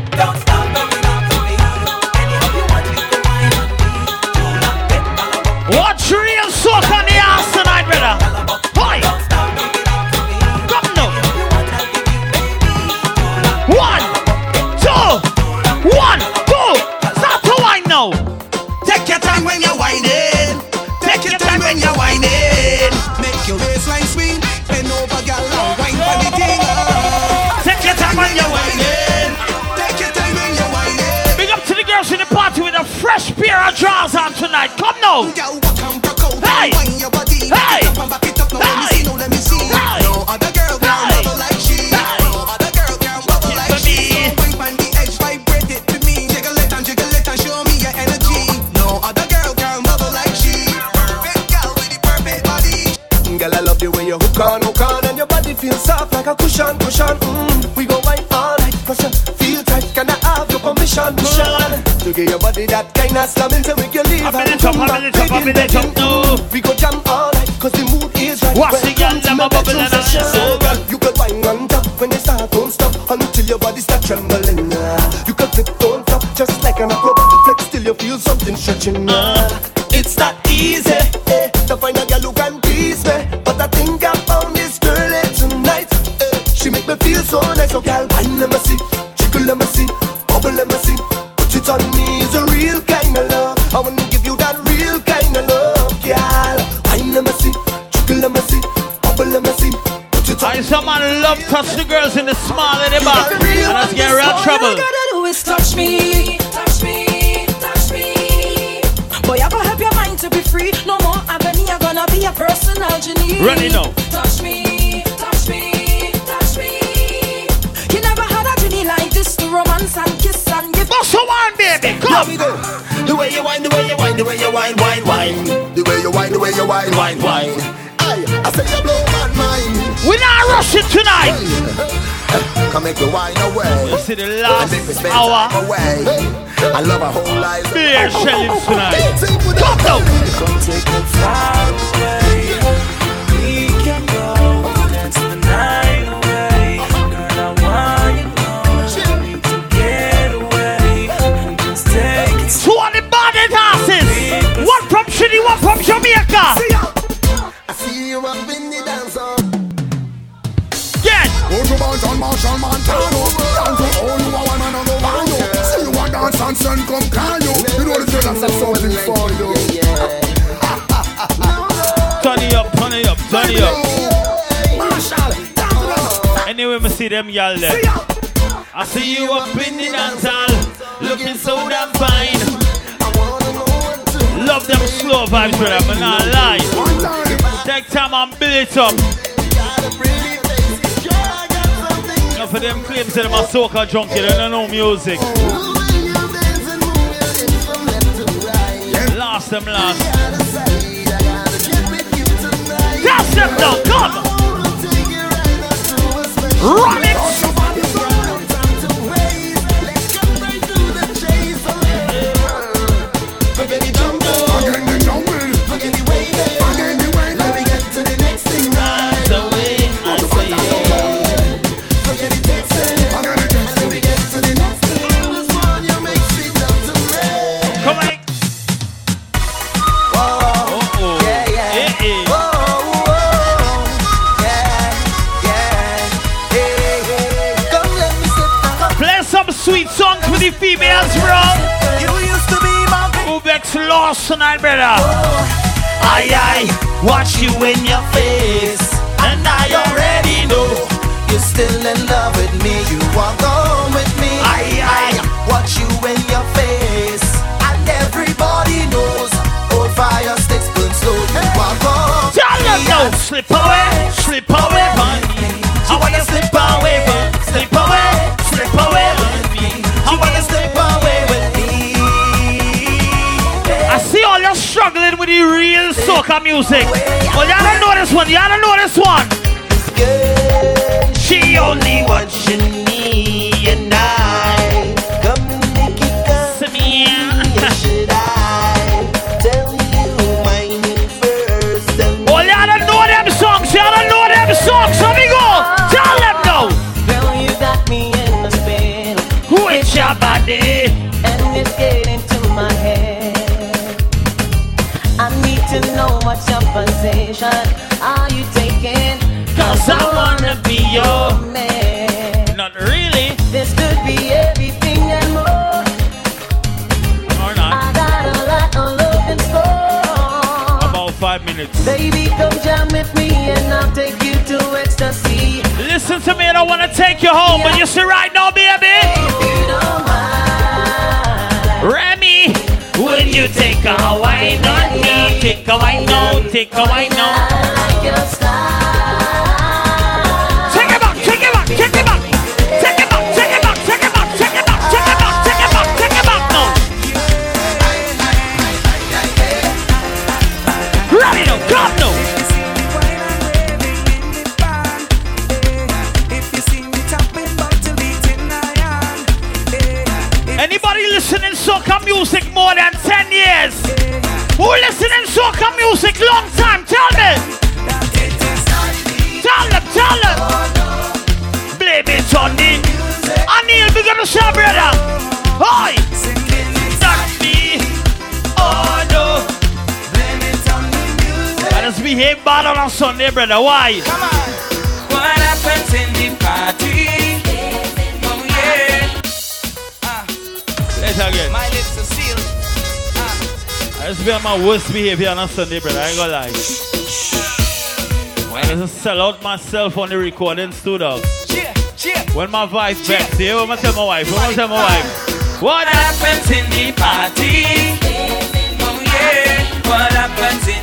Now. Hey. Hey. Hey. No other girl can bubble like she. No other girl can bubble like she. Wine on the edge, vibrate it to me. Jiggle it and jiggle it and show me your energy. No other girl can bubble like she. Perfect girl with the perfect body. Girl, I love the way you hook on, hook on, and your body feels soft like a cushion, cushion. Mm. We go wine all night, cause feel tight. Can I have your permission, permission? To give your body that kind of slamming to make up in the back top, up in the top, no. We go jam all night, cause the mood is right. What's the girl, Welcome to them a bubble and a so girl, you can wine on top when you start, don't stop until your body start trembling. Way you whine, whine, whine. Aye, I say you blow my mind. We not rushing tonight. Come make me wine away. You see the last And make me spend hour. away. I love a whole life. Beer shelling tonight. Come. Come take me far away. Banton, Machel, Montano Dance to all you a one and go want you See you a dance and send come call you You know the and say something for you Turn it up, turn it up, turn it up. Machel, Anyway, me see them y'all there. I see you up in the dance hall, looking so damn fine. Love them slow vibes, brother, but not lie. Take time and build it up. Them claims that I'm a soca junkie, they don't know music. Last them last. That's them now, come! Run it! Tonight, brother. I, I watch you in your face, and I already know you're still in love with me. You soca music. But y'all don't know this one. Y'all don't know this one. She only watching take a wine brother? Why? Come on. What happens in the party? Oh yeah. Ah. Uh, Let's again. My lips are sealed. Uh. I just be on my worst behavior on a Sunday, brother. I ain't gonna lie. When I just sell out myself on the recording studio. Cheer. When my wife cheer. back, see, I'm gonna tell my wife. I'm gonna tell my wife. What happens in the party? Oh yeah. What happens in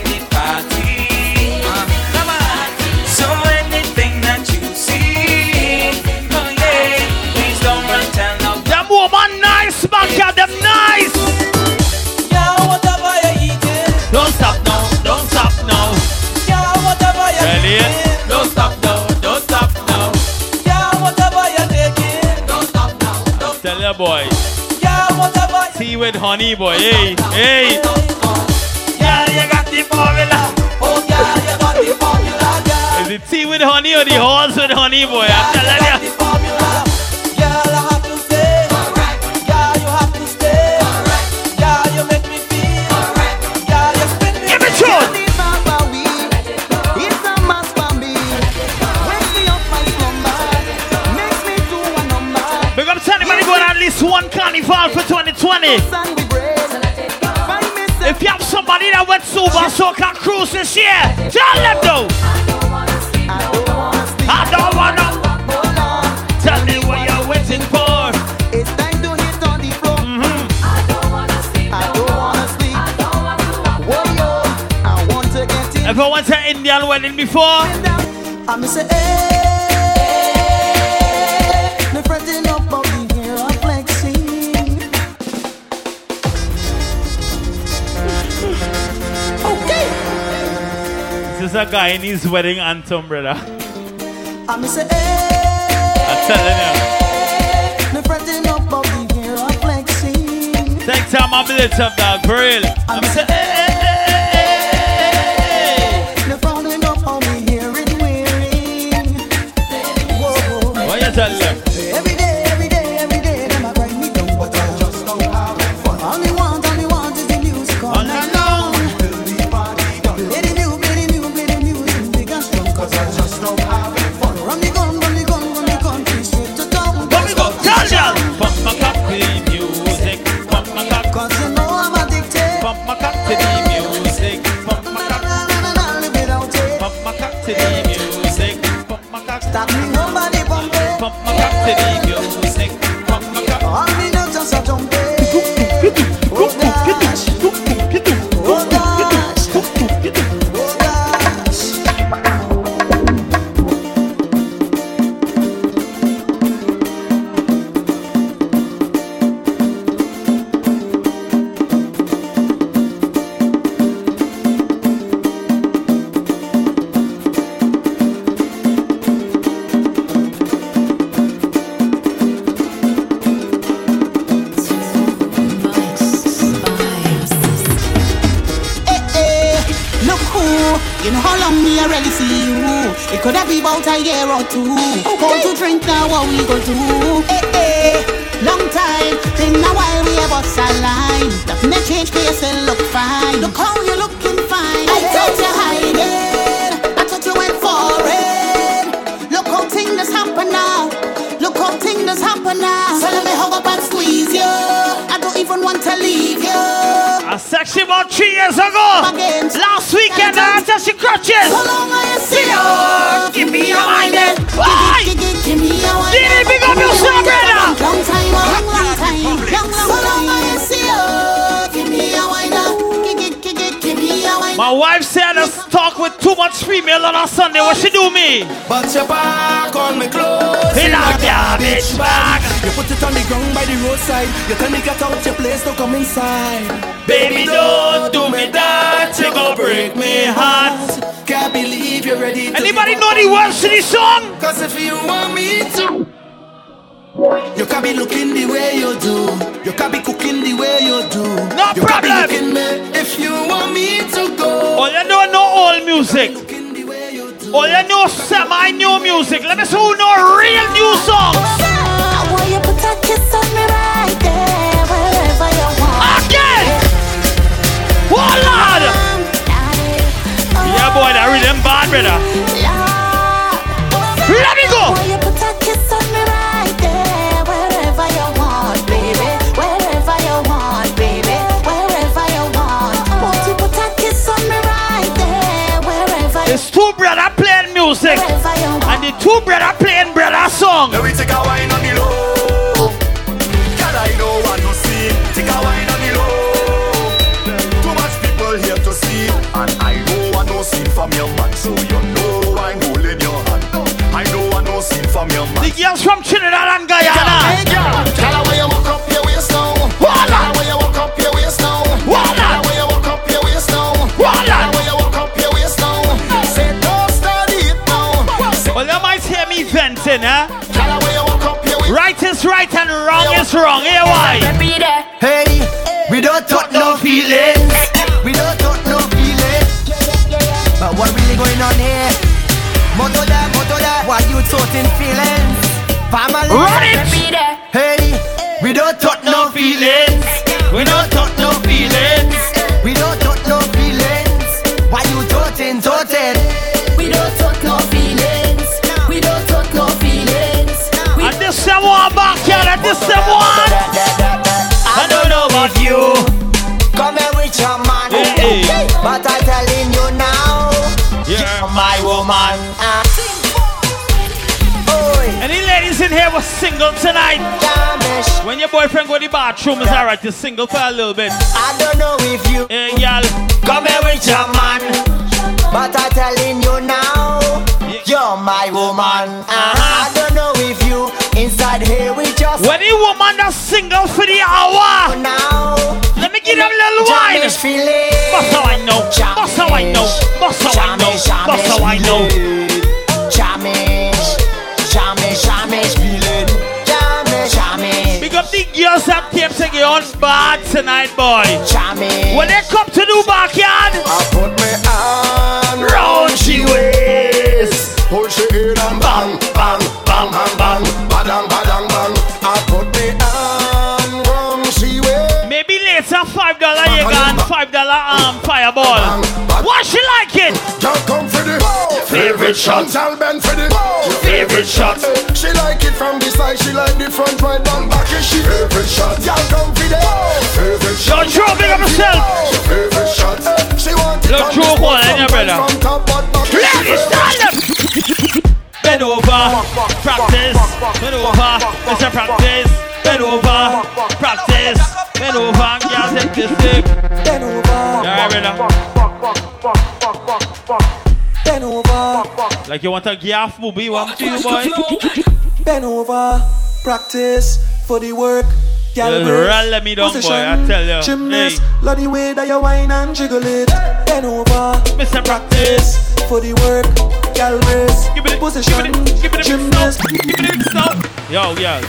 with honey, boy. Hey, hey. Girl, you got the formula. Oh, girl, you got the formula. Is it tea with honey or the horse with honey, boy? I'm telling you. money. If you have somebody that went super soca cruise this year, tell them though. I don't wanna. Tell me what you're waiting for. It's time to hit on the floor. I don't wanna sleep. I don't wanna sleep. I don't wanna. Whoa, I want to get in. Ever went to Indian wedding before? I'm say. a guy in his wedding and brother. I'm say, hey, I'm telling you. Take time, I'm a little tough dog, really. I'm, I'm say, hey. Is right and wrong is wrong. Here why? Hey, we don't talk no feelings. We don't talk no feelings. But what really going on here? Moto da, moto da. Why you talking feelings? Family. Run it! Hey, we don't talk no feelings. And this someone back here, and this someone. I don't know about you. Come here with your man. But I'm telling you now. Yeah. My woman. Any ladies in here was single tonight? When your boyfriend go to the bathroom, is alright to single for a little bit. I don't know if you Hey, y'all. come here with your man. But I'm telling you now. You're my woman. Ah. I don't know if you inside here with just When the woman that's single for the hour, now. let me give them a little wine. Boss how I know. Boss how I know. Boss how I know. Boss how I know. Jamish, Jamish, Jamish feeling. Jamish, Jamish. Big up the girls that came to get on bad tonight, boy. Jamish. When they come to the backyard, I put me on round she waist. Push it in and bang, bang, bang, bang, bang, five dollar um fireball. What she like it? Just come for the Favorite shot. Tell Ben for the Favorite shot. She like it from the side, she like the front, right down back. Is she favorite shot? Y'all come for the favorite shot. Don't throw big up yourself. Favorite shot. She want it Look, on one front, your from brother. From top, but back. Ladies, stand up. Bend over, practice. Bend over, Mr. Practice. Bend over, practice. Bend over, girl, take this stick. Bend over. Yeah, brother. Bend over. Like you want a gaff movie, one you, boy. Bend over. Practice for the work. Brace. rally me down, boy, I tell ya. Gymnast. Hey. Love the way that you whine and jiggle it. Bend over. Mr. Practice. For the work. Gal brace. Position. Gymnast. Yo, yo.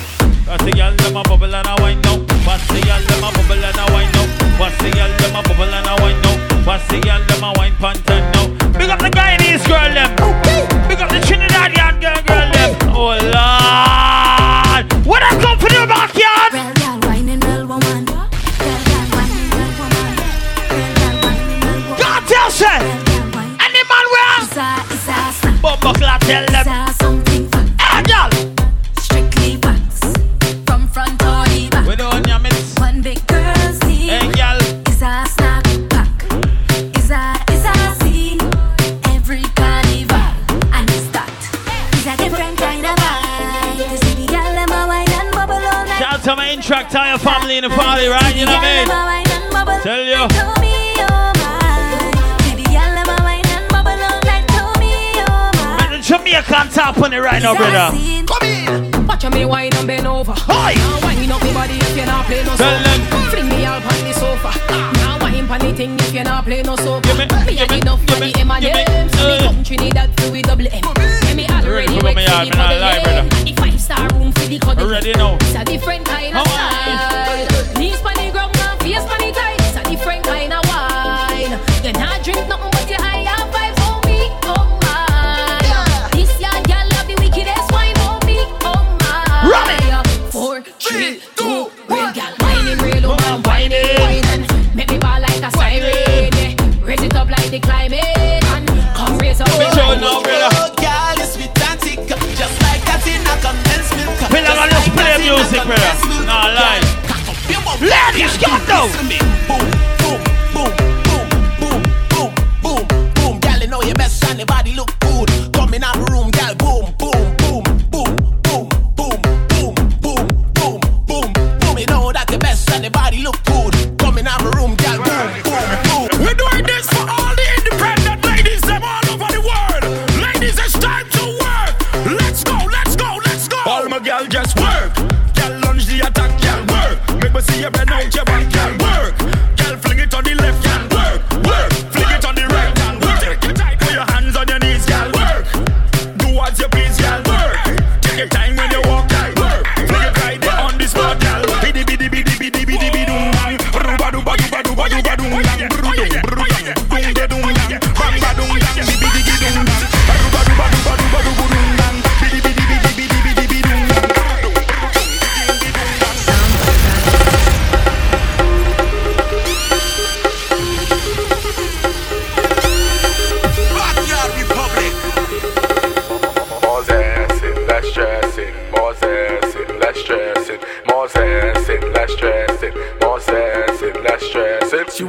What's the girl them a bubble and a wine now? What's the girl them a bubble and a wine now? What's the girl them a bubble and a wine now? What's the girl them a wine pantan now? Big up the Guyanese girl them. Big up the Trinidadian girl girl them. Oh Lord, what I tell them. Something fun. Hey, girl. Strictly wax. From front or the back. We don't yam it. One big girl's team. Hey, girl. Is a snack pack. Is a, is a scene. Every carnival. And it's that. It's a different kind of vibe. You see the girl, them a wine and bubble all night. Shout out to my Intract Tire family in the party, right? You know what I mean? Tell you. Man, the Jamaican top on it right now, brother. Come in. Watch me wine and bend over. Hi. Now wine up me body if you're not play no Tell soca. Fling me up on the sofa. Now wine pon the thing if you're not play no soca. Me had enough money in my name. So me come Trinidad to with double M. Yeah, me already Look at wait me for yard, the man, I lie, bubble brother. M. The five star room for the cuddle. Already know. It's a different kind of style. music, man. Nah, lies. Ladies, come.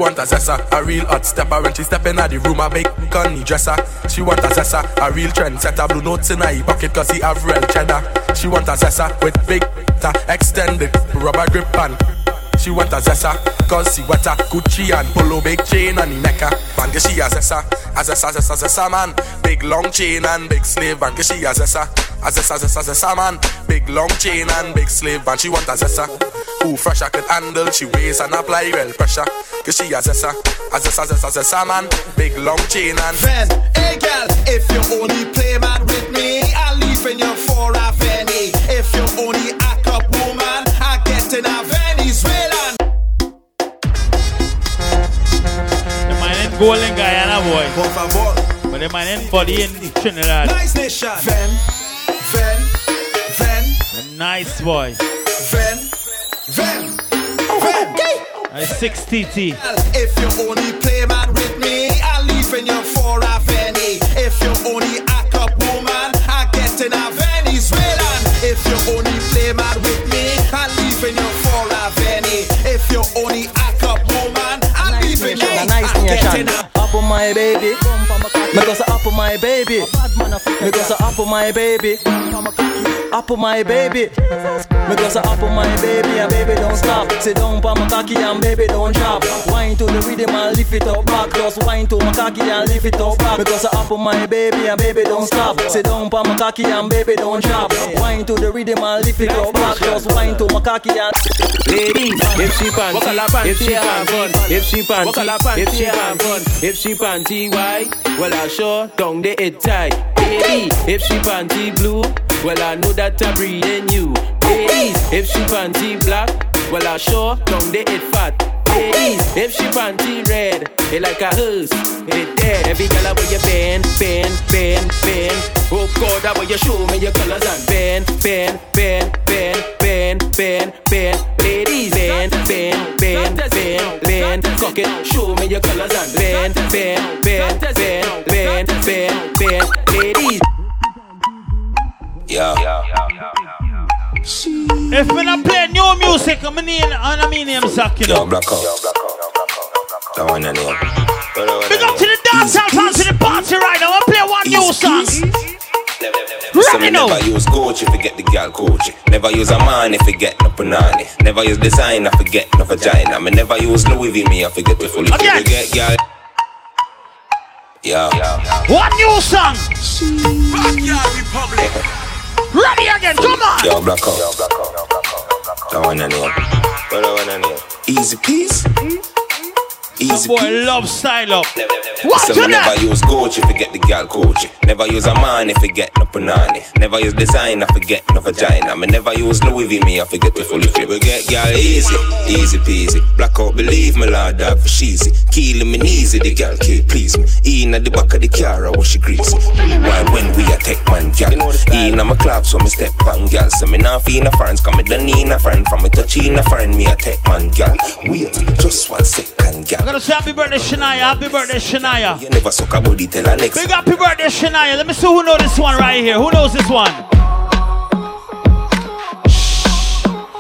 Want a zessa, a real hot stepper When she step in the room, I make gunny dresser. She want a zessa, a real trendsetter. Blue notes in her pocket cause he have real cheddar. She want a zessa with big ta extended rubber grip and she want a zessa, cause she a Gucci and polo big chain on the neck. Man, get she a zessa, a zessa, zessa, zessa man. Big long chain and big and get she a zessa, a zessa, zessa, zessa man. Big long chain and big slave, and she want a zessa. Who fresh I could handle, she weighs and apply well pressure. Cause she a zessa, a zessa, zessa, zessa man. Big long chain and Ven, hey girl, if you only play mad with me, I'll leave in you for a penny. If you only act up woman, I get in a Venezuelan. The man in Golden Guyana boy. But the man in body in Trinidad. Nice nation. Ven, Ven, Ven, The nice boy. Ven, Ven, oh, Ven. A 6 TT. If you only play mad with me, I'll leave in you for a. If you only act up woman, I get in a Venezuelan. If you only play mad with me, I'll leave in you for a. If you only act up woman, I'll leave in you. A nice I get in a Up on my baby. Because I up on my baby. Because I up on my baby. Up on my baby. Because I up on my baby and baby don't stop. Sit down pa my cocky and baby don't drop. Wine to the rhythm and lift it up back. Just wine to my cocky and lift it up back. Because I up on my baby and baby don't stop. Sit down pa my cocky and baby don't drop. Wine to the rhythm and lift it up back. Just wine to my cocky and. Ladies, if she panty, if she panty, if she panty, if she panty, if she panty white, well I sure down the head tight. Baby, if she panty blue, well I know that I'm breathing you. Ladies, if she panty black, well I sure down the head fat. Ladies, if she panty red, it like a hearse, it dead. Every girl where you bend, bend, bend, bend. Oh God, that way you show me your colors and bend, bend, bend, bend, bend, bend, bend. Ladies, bend, bend, bend, bend, bend. Cock it, show me your colors and bend, bend, bend, bend, bend, bend, bend. Ladies. Yeah. If we not play new music, I'm in on a medium sack, you know. black out. That one your name. Big up to the dance hall fans to the party right now. I play one new song. So me never use Gucci if you get the girl Gucci. Never use a man if you get no punani. Never use design if you get no vagina. Me never use Louis V me if you get the fully Again. you get girl. Yeah. One new song. Backyard Republic. Ready again, come on. Yo, black out. That one your name. What that one your name? Easy peas. Easy boy love style up. What so me never use Gucci if you get the girl Gucci. Never use a man if you get no punani. Never use design if you get no vagina. Me never use Louis V me if you get the fully flip. We get girl easy, easy peasy. Blackout believe me, lord dog for cheesy. Killing me easy, the girl can't please me. In at the back of the car, I wash she greasy. Why when we attack man girl? In at my club, so me step on girl. So me not feel no friends, come me done need a friend. From me touching a friend, me attack man girl. Wait, just one second girl. Gonna say happy birthday, Shania. Happy birthday, Shania. You never suck a body till next. Big happy birthday, Shania. Let me see who knows this one right here. Who knows this one?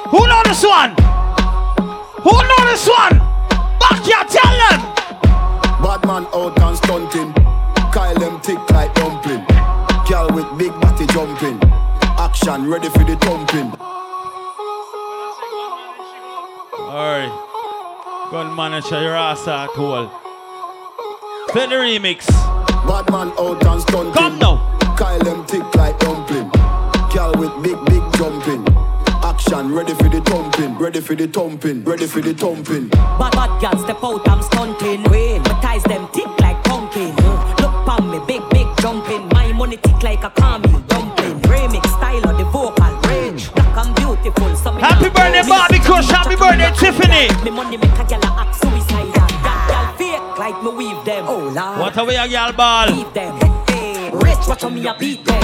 Who know this one? Who know this one? Back here, tell them. Bad man out and stunting. Kyle them thick like dumpling. Girl with big body jumping. Action ready for the thumping. Alright. Gun manager, your ass are cool. Play the remix. Bad man out and stunting. Come now. Kyle them thick like dumpling. gal with big, big jumping. Action, ready for the thumping, ready for the thumping, ready for the thumping. Bad bad girl step out, I'm stunting. Wait, my ties them tick like pumpkin. Look pon me, big big jumping. My money tick like a caramel dumpling. Remix style of the vocal range. Black and beautiful. So me Happy not birthday, me Bobby see Kush. Happy birthday, Tiffany. Me money make a gal act suicidal. Gal fake like me weave them. Oh lord. What are we a girl ball? Leave them. Rich, watch how me a beat them.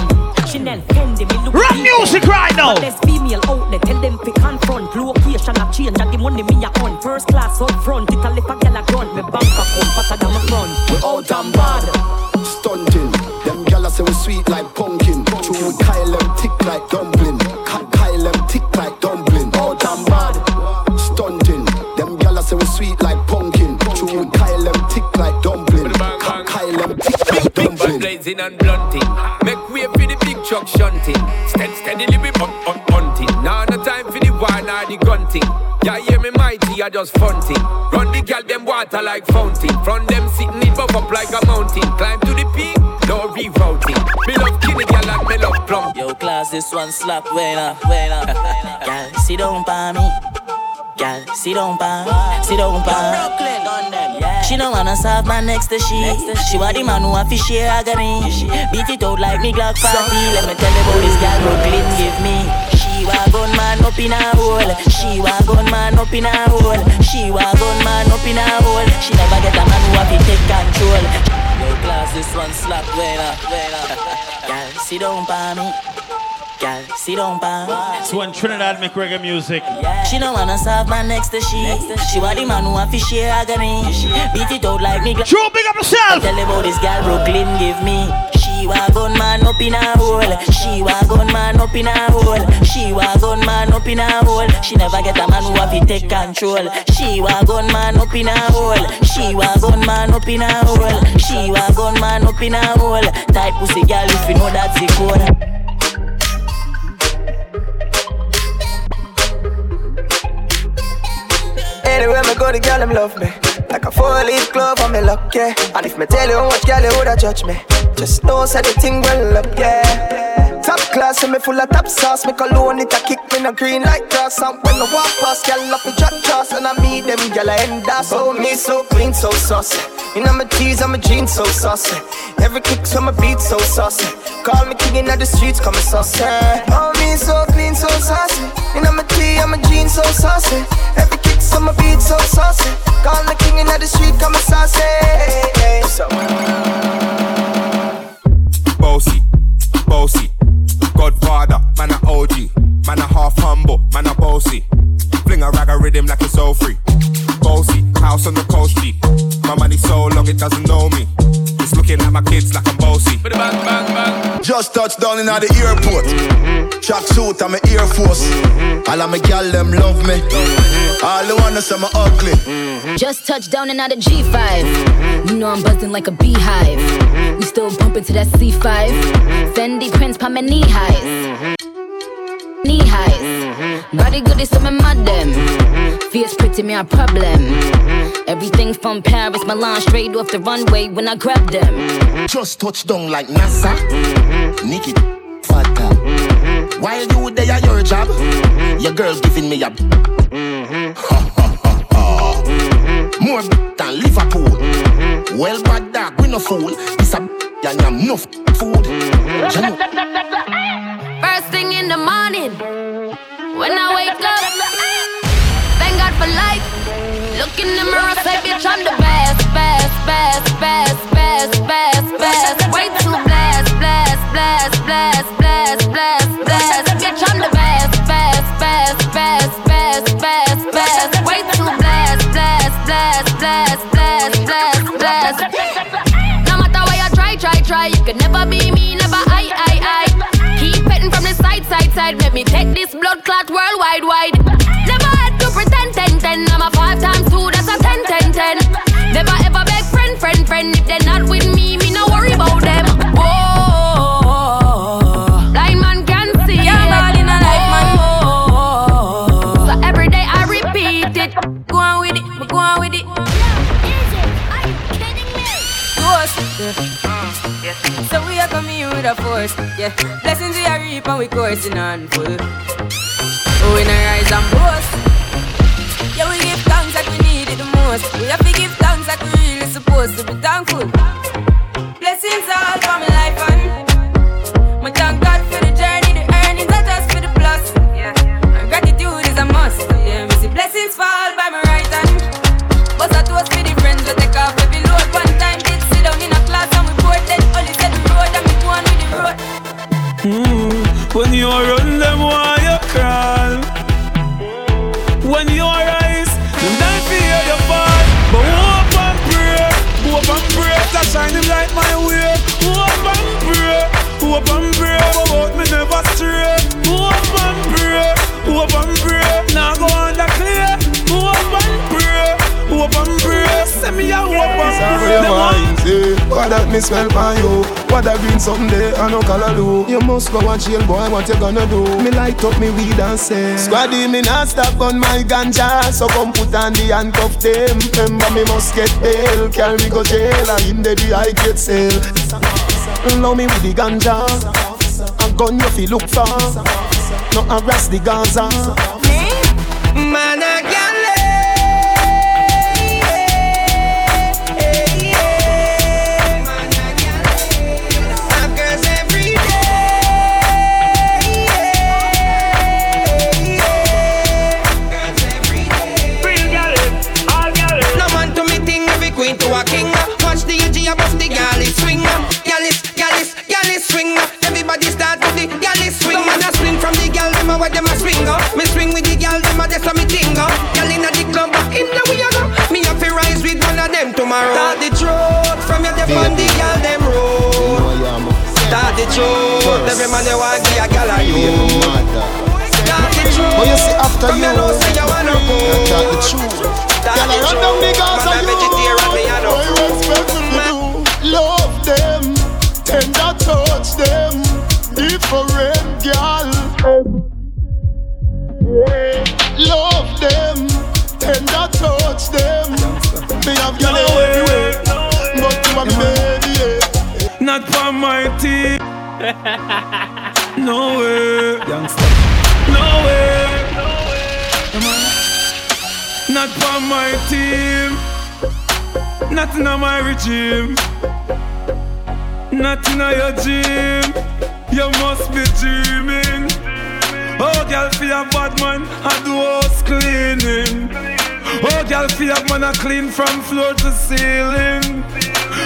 Chanel, Fendi, me look Rap music right now. There's female out there, tell them fi confront. Location a change, and the money me a on. First class up front, it a lip a gal a grunt. Me bank account fatter than my front. We out and bad, stunting. Them gyal say we sweet like pumpkin. True, we Kyle them tick like dumpling. Blazing and blunting. Make way for the big truck shunting. Stead steadily we bump up hunting. Now no time for the wine or the gunting. Yeah, hear me mighty, I just funting. Run the gal them water like fountain. From them sitting it buff up like a mountain. Climb to the peak, no rerouting. Me love kinny gal and me love plum. Yo, class, this one slap when up, when up. Gal, sit down by me. Gal, sit down by. Brooklyn on. She don't wanna serve man next to she. She want the man who have to share agony. Beat it out like me Glock 40. Let me tell you about this gal Brooklyn give me. She wa gun man up in a hole. She wa gun man up in a hole. She wa gun man up in a hole. She never get a man who have to take control. Yo, class, this one slap when up, when up. Gal, sit down by me. Gal, sit down by. It's when Trinidad make reggae music. She don't wanna serve man next to she. She want the man who have to share agony. Beat it out like me. True, big up yourself. Tell about this girl Brooklyn give me. She wa gun man up in a hole. She wa gun man up in a hole. She wa gun man up in a hole. She never get a man who have to take control. She wa gun man up in a hole. She wa gun man up in a hole. She wa gun man up in a hole. Tight pussy girl if you know that's the code. Anywhere me go, the girl them love me. Like a four-leaf glove me luck, yeah. And if me tell you much girl you woulda judge me, just know say the thing well up, yeah. Top class, and me full of top sauce. Me cologne it a kick me no green like grass. And when I walk past, girl up me drop toss, and I meet them girl I end up. Oh me so clean, so saucy. You know my tees and my jeans so saucy. Every kick so my beat so saucy. Call me king in the streets, call me saucy. Oh me so clean, so saucy. You know my tee and my jeans so saucy. Every so my beat so saucy. Call me king in the street, come and saucy. Hey, hey, so. Bossy, bossy, Godfather, man a OG, man a half humble, man a bossy. Fling a rag a rhythm like it's all free. Bossy, house on the coast G. My money so long it doesn't know me. It's looking at my kids like I'm bossy. Just touched down in at the airport. Track suit, I'm a Air Force. All of my gal them love me. All the wanna say me ugly. Just touched down and out of G5. You know I'm buzzing like a beehive. We still bumping to that C5. Fendi prints pa my knee highs. Knee highs. Body good is some mad them. Mm-hmm. Fierce pretty me a problem. Mm-hmm. Everything from Paris, Milan, straight off the runway when I grab them. Mm-hmm. Just touched down like NASA. Nikki, fatter. While you there at your job, your girl giving me a. Ha ha ha ha. More than Liverpool. Well, bad dog, we no fool. It's a and I'm enough food. First thing in the morning, when I wake up, thank God for life. Look in the mirror, say, bitch, I'm the best, best, best, best, best, best, best. Way too blessed, blessed, blessed, blessed, blessed, blessed, blessed. Bitch, I'm the best, best, best, best, best, best, best. Way too blessed, blessed, blessed, blessed, blessed, blessed, blessed. No matter what you try, try, try, you can never be me, never I, I, I. side, side, side. Let me take this blood clot worldwide, wide. Coming with a force, yeah. Blessings we are deep and we coursing on full. Oh, we rise and boast. Jail boy What you gonna do? Me light up me weed and say Squaddy me not stop on my ganja. So come put on the handcuff them Remember me must get bail. Carry me go jail And in the I get sale. Love me with the ganja. A gun you feel look for. No harass the Gaza man you want give a gal a you. Start the truth, But you see after from you your know say you wanna go. Start the truth Start Girl, I the run down the truth, Gaza, man a you. vegetarian me a know. I respect you do. Love them, tender touch them, different girl. Love them, tender touch them. Me have girl everywhere, but you are baby. Not for my team. Not in my regime. Not in your gym. You must be dreaming. Oh, girl, for your bad man, I do house cleaning. Oh, girl, for your man, I clean from floor to ceiling.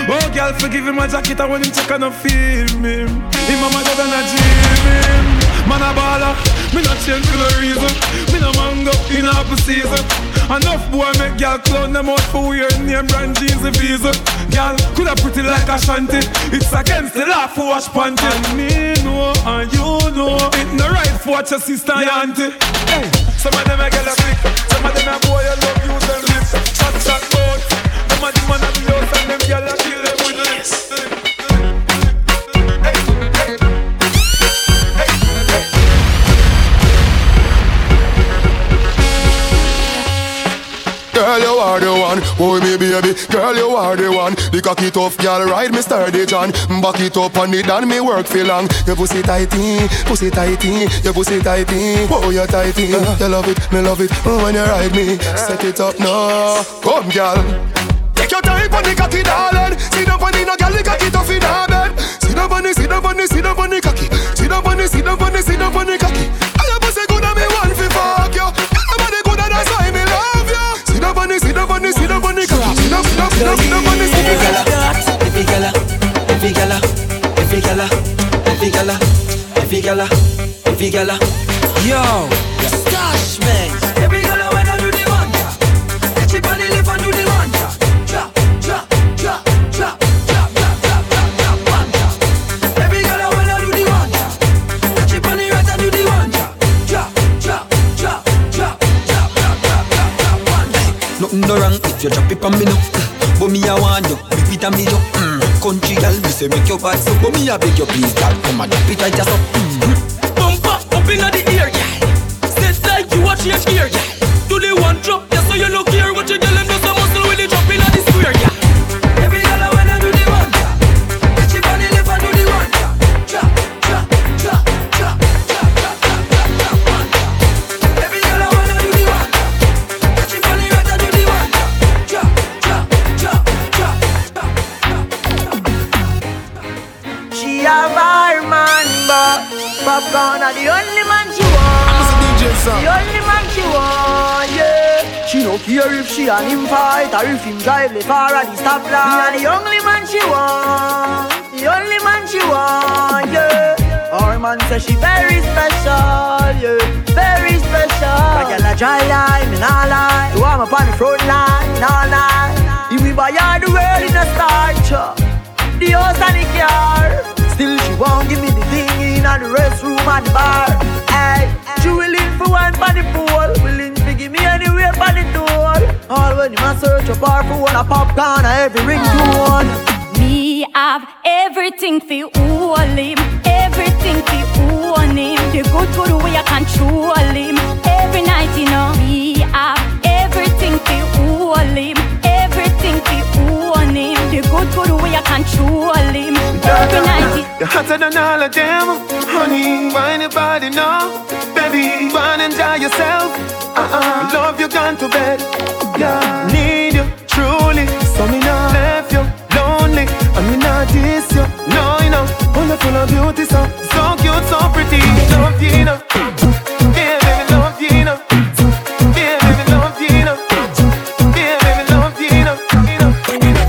Oh, girl, forgive him my jacket, I want him check and I feel me. Him mama dead and I dream him. Man a baller, me not change for no reason. Me no mango in a season. Enough boy make girl clown them out for weird name brand jeans and visa. Girl coulda pretty like a shanty. It's against the law for wash panty. And me know and you know it no right for watch your sister and auntie. Hey, some of them a girl a quick, some of them a boy a love oh me baby. Girl, you are the one. The cocky tough girl, ride me sturdy John. Back it up on it and me work for long. Your pussy tighty, pussy tighty, your pussy tighty. Oh, you tighty. You love it, me love it. Oh, when you ride me, set it up now. Come, girl. Take your time on the cocky, darling. On the no girl, the cocky tough in on the, down on the, down on the cocky. Sit down on the, down on the, down on the cocky. gala, every gala. Yo, yeah. stash man. Every gala when I do the wonder. The chip on the lip and do the wonder. Drop, drop, drop, drop. Nothing no wrong if you drop it on me now But me I want you, repeat on me yo mm. Country girl, say make your bad so. But me I beg you please, girl, come and drop it right just up. She and him fight or if him drive the car at the stoplight. Me are the only man she want. The only man she want, yeah. Our man say she very special, yeah, very special. I get a dry line, me nah lie. You want me on the front line, nah lie. If we buy all the world in a starch, the house and the car. Still she won't give me the thing in the restroom and the bar. Hey, she willing for one for the pool, willing to give me anywhere for the door. All when you must search a bar for one a popcorn, a every ringtone. Me have everything for all him, everything for own him. The good good way I control him. Every night you know me have everything for all him, everything for own him. The good good way I control him. Every night You're hotter than all of them, honey. Why anybody know? Baby, go and enjoy yourself. Uh-uh. Love you gone to bed. Full of beauty, so so cute, so pretty. Love you, know. Yeah, baby, love you, know. Yeah, baby, love you, know. Yeah, baby, love you, know. You know.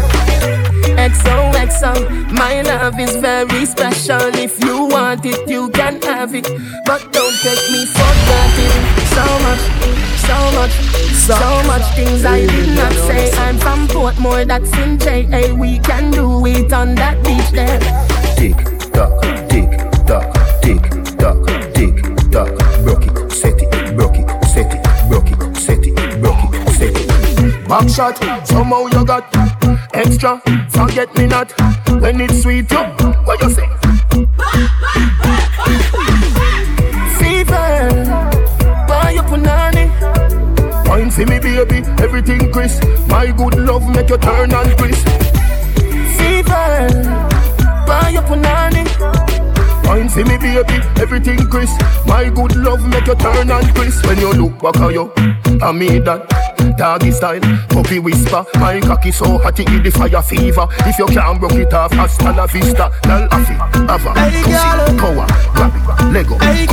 XOXO, my love is very special. If you want it, you can have it. But don't take me for granted. So much, so much, so much things I did not say. I'm from Portmore, that's in JA. We can do it on that beach there. Tick tock, tick tock, tick tock, tick tock. Broke it, set it, broke it, set it, broke it, set it, broke it, set it. Back shot, somehow you got extra. Forget me not when it's sweet. You, what you say? Fever, buy your punani. Wine for me, baby, everything crisp. My good love make you turn and crisp. Fever, buy your punani. Wine for me, baby, everything crisp. My good love make you turn and crisp. When you look back at you, I made that. Doggy style, puppy whisper. My cocky so hot it give the fire fever. If you can't broke it off, hasta la vista. Lal afi, ava, pussy, power, grab it, Lego, hey,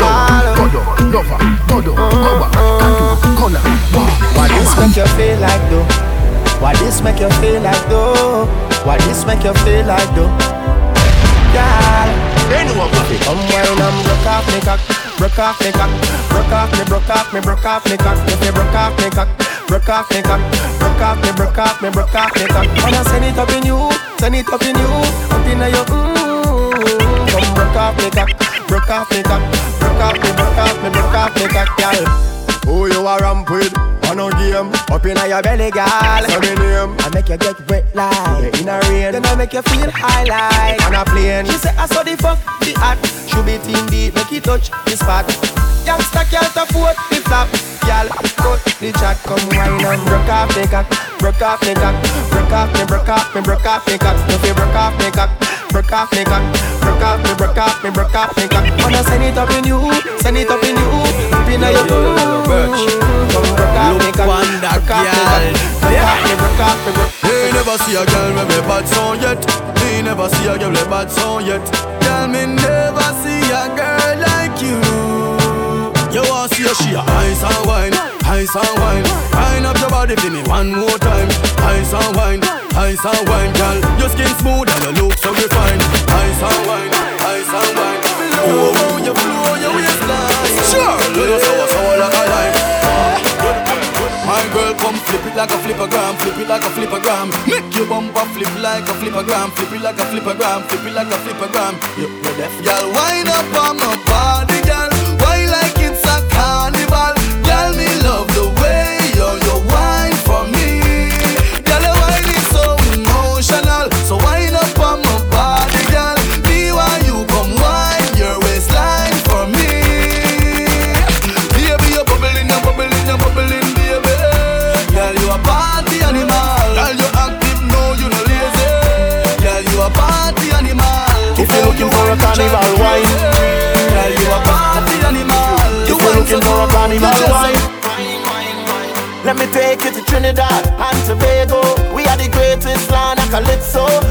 lover, godo, lover, godo, uh-huh. power, tattoo, color, wow. Why this make you feel like though? Why this make you feel like though? Why this make you feel like though? Girl, they know what it. Come wine and broke off me cock, broke off me cock, broke off me, broke off me, broke off me cock. If you broke off me cock, broke off me cock, broke off me, broke off me, broke off me cock. Wanna send it up in you, send it up in you, up in your mm. Off me cock, broke off me cock, broke off me, broke off me, broke off me cock, girl. Who you a ramp with? On a game, up in your belly, girl. Say me name. I make you get wet like in a rain. Then I make you feel high like on a plane. She say I saw the fuck the act. Should be team deep, make it touch the spot. Youngster can't afford the flap. Girl, cut the chat, come wine and broke off the cock, broke off the cock, broke off me, broke off me, broke off me cock. If you broke off me cock, broke off me cock, broke off me, broke off me, broke off me cock. Wanna send it up in you, send it up in you, up in your Come broke off me cock, broke off me cock, broke off me, broke off me, broke. Me never see a girl with me bad song yet. Me never see a girl with bad song yet. Girl, me never see a girl like you. You wanna see a she a ice and wine, ice and wine. Wine up your body for me one more time. Ice and wine, ice and wine, girl. Your skin smooth and your look so refined. Ice and wine, ice and wine. Oh, you flow your waistline. Sure, you so so like a lime. My girl, come flip it like a flippergram, flip it like a flippergram. Make your bumper flip like a flippergram, flip it like a flippergram, flip it like a flippergram. You, you deaf, girl, wind up on my body, girl. Wine, Girl, you a party animal. you're looking for a carnival wine, let me take you to Trinidad and Tobago. We are the greatest land of calypso.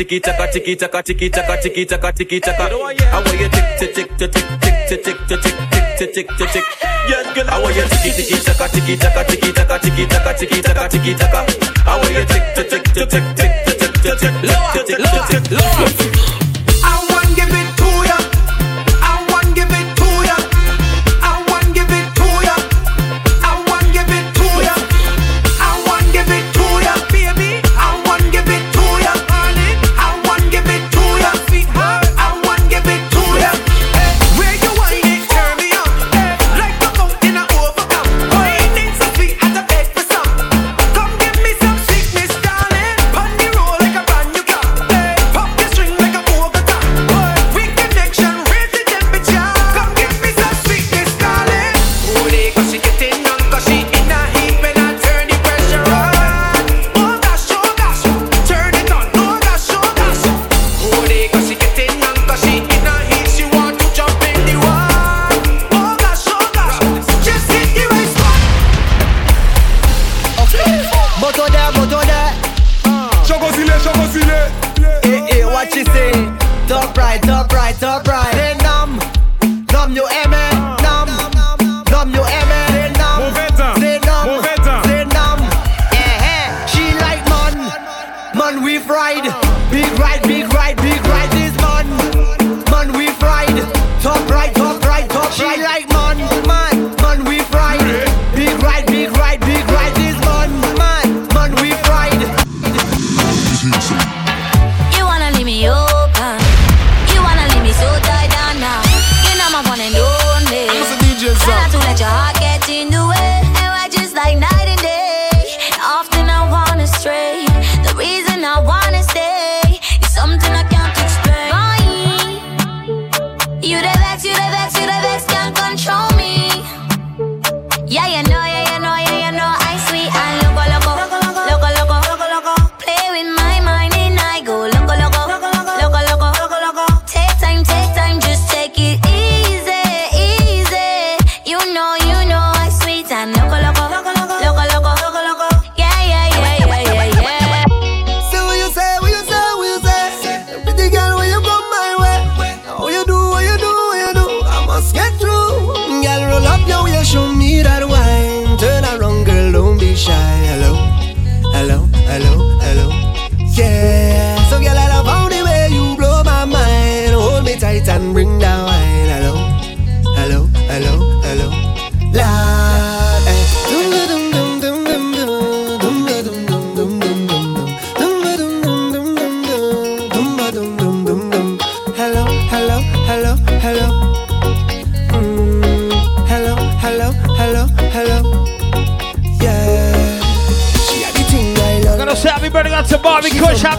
tiki taka tiki taka tiki taka tiki taka tiki taka. I want you tick tick tick tick tick tick tick tick tick tick tick tick. Yes, girl, I want you tiki tiki taka tiki taka tiki taka tiki taka tiki taka tiki taka. I want you tick tick tick tick tick tick tick tick tick tick tick tick.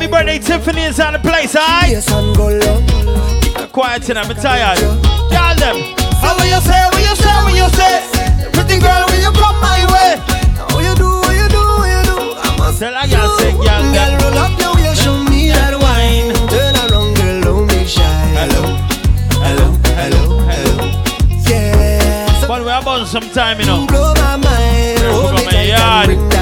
Happy birthday, Tiffany is on the place, alright? Quiet tonight, I'm tired. Y'all them. How will you say, What you say, What you say? Pretty girl, will you come my way? How you do, what you do, what you do? I must tell a girl, say, girl, girl. Roll up your waist, show me that wine. Turn around, girl, don't be shy. Hello, hello, hello, hello. Yeah. But we're about some time, you know. Blow my mind. Oh, my yard.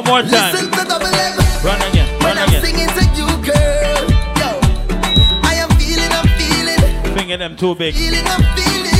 One more time. Listen to. Run again. Run when again. I'm singing to you, girl. Yo, I am feeling, I'm feeling. Finger them too big. Feeling, I'm feeling.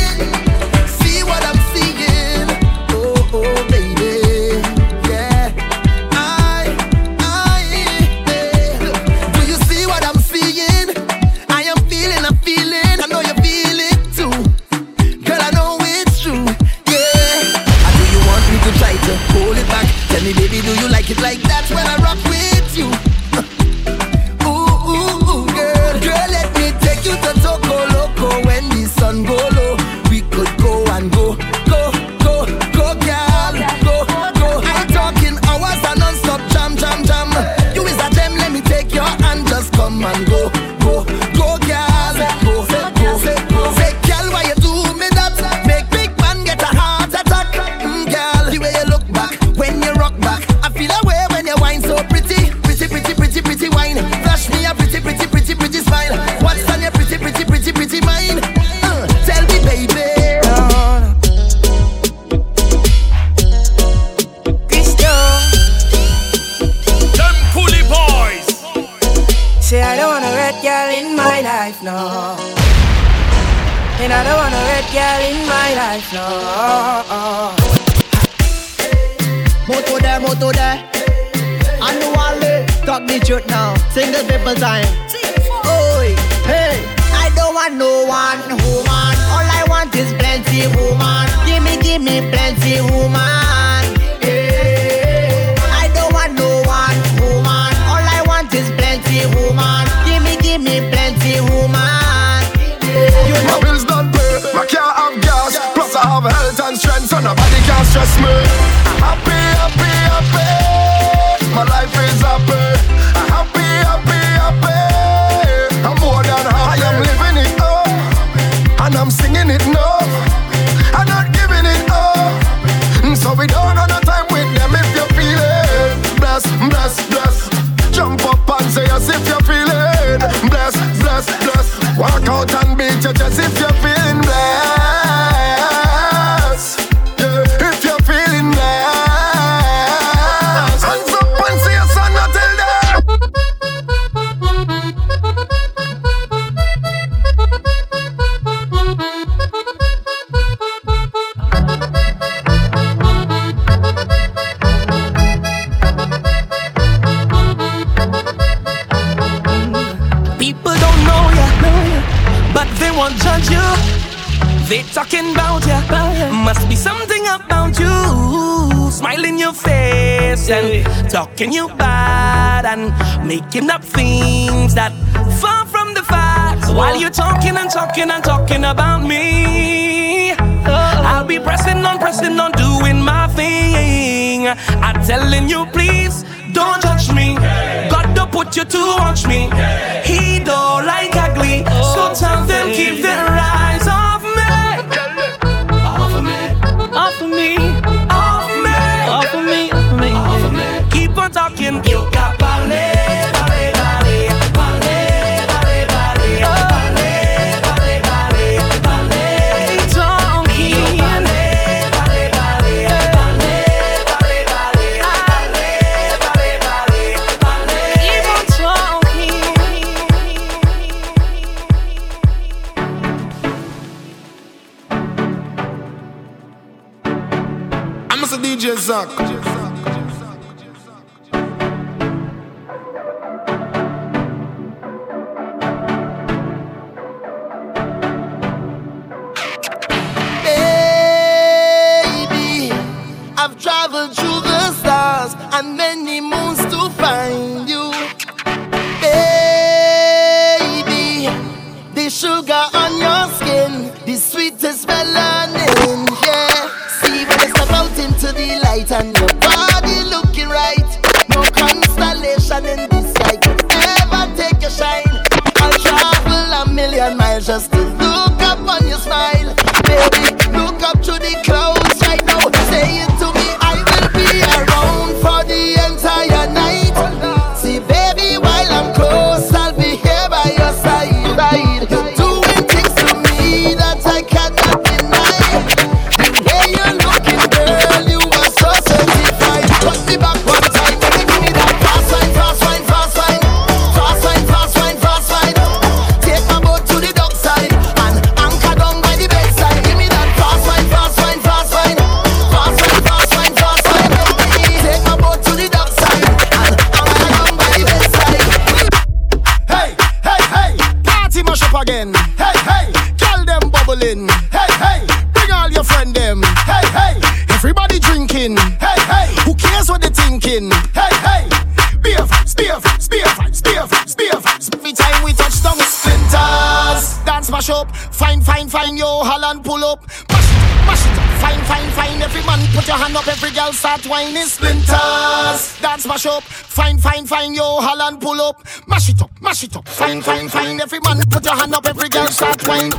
Fine, fine, fine, every man put your hand up, every girl start whining. Splinters, dance mash up. Fine, fine, fine, yo, Holland pull up. Mash it up, mash it up. Fine, fine, fine, every man put your hand up, every girl start whining.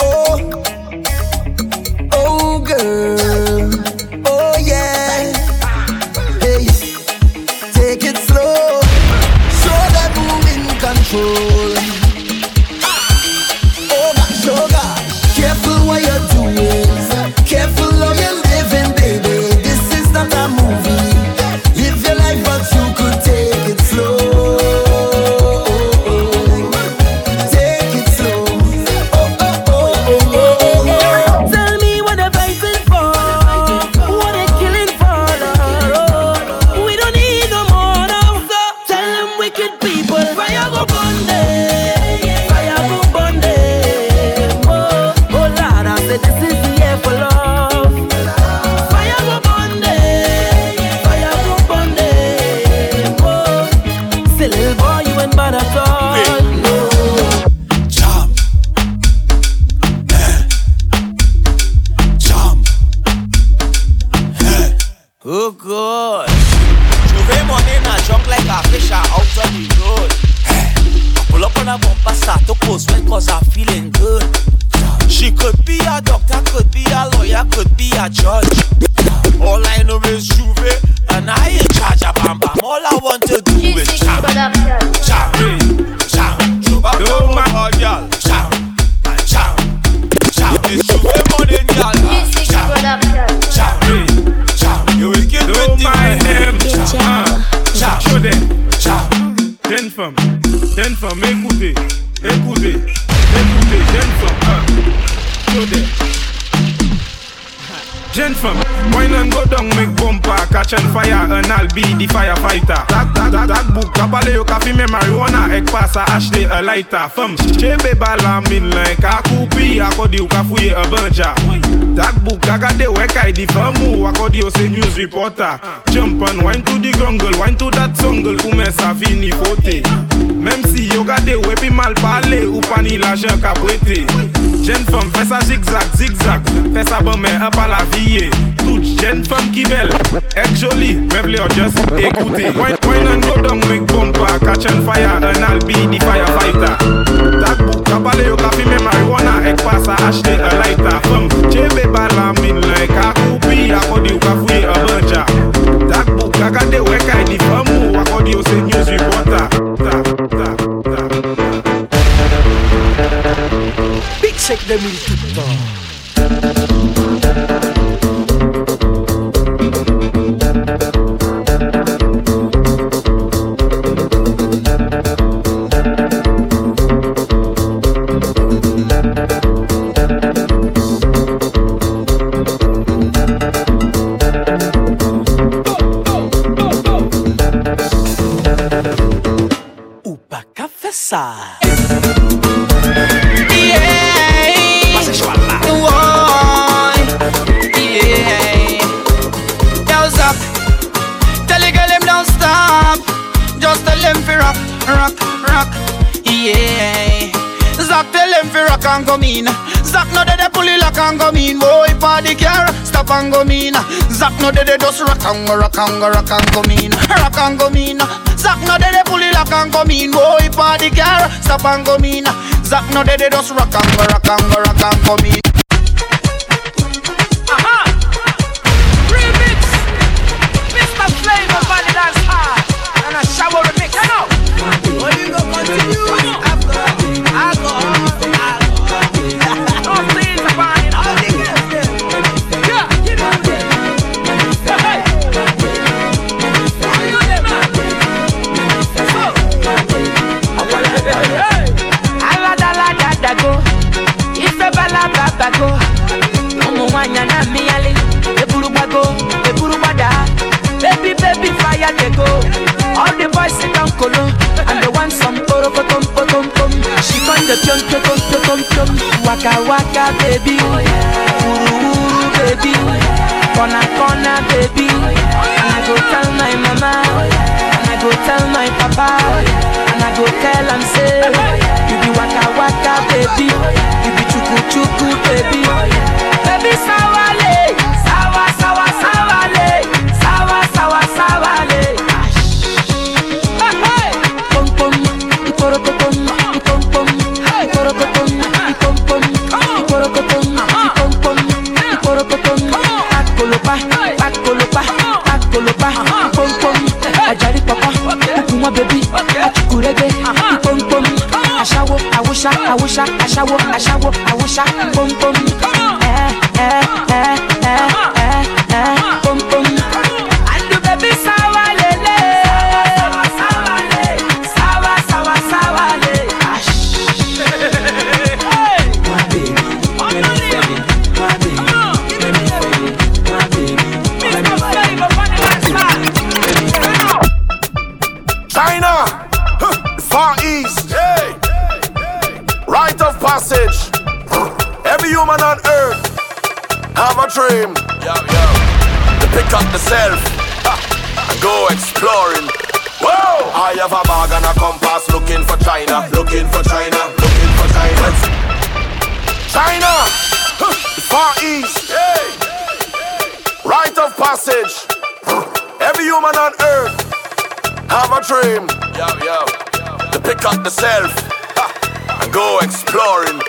Oh, oh, girl, oh yeah. Hey, take it slow, show them who in control. I'll be the firefighter. Tak, tak, tak, tak bouk Kapale yo ka fime marijuana Ek pa sa ashte a lighter. Fem, chebe bala min len Ka koupi akodi yo ka fouye a banja. Tak bouk, kagade we kay di famu Akodi yo se news reporter. Jump and wine to the jungle Wine to that jungle Koumen sa fini fote Mem si yo gade we pi mal pale Ou pa ni la jen ka pwete Jen fem, fesa zigzag, zigzag Fesa bon men apan la viye toute jeune femme qui belle. Être jolie, just écouter. Wine, wine and go down, make bumper. Catch and fire, and I'll be the firefighter. That book, kabale yo kafi me marijuana. Ek pasa, ashte a lighter. Femme, chebe bala min like a kupi. Akodi yo kafui a buncha. That book, I got the work I kakade wekai di famu. Akodi yo say news reporter. Ta, ta, ta. Big Sec 2000 tout le temps. Rock and. Zach no de de pull it lock and come in. Boy, party car, stop and come in. Zach no de de just rock and go, rock and go, rock and come in. Rock and come in. Zach no de de pull it lock and come in. Boy, party car, stop and come in. Zach no de de just rock and go, rock and go, rock and come in. Waka waka baby. Wuruwuru baby. Corner corner baby. And i go tell my mama. And i go tell my papa. And i go tell am say you be waka waka baby. You be chuku chuku baby. Baby sawale awusa, awusa, aṣawo, aṣawo, awusa, pom exploring. Whoa! I have a bag and a compass looking for China, looking for China, looking for China. China, Far East, hey. Rite of passage. Every human on earth have a dream. Yo, yo. To pick up the self and go exploring.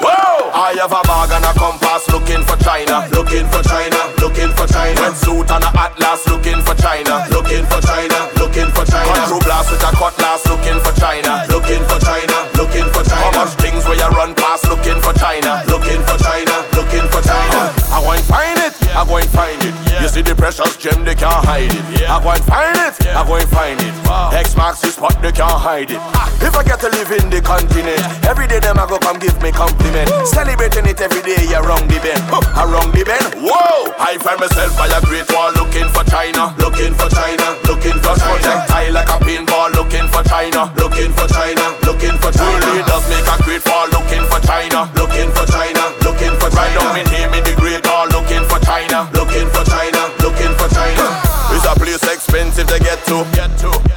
Whoa! I have a bag and a compass looking for China, looking for China, looking for China. Red suit and a atlas looking for China, looking for China, looking for China. Control blast with a cutlass looking for China, looking for China, see the precious gem, they can't hide it. I go and find it, I go and find it. X marks the spot, they can't hide it. Ah. If I get to live in the continent, every day them I go come give me compliment. Celebrating it every day, wrong the bend. Huh, around the bend, whoa! I find myself by a great wall looking for China, looking for China, looking for China. Projectile like a pinball looking for China, looking for China, looking for China. World leaders make a great wall looking for China, looking for China, expensive to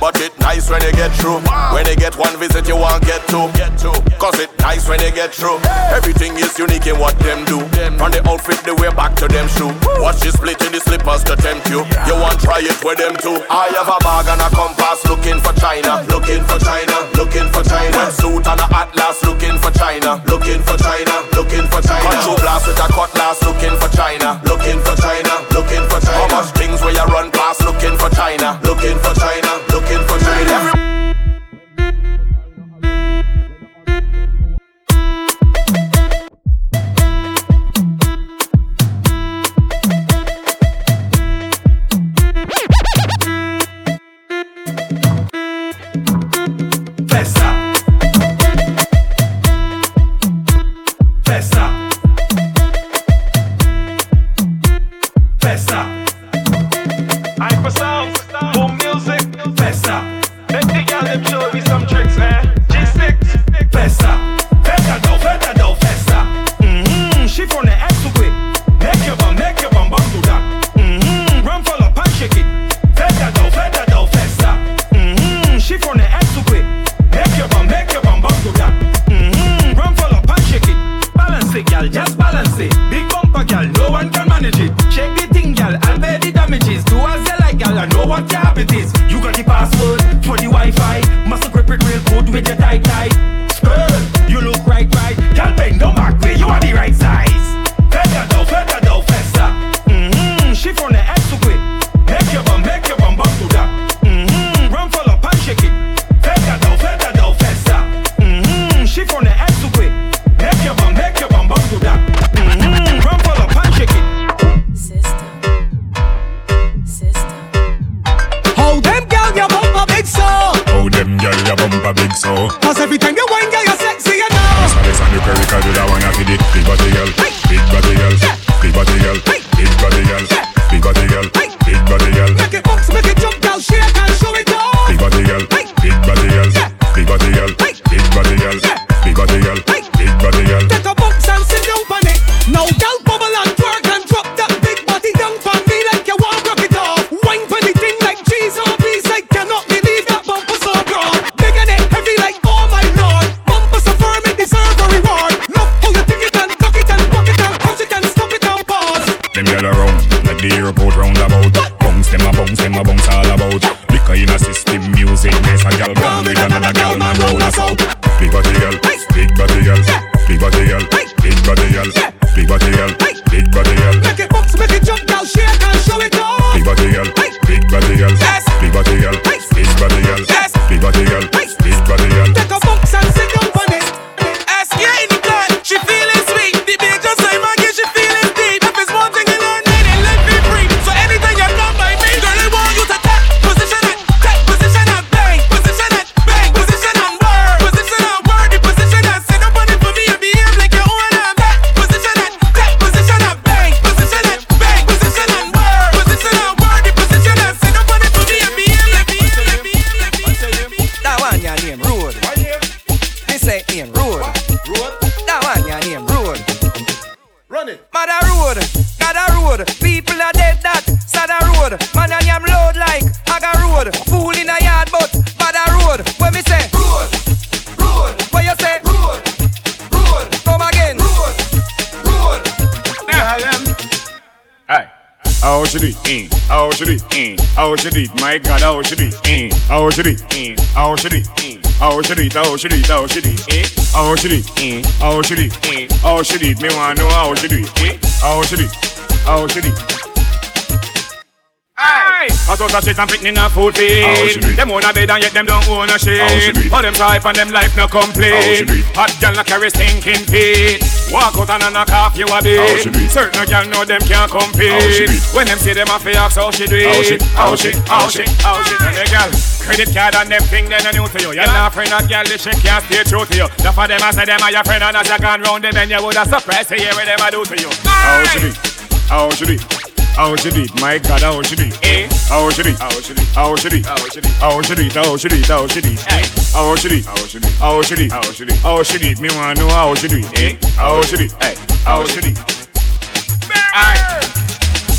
nice when you get through. When you get one visit, you won't get to. Cause it nice when you get through. Everything is unique in what them do. From the outfit, the way back to them shoe. Watch you split in the slippers to tempt you. You want try it with them too. I have a bag and a compass looking for China, looking for China, looking for China. Suit and a atlas looking for China, looking for China, looking for China. Control blast with a cutlass looking for China, looking for China, looking for China. How much things where you run past looking for China, looking for China, looking for China. Festa. Should? Mm. How should? Mm. How should it? How should it? How should? Mm. How should. How should. How should? Me wanna know how should? Mm. How should it? How should? Aye. I saw shit and picking in a food feed. Them own a bed and yet them don't own a shit. All them type and them life no complete. Hot girl no carry stinking feet. Walk out and a knock off you a bit. Certain girl know them can't compete. When them see them a fi ask how she do it. How she, how she, how she. And the girl credit card and them thing they no new to you. You're not friend of girl, she can't stay true to you. The for them I say them are your friend and as you gone round them and you woulda surprised to hear what them a do to you. How she do? How she do? How she do it? My God, how she do it? Eh? How do it? How do it? How do it? How do it? How do it? How do it? How do it? Eh? How do it? How do it? How do it? How she it? How she it? Me wanna know how do it? Eh? How do it? Eh? How do it? Aye.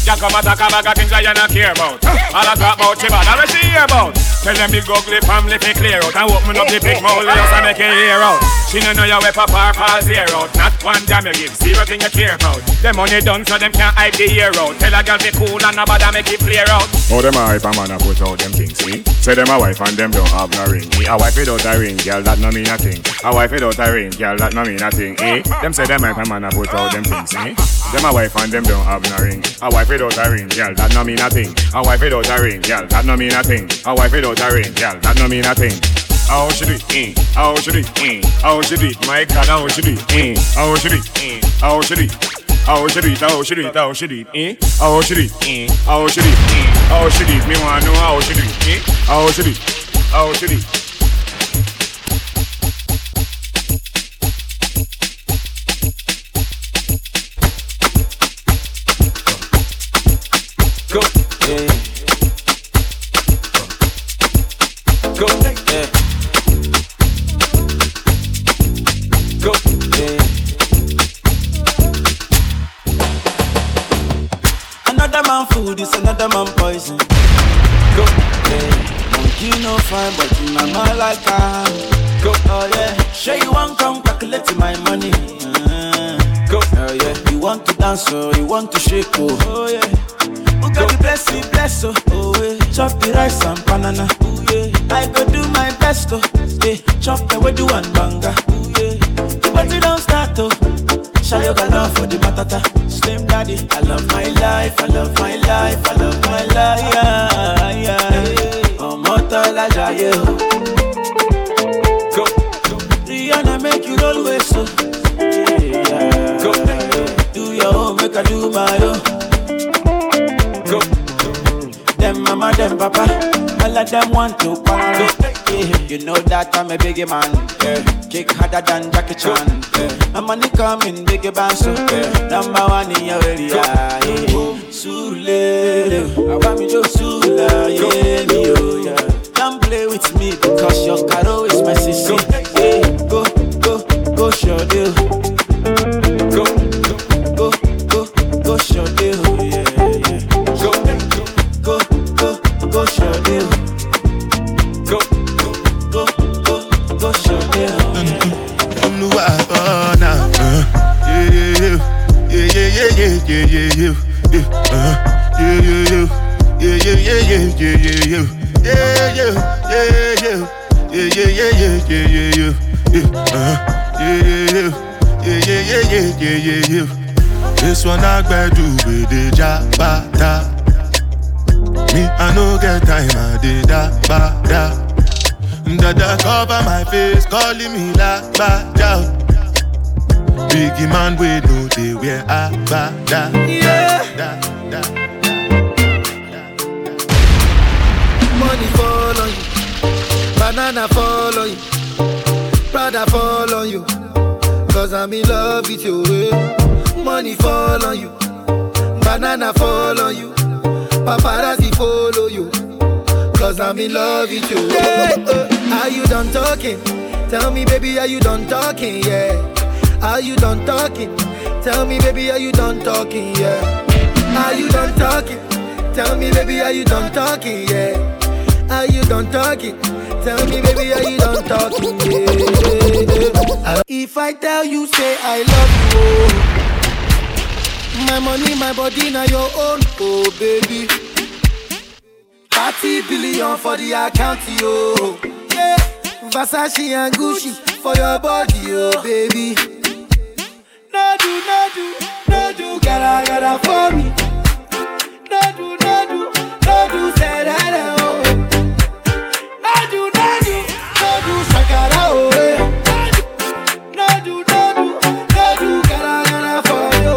You come and talk about things you not care about. All I talk about she bad, I she hear about. Tell them big ugly family fi clear out and open up the big mouth just to make it hear out. She no know you whip up her fall zero out. Not one damn you give, zero thing you care about. Them money done so them can't hide the out. Tell a girl be cool and nobody make it clear out. Oh, them a hype a man a put out them things, see? Say them a wife and them don't have no ring. A wife without a ring, girl, that no mean a thing. A wife without a ring, girl, that no mean a thing, eh? Them say them hype a man a put out them things, eh? Them a wife and them don't have no ring. A wife without a ring, girl, that no mean a thing. A wife without a ring, girl, that no mean a thing. A wife without a ring, girl, that no mean a thing. How should it? Mm. How should it? Mm. How should it? My God, how should it? Mm. How should it? Mm. How should it? How should it? How should it? How should it? Eh? How should it? Mm. How should it? Mm. How should it? Me wanna know how should it? Eh? How should it? How should it? A biggie man. Yeah. Kick harder than Jackie Chan. Yeah. My money coming, biggie so yeah. number one calling me ba, da. Biggie man, we know they wear ah, a, ba, Yeah. Money fall on you, banana fall on you, Prada fall on you. Cause I'm in love with you. Money fall on you, banana fall on you, paparazzi follow you. Cause I'm in love with you. Yeah, are you done talking? Tell me, baby, are you done talking? Yeah. Are you done talking? Tell me, baby, are you done talking? Yeah. Are you done talking? Tell me, baby, are you done talking? Yeah. Are you done talking? Tell me, baby, are you done talking? Yeah. Uh, if I tell you, say I love you, oh. my money, my body, now your own, oh baby. 30 billion for the account, yo. Versace and Gucci for your body, oh baby. No do, no do, no do, gotta, gotta for me. No do, no do, no do, say that, oh. No do, no do, no do, shakara, oh. eh. No do, no do, no do, gotta, gotta for you.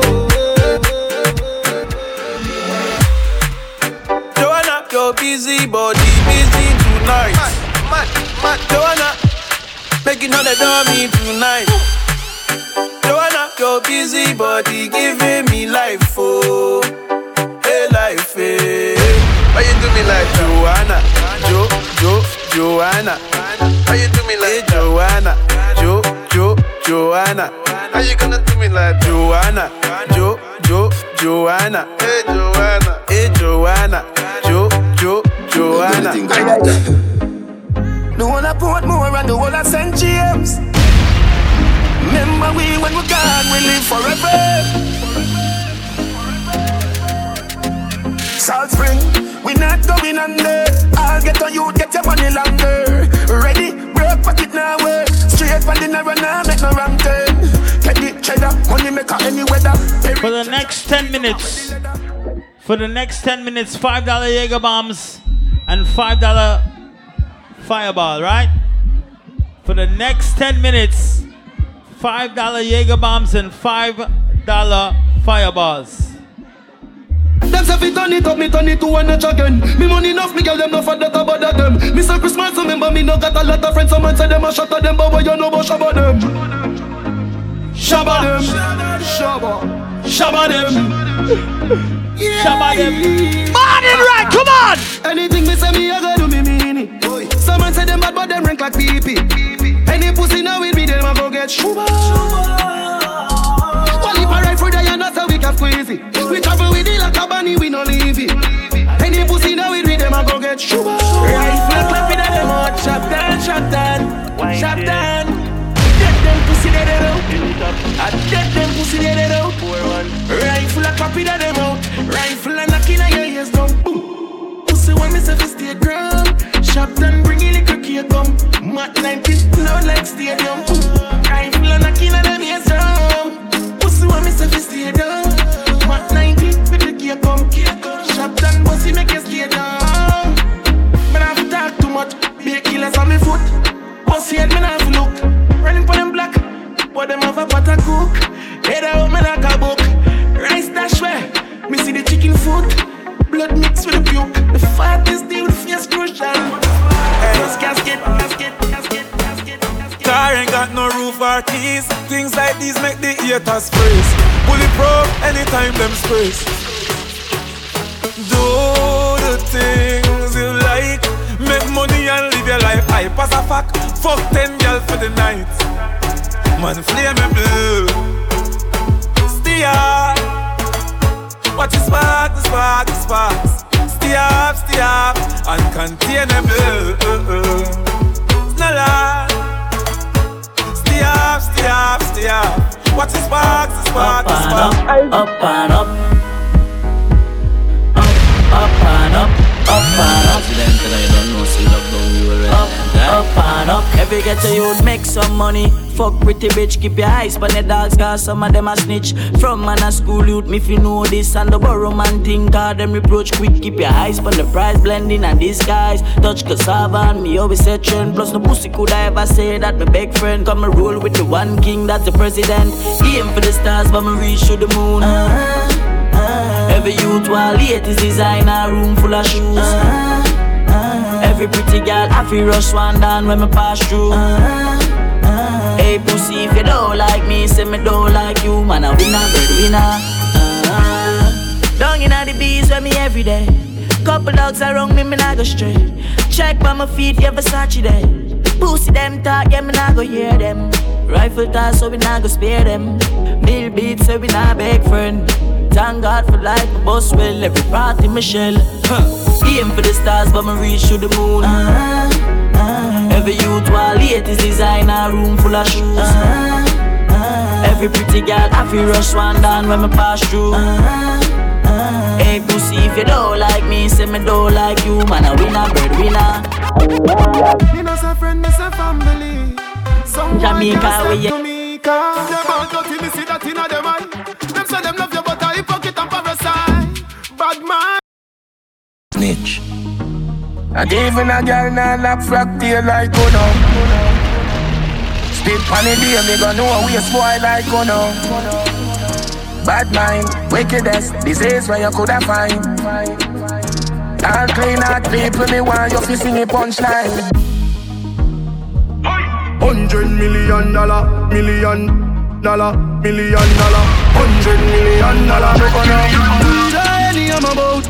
Joanna, your busy body busy tonight. Man, man, Joanna, making all the dummy tonight. Joanna, your busy body giving me life, oh, hey life, eh. hey. Why you do me like Joanna, Jo, Jo, Joanna? Why you do me like Joanna, Jo, Jo, Joanna? How you gonna do me like Joanna, Jo, Jo, Joanna? Hey Joanna, hey Joanna, Jo, Jo, Joanna. The I put more and the one I St. James. Remember we when we gone, we live forever. Salt Spring, we not going under. I'll get on you, get your money longer. Ready, break pocket now, way. Straight for dinner and now make no wrong turn. Get the cheddar, money maker any weather. For the next 10 minutes, for the next 10 minutes, $5 Jaeger bombs and $5 fireball, right? For the next 10 minutes, $5 Jaeger bombs and $5 fireballs. Them say fi turn it up, me turn it to one notch again. Me money enough, me girl them no for that about that them. Me say Christmas, remember me no got a lot of friends. Someone say them a shot at them, but what you know about shabba them? Shabba them, shabba, shabba them. Shabba them. Morning right, come on. Anything me say me, I go do me mean it. Someone say them bad, but them rank like pee pee. Any pussy now with me, them a go get shuba. Well, if I ride for the and that's how we can squeeze it. We travel with it like a bunny, we no leave it. Any pussy now with me, them a go get shuba. Rifle clap in them out, shot down, shot down, shot down. Get them pussy dead out. I get them pussy dead out. Rifle a clap in them out, rifle a knocking on your ears down. Boom. Pussy when me say fi stay ground. Shot down, bring in the cake come. Mat 90 loud like stadium. Rifle a knocking on them ears down. Pussy when me fi stay down. Mat 90 with the cake come. Shot down, pussy make you stay down. Me not fi talk too much. A killers on me foot. Pussy head not fi look. Running for them black, but them have a pot of cook. Head out me like a book. Rice dash way. Me see the chicken foot. Blood mixed with the puke. The fattest deal with face crucial. Just casket, casket, casket, casket, casket. Car ain't got no roof or keys. Things like these make the haters freeze. Bulletproof anytime them sprays. Do the things you like. Make money and live your life. I pass a fuck. Fuck ten girls for the night. Man, flame me blue. Stay up. Watch the spark, the spark, the. Stay up, stay up, uncontainable. Eh, eh, eh. It's. Stay up, stay up, stay up. Watch the spark, the spark, the spark. Up and up. Up, up and up. Up and up better you'd make some money. Fuck pretty bitch, keep your eyes on the dogs, cause some of them a snitch. From man a school youth, me if you know this, and the borrow man thing, cause them reproach quick. Keep your eyes on the price, blending and disguise. Touch cassava and me always say trend. Plus no pussy could I ever say that my big friend. Come and roll with the one king, that's the president. Aim for the stars, but me reach to the moon. Uh-huh. Uh-huh. Every youth while latest designer, room full of shoes. Uh-huh. Every pretty girl, I feel rush one down when me pass through. Uh-huh. Hey pussy, if you don't like me, say me don't like you, man. I winner, bird winner. Uh-huh. Down in the bees with me every day. Couple dogs around me, me not go stray. Check by my feet, yeah, Versace there. Pussy them talk, yeah, me not go hear them. Rifle toss, so we not go spare them. Mill beats, so we not beg friend. Thank God for life, my boss well, every party Michelle. Huh. Aim for the stars, but me reach to the moon. Uh-huh, uh-huh. Every youth while latest designer, room full of shoes. Uh-huh, uh-huh. Every pretty girl, I feel rush one down when me pass through. Uh-huh, uh-huh. Hey pussy, if you don't like me, say me don't like you, man. I win a bread winner. Me not a friend, me a family. Some Jamaica, where you? Jamaica. Them all dirty, me see that inna Bad man snitch. And even a girl now lock frack tail like Uno. Spit on the day, me gon' know we a spoil like Uno. Bad mind, wickedest, disease where you coulda find. All clean out people, me want you fi sing a punchline. Hundred million dollar, million dollar, million dollar, hundred million dollar. Me gonna I'm about.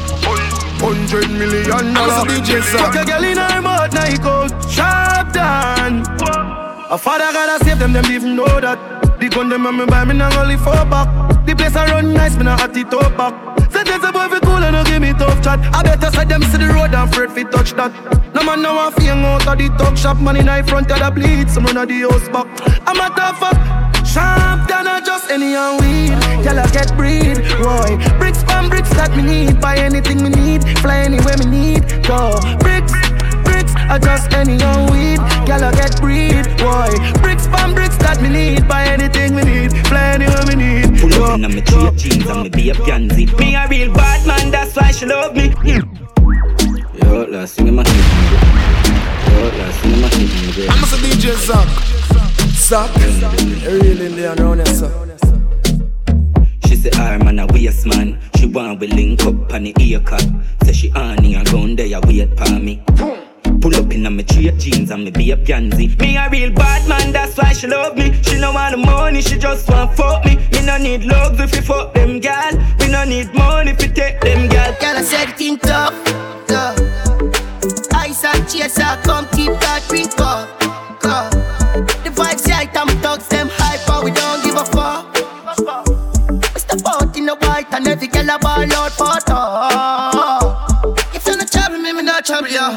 Hundred million dollars. Fuck a girl in her mouth, night out. Sharp down. A father gotta save them, them even know that. The gun them on me buy me now only four back. The place I run nice, me not at the top back. Say there's a boy fi cool and no give me tough chat. I better side them see the road and afraid fi touch that. No man now fi hang out of the talk shop. Man in front of the bleed, some run of the house back. I'm a tough fuck. Sharp than a just any and weed. Girl, I get breed. Roy, bricks from bricks that me need. Buy anything me need. Fly anywhere me need. Go. Bricks, bricks, I just any and weed. Girl, I get breed. Roy, bricks from bricks that me need. Buy anything me need. Fly anywhere me need. Pull up in my straight jeans and me be a pansy. Me a real bad man, that's why she love me. Yo, last thing in my head. Yo, last thing in my head. I'm a DJ Zach. Zach, real Indian around here, sir. She say, I'm man a waste man. She want we link up on the ear cut. Say she honey and gun there, you wait for me. Pull up in a my straight jeans and me be a pansy. Me a real bad man, that's why she love me. She no want the money, she just want fuck me. Me no need love if you fuck them gal. We no need money if you take them gal. Girl, I said think tough, tough. Ice and chaser, come keep that drink up. The right, I'm thugs, them hyper, we don't give a fuck. We step out in the white and every girl a ball out for talk. If you not trouble me, me not trouble you.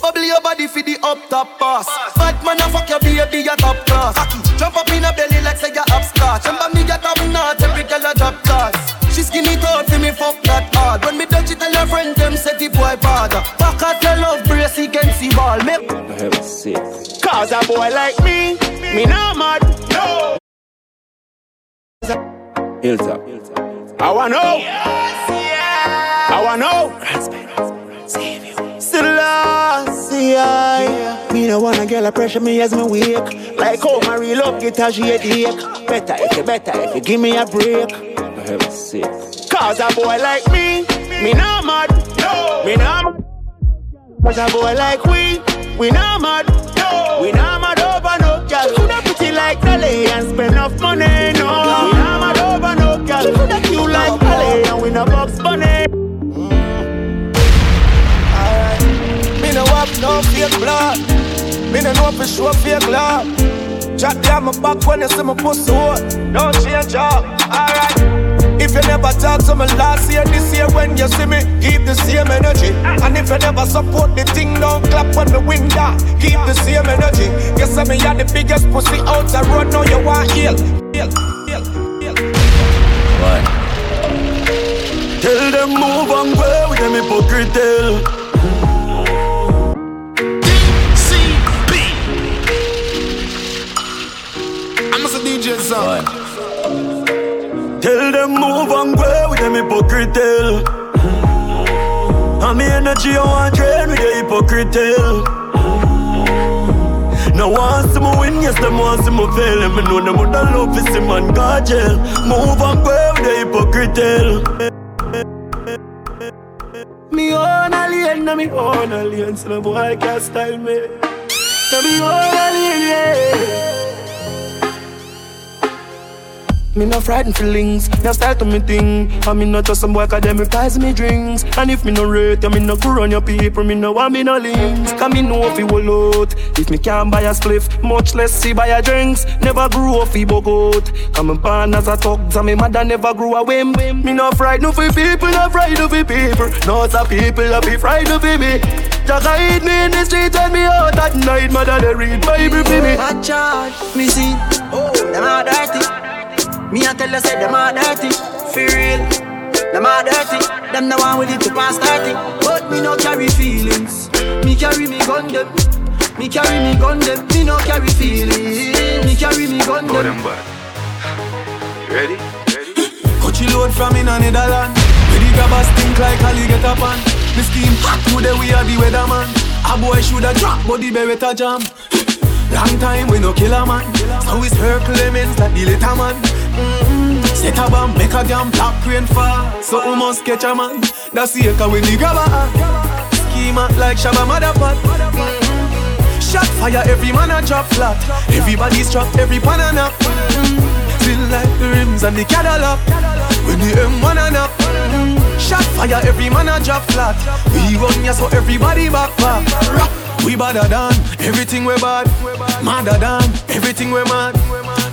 Bubble your body for the up top boss. Bad man, I fuck your baby, your top class. Jump up in a belly like say you're upstart. Remember me, get up not every girl a drop class. She skinny tall for me, fuck that hard. When me touch it, tell her friend them say the boy bad. Back at your love brace against the ball. Me I have a sick. Cause a boy like me, me not mad. No. Hilltop. I wanna know. Yes, yeah. I wanna know. Still lost, yeah. Me no wanna get a pressure me as me wake. Like how my real love get a headache. Better if you better if you give me a break. I have a sick. Cause a boy like me, me not mad. No. Me not mad. Cause a boy like we, we not mad. No. We not mad over no girl. Coulda pretty like Dolly and spend enough money. No. We not mad over no girl. Coulda cute like Dolly and we no box bunny. Mm. Me no have no fake blood. Me no know for sure fake love. Chat down my back when you see my pussy hot. Don't change up. Alright. If you never talk to me last year, this year when you see me, keep the same energy. And if you never support the thing, don't clap on the that, keep the same energy. Guess I me mean, the biggest pussy out the road, No, you want heal, heal, heal, heal. What? Tell them move on where with them hypocrite I'm a DJ Zone. Tell them move and go with them hypocrite. And me energy I want drain with the hypocrite. Tale. Now see me win, yes them see me fail. And me know them woulda love to see man go jail. Move and with the hypocrite. Me own alien, na me own alien So the boy can't style me. Na me own alien, yeah me no frightened feelings, me style to me thing. And me not just some boy cause them replies me drinks. And if me no rate, you me no cool on your people. Me no want me no links, cause me know you will out If me can't buy a spliff, much less see buy a drinks. Never grew up fi bug out Cause me born as a thugs and me mother never grew a whim. Me no frightened for people, no frightened for people. No some people that be frightened for me. Just hide me in the street and me out at night. Mother they read Bible for me. Hot charge, me see, oh, them are dirty me a tell you say them are dirty, for real. Them are dirty, them the one with it to pass 30. But me no carry feelings, me carry me gun them. Me carry me gun them, me no carry feelings. Me carry me gun them. You ready? Ready? Coachy load from in a Netherland. Where the grabbers stink like Ali get up on. The scheme hot today we are the weatherman. A boy shoulda drop, but the beretta jam. Long time we no kill a man. So we circle lemons like the little man. Set a bomb, make a damn black rain fall. So we must catch a man. That's the echo when the grabber Schema like Shabba. Mm-hmm. Shot fire, every man a drop flat. Everybody's trapped, every pan a nap. Mm-hmm. Feel like the rims and the Cadillac. When the M1 a nap. Mm-hmm. Shot fire, every man a drop flat. We run ya so everybody back back. Rock. We badder than everything we bad. Madder than everything we mad.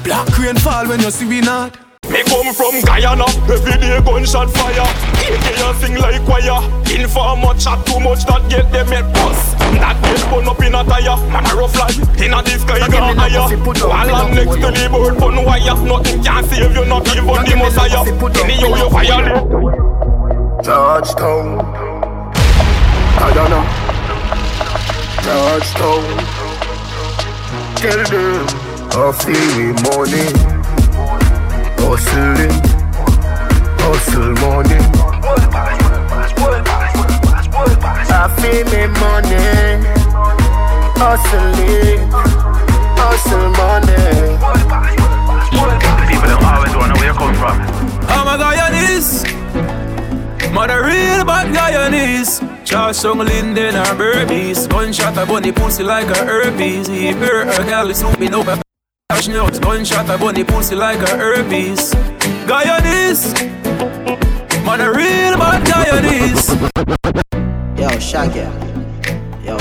Black rain fall when you see we not. Me come from Guyana, every day gunshot fire. AK a sing like choir. Informer chat too much that get them at bus. That get burn up in a tire. Man a rough fly in a the sky go higher. While I'm next to the bird pun wire. Nothing can save you, not even the messiah. Anyhow you violate. Touchdown. Guyana. Touchdown. Tell them I feel money. Hustling, hustle money. I feel me money. Hustling, hustle money. People don't always wanna where you come from. I'm a Guyanese. Mother real bad Guyanese. Charge song Linden or Berbice. Gunshot a bunny pussy like a herpes. He hurt a girl is looping over. Cash notes. Gunshot a bunny pussy like a herpes. Guyanese. Mother real bad Guyanese. Yo, Shaggy. Yo,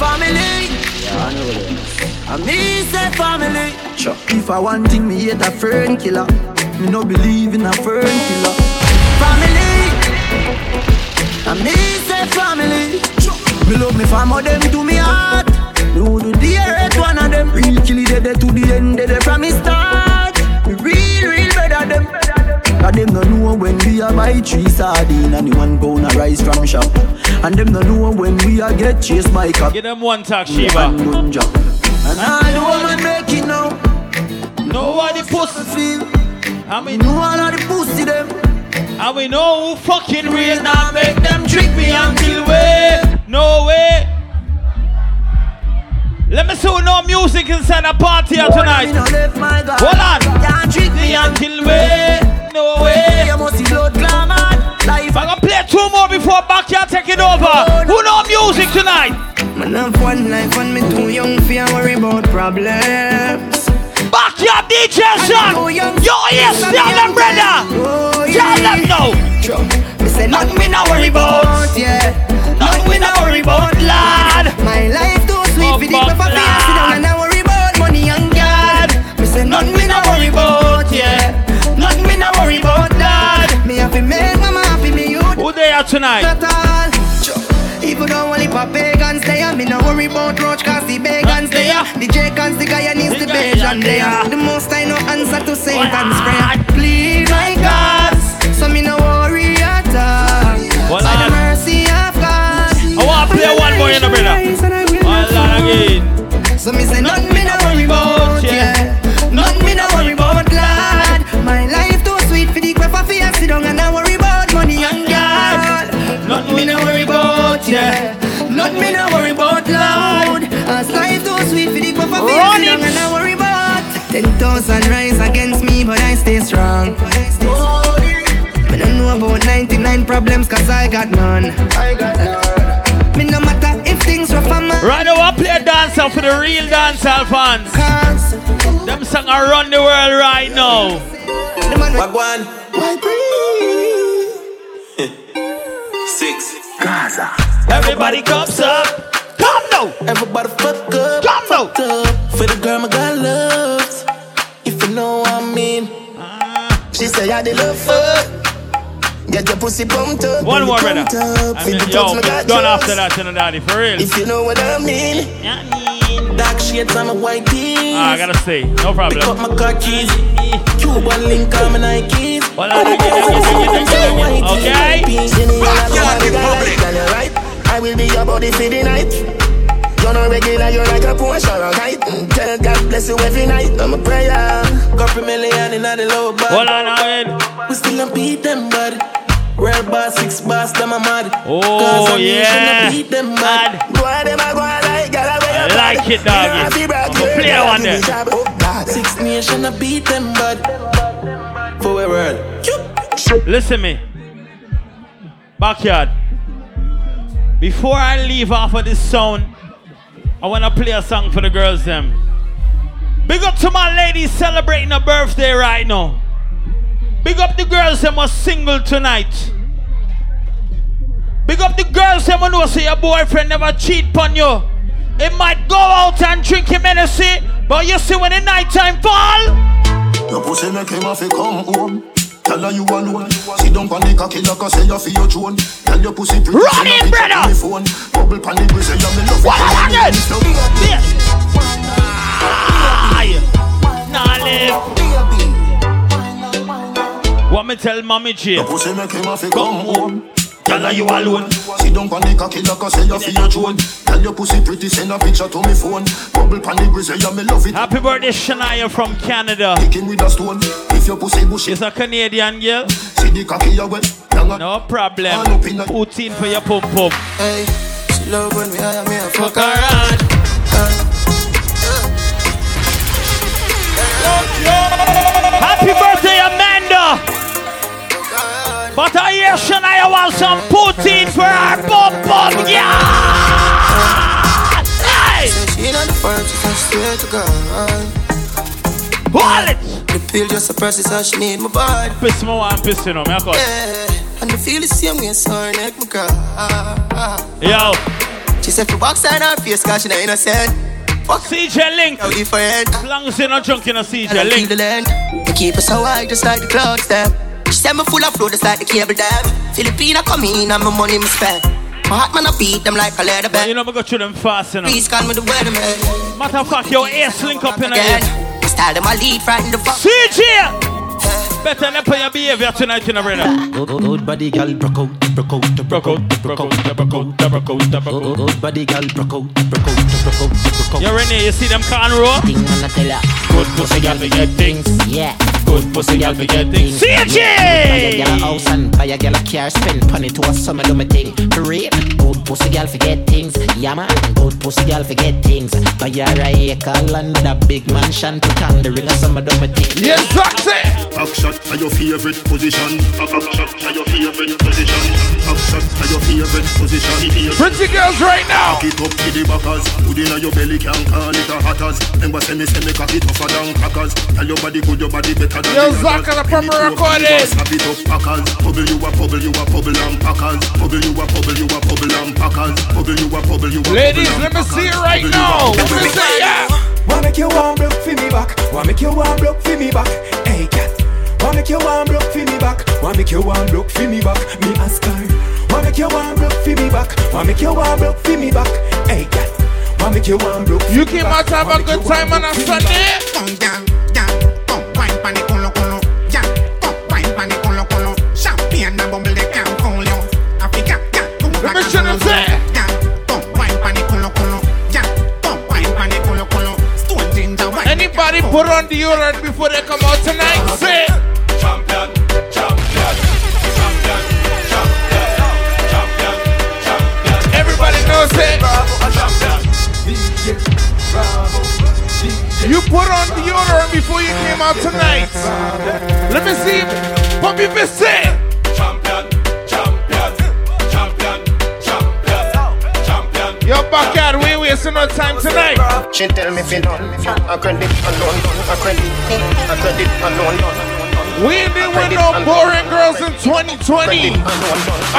Family. Yeah, I know this. I me say family. Sure. If I want thing, me hate a fern killer. Me no believe in a fern killer. Family. I me say family. Me love me family, them to me heart. Would dare hate one of them. Real kill it dead to the end, dead from me start. Real, real better them. Cause them no know when we a buy three sardine and the one pound of rice from shop. And them no know when we a get chased by cop. Get them one talk, Shiva. And. And all the woman make it now. Nobody pussy feel. I mean, know all of the pussy them. And we know who fucking real now make them trick me until way. No way. Let me see who no music inside the party here tonight. Hold on. Can't trick me until way. No way. You must see blood glamour. Life. I'm gonna play two more before backyard take it over. Oh, who know music tonight? Man have one life and me too young for worry about problems. Backyard DJ son. Yo, yes, tell them brother. Tell oh, them no. Me say nothing me not worry about, tonight? Not all. Even though only for pagans there, me no worry about roach cause the pagans there. The Jacons, the Guyanese, the Bajan there. The most I know answer to Satan's ah, prayer. Ah. Please, my God, so me no worry at all. Well, By the mercy of God. I want to play one more, you know, brother. One again. So me say nothing yeah. Nothing me no worry about loud. As life too sweet for the cup of Run down it. and I worry about. Ten thousand rise against me, but I stay strong. Me don't know about 99 problems, cause I got none. I got none. Me no matter if things rough, I'm Right now, I play a dancer for the real dancehall fans. Them song around the world right now. Wagwan. Six. Gaza. Everybody comes up. Come now. Everybody fuck up. Come now. Up. For the girl my God loves. If you know what I mean. She say I the love fuck. Get your pussy pumped up. One more, brother. pumped up. And Feel then, the yo, done after that, daddy, for real. If you know what I mean. Dark shades on my white tees. Ah, I gotta say, no problem. Pick up my car keys. Cuban link on my Nikes. Well, I like it, I like it, I like it, I like it. Okay? See me in a public public. Tell you right. I will be your body for the night. You're not regular, you're like a Porsche or a kite. Mm, Tell God bless you every night. I'm a prayer. Couple million in the low bar. Hold on now, Ed. We still don't beat them, bud. Real boss, six boss, them a mad. Oh, Cause I'm yeah. beat them bad. Go on, them a go on like girl, I wear I like it, doggy. I'm gonna play one there. Oh, Six nation, I beat them bad. For a world. Listen me. Backyard. Before I leave off of this sound, I wanna play a song for the girls them. Big up to my ladies celebrating a birthday right now. Big up the girls them are single tonight. Big up the girls them who know say your boyfriend never cheat on you. It might go out and drink him Hennessy, but you see when the nighttime fall. Your pussy make him have to come home. Tell her you alone. Sit down pon the cocky like I say you feel your throne. Tell your pussy pretty. Run send a it, picture brother. to me phone. Bubble pon the grizzly, yeah, me love it. What when are you you miss doing? love. Nah, live. What me tell mommy J? Your pussy make him have to come home. Tell her you alone. Sit down pon the cocky like I say you feel your throne. Tell your pussy pretty, send a picture to me phone. Bubble pon the grizzly, yeah, me love it. Happy birthday, Shania from Canada. Kick him with a stone. If your pussy bushy, It's a Canadian girl. see the cocky you wet. No problem. Poutine for your pum pum. Hey, she love when me hire me a Fuck around. Happy birthday, But I wants some poutine for her pum pum. Yeah. Hey. She not the first, she said to God. Wallet. The feel just a person, so she need my body. Piss me one, piss you know, me I. Yeah, and the feel the same way, so her neck me cry. Yo. She said for box on her face, cause she not innocent. Fuck CJ Link. How different. As long as you're not drunk, you're not CJ I Link. the land. They keep us so high, just like the clouds them. She said me full of flow, just like the cable dam. Filipina come in, and my money me spend. My heart man, I beat them like a leather band. You know, me go through them fast, you know. Please call me the weatherman. Matter of fact, your ass link up in Again, here. style them a lead, frighten the fuck. CJ! Better not put your behavior tonight, you know, brother. Good, good body girl, broke out, broke out, broke out, broke out, broke out, broke out, broke out. Good body girl, broke out, broke out, broke out, broke out. You Renee, you see them can roll? And I good pussy girl, we get things. Yeah, good pussy girl, we get things. CJ! Buy a girl a house and buy a girl a car, spend money to a summer do me thing. For real, good pussy girl, forget things. Yeah man, good pussy girl, forget things. Buy her a acre land with a big mansion, put on the ring a summer do me thing. Yes, Zaxy! Back shot are your favorite position. Back back shot are your favorite position. Back shot are your favorite position. Pretty girls right now. Cock it up to the backers. Put in your belly, can call it a hatters. Remember, say me, say me, cock it tougher than crackers. Tell your body good, your body better than Yo, the Zach, others. and a proper Penny close, recording. Snap it up, packers. Bubble you a bubble, you a bubble and packers. Bubble you a bubble, you a bubble and packers. Bubble you a bubble, you a Ladies, let me see it right Bubble you a now. bubble, Let me you a see ya. Wanna make you one block for me back. Wanna make you one block for me back. Hey cat. Wanna make you one block for me back. Wanna make you one block for me back. Me ask her. Wanna make you one block for me back. Wanna make you one block for me back. Hey cat. Wanna make you one block. You came out to have a good time on a Sunday. Come down, down, come wine pan it colo colo, down, come wine pan it colo colo. Champagne and bubble they can't call you. Africa, Let me show them say. Anybody put on deodorant before they come out tonight? Say. You put on the order before you came out tonight. Let me see. Bobby Bissett. Champion, champion, champion, champion, champion. Yo, backyard, we wasting no time tonight. She tell me. I credit alone. I credit alone. We ain't been with no boring girls in 2020.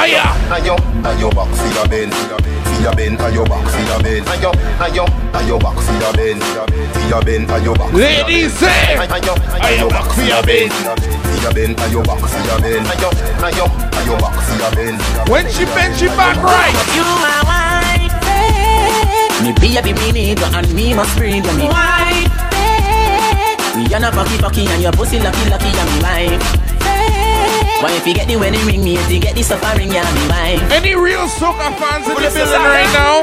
Aya. Ayo, ayo back for your bend, for your bend, ayo back for your bend. Ayo, ayo, ayo back for your bend, for your bend, ayo back. for your Ladies bend. say, ayo, ayo back for your bend. For your bend, ayo back for your bend. Ayo, ayo, ayo back for your bend. When she bend, she back right. You my wife, me baby me need you and me must bring you me wife. Me and a fucky fucky and your pussy lucky lucky and me wife. Why if you get the wedding ring, me if you get the suffering, yeah me wife. Any real soca fans in the building right now?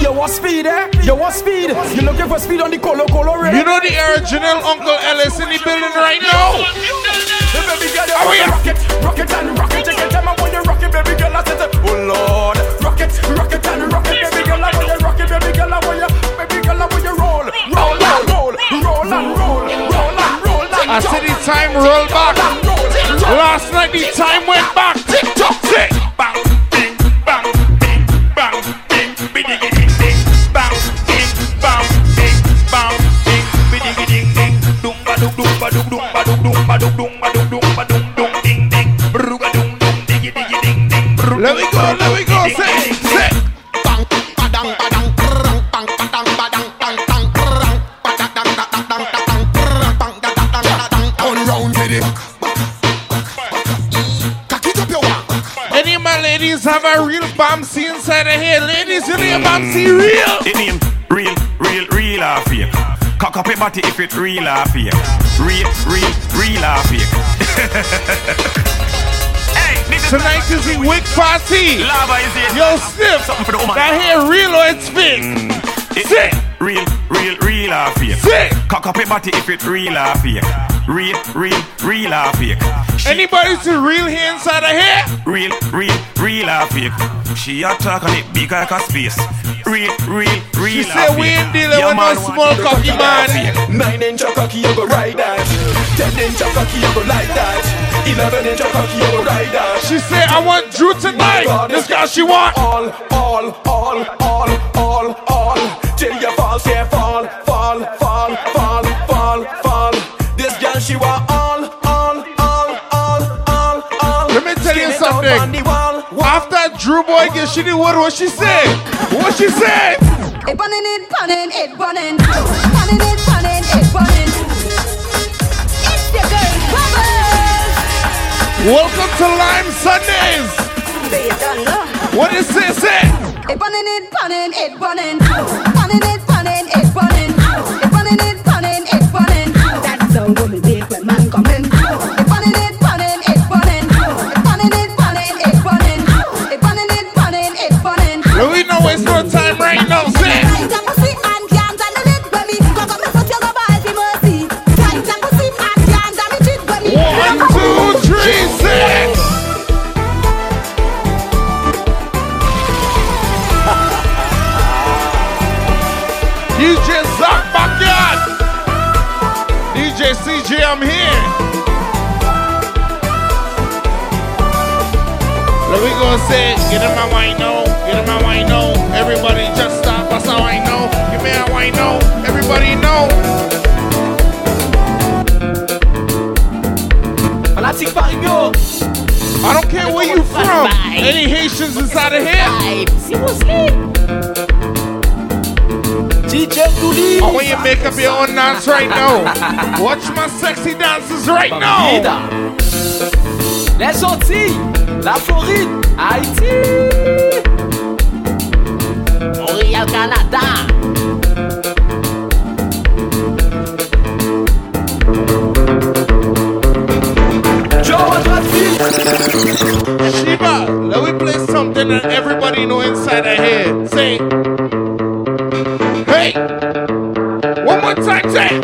You want speed, eh? You want speed? You looking for speed on the color color red? You know the original Uncle Ellis in the building right now? Hey, baby girl, you Oh, want yeah. to rock it, rock it and rock it. Take your time, I want you rock it, baby girl. I said, oh Lord, rock it, rock it and rock it, baby girl. I want you rock it, baby girl. I want you, baby girl. I want you I said the time roll back. Last night the time went back. Tick tock, tick. Bang, ding, bang, ding, bang, ding, bidigi ding ding, bang, ding, bang, ding, bang, ding, bidigi ding ding, dum ba dum dum ba dum dum ba dum dum here. Ladies, you need a bouncy real. It name real, real, real or fake. Cock up your body if it real or fake. Real, real, real or fake. hey, Tonight is the wig party. Lava is it. Yo, Sniff. Something for the woman. That hair real or it's fake? Mm. It- Sick. Real, real, real or fake. Sick. Cock up your body if it real or fake. Real, real, real or fake. Anybody see real hair inside of here? real, real, real or fake. She a talk on it big like a space. Real, real, real She or said we ain't dealing Yeah, with no small cocky man. Nine inch cocky, you go ride that. Ten inch cocky, you go like that. Eleven inch cocky, you go ride that. She said, I want Drew tonight. This girl she want. All, all, all, all, all, all. Till you fall, say fall, fall, fall, fall, fall, fall. This girl she want all, all, all, all, all, all. Let me tell you Skin it out something. Drew Boy get she did what what she said? What she said? It burning, it burning, it burning. Burning, it burning, it burning. It's the girl Bubbles. Welcome to Lime Sundays. What is this? It burning, it burning, it it burning, it Let me go say, get him my wine no, get him my wine no. Everybody just stop us a wine no. Give me a wine no. Everybody know. Fanatic Paris I don't care where you from. Any Haitians inside of here? DJ Dooley. I want you to make up your own dance right now. Watch my sexy dances right now. Vida. Les Antilles, la Floride, Haïti. Montréal, Canada. Shiba, let me play something that everybody know inside of here. Say, hey, one more time, say.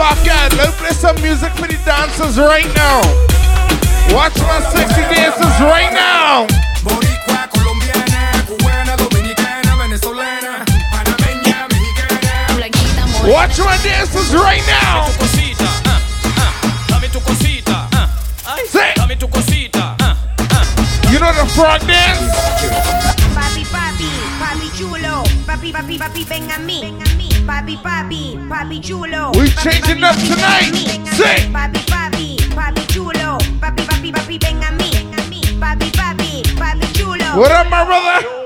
Bobcat, let's play some music for the dancers right now. Watch my sexy dancers right now. Watch my dancers right now. You know the frog dance? Papi, papi, papi chulo, papi, papi, papi, a mí. Bobby, Bobby, Bobby We changing up tonight. Sing. Bobby, Bobby, Bobby Bobby, Bobby, Bobby. Bobby, Bobby, Bobby What up, my brother?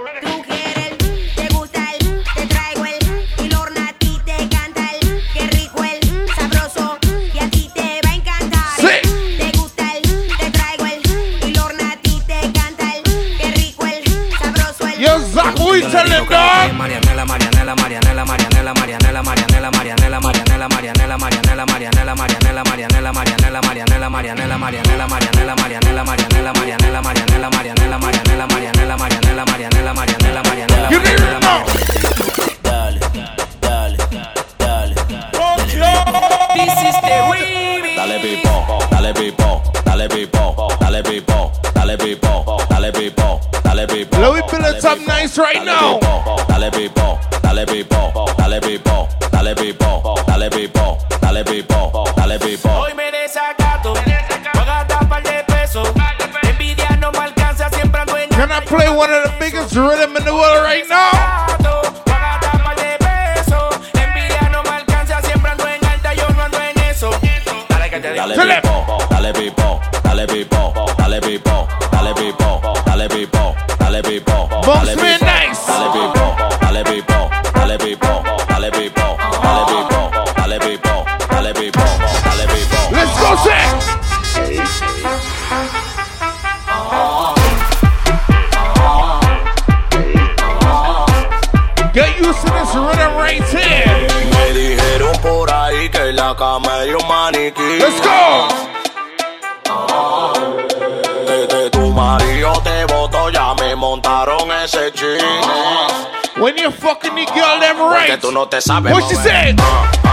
no te sabes. What she said? Uh.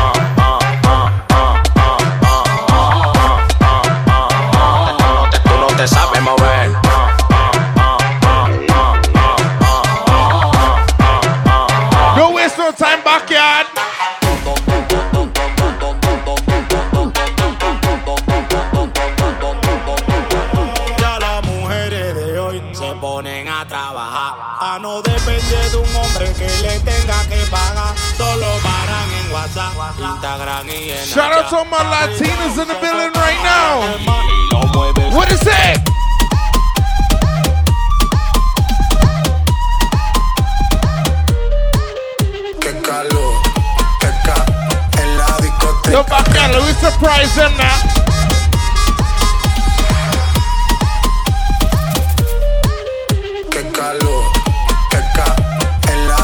Qué calor.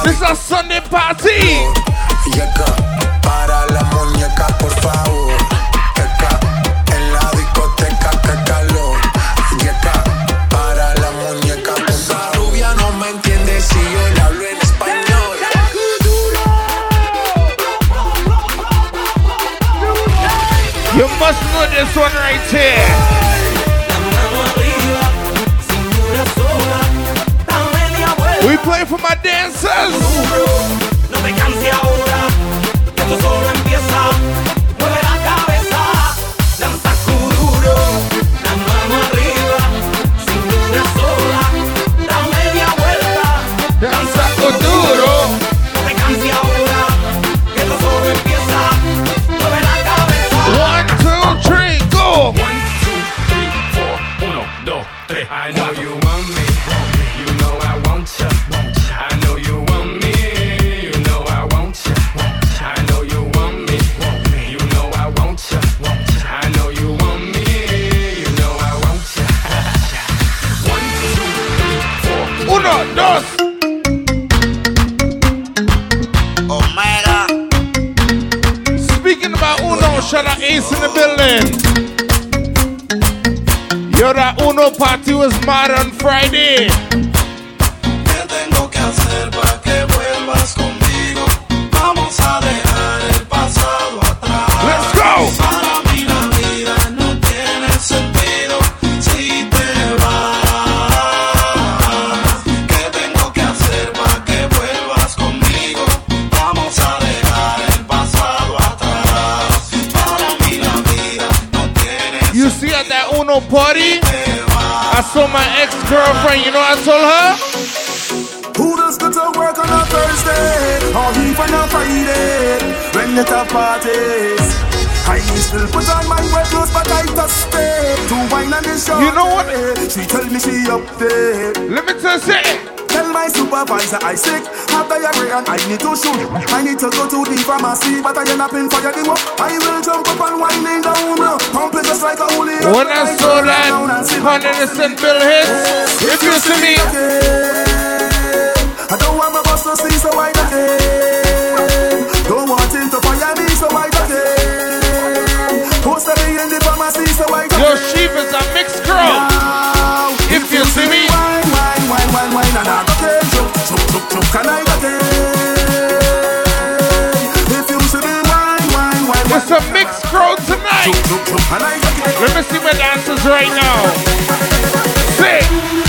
It's a Sunday party. Para la muñeca, por favor. this one right here. We play for my dancers. Me she up there. Let me tell you. Tell my supervisor I sick. Have diarrhea and I need to shoot. I need to go to the pharmacy, but I end up in fire. The I will jump up and winding down, uh, pump it just like a holy. When I saw that 100 bill hits, if you see me, I don't want my boss to see, so I don't. Don't want him to fire me, so I don't care. Post in the pharmacy, so I don't Yo, care. Can I don't care. If you see me, wine, wine, wine, it's a mixed crowd tonight. and I don't care. Let me see my dancers right now. Sing.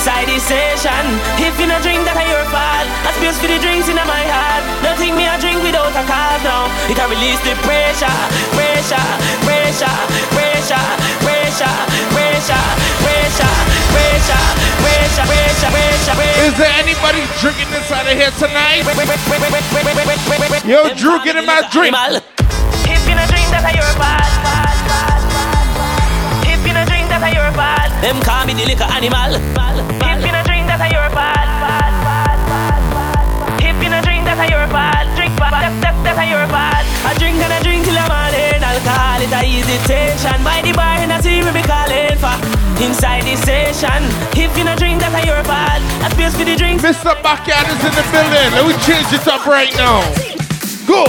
Inside the session. If you not drink, that a your fault. I space for the drinks in my heart. Nothing me I drink without a cause now. It a release the pressure, pressure, pressure, pressure, pressure, pressure, pressure, pressure, pressure, pressure, pressure, pressure. Is there anybody drinking this out of here tonight? Yo, Drew, get in my drink. Them call me the liquor animal. If you not drink, that a your fault. If you not drink, that a your fault. Drink, that, that, that a your fault. I drink and I drink till I'm on in alcohol. It a easy tension. By the bar and I see we be calling for inside the session. If you not drink, that a your fault. I space for the drinks. Mr. Backyard is in the building. Let me change it up right now. Go.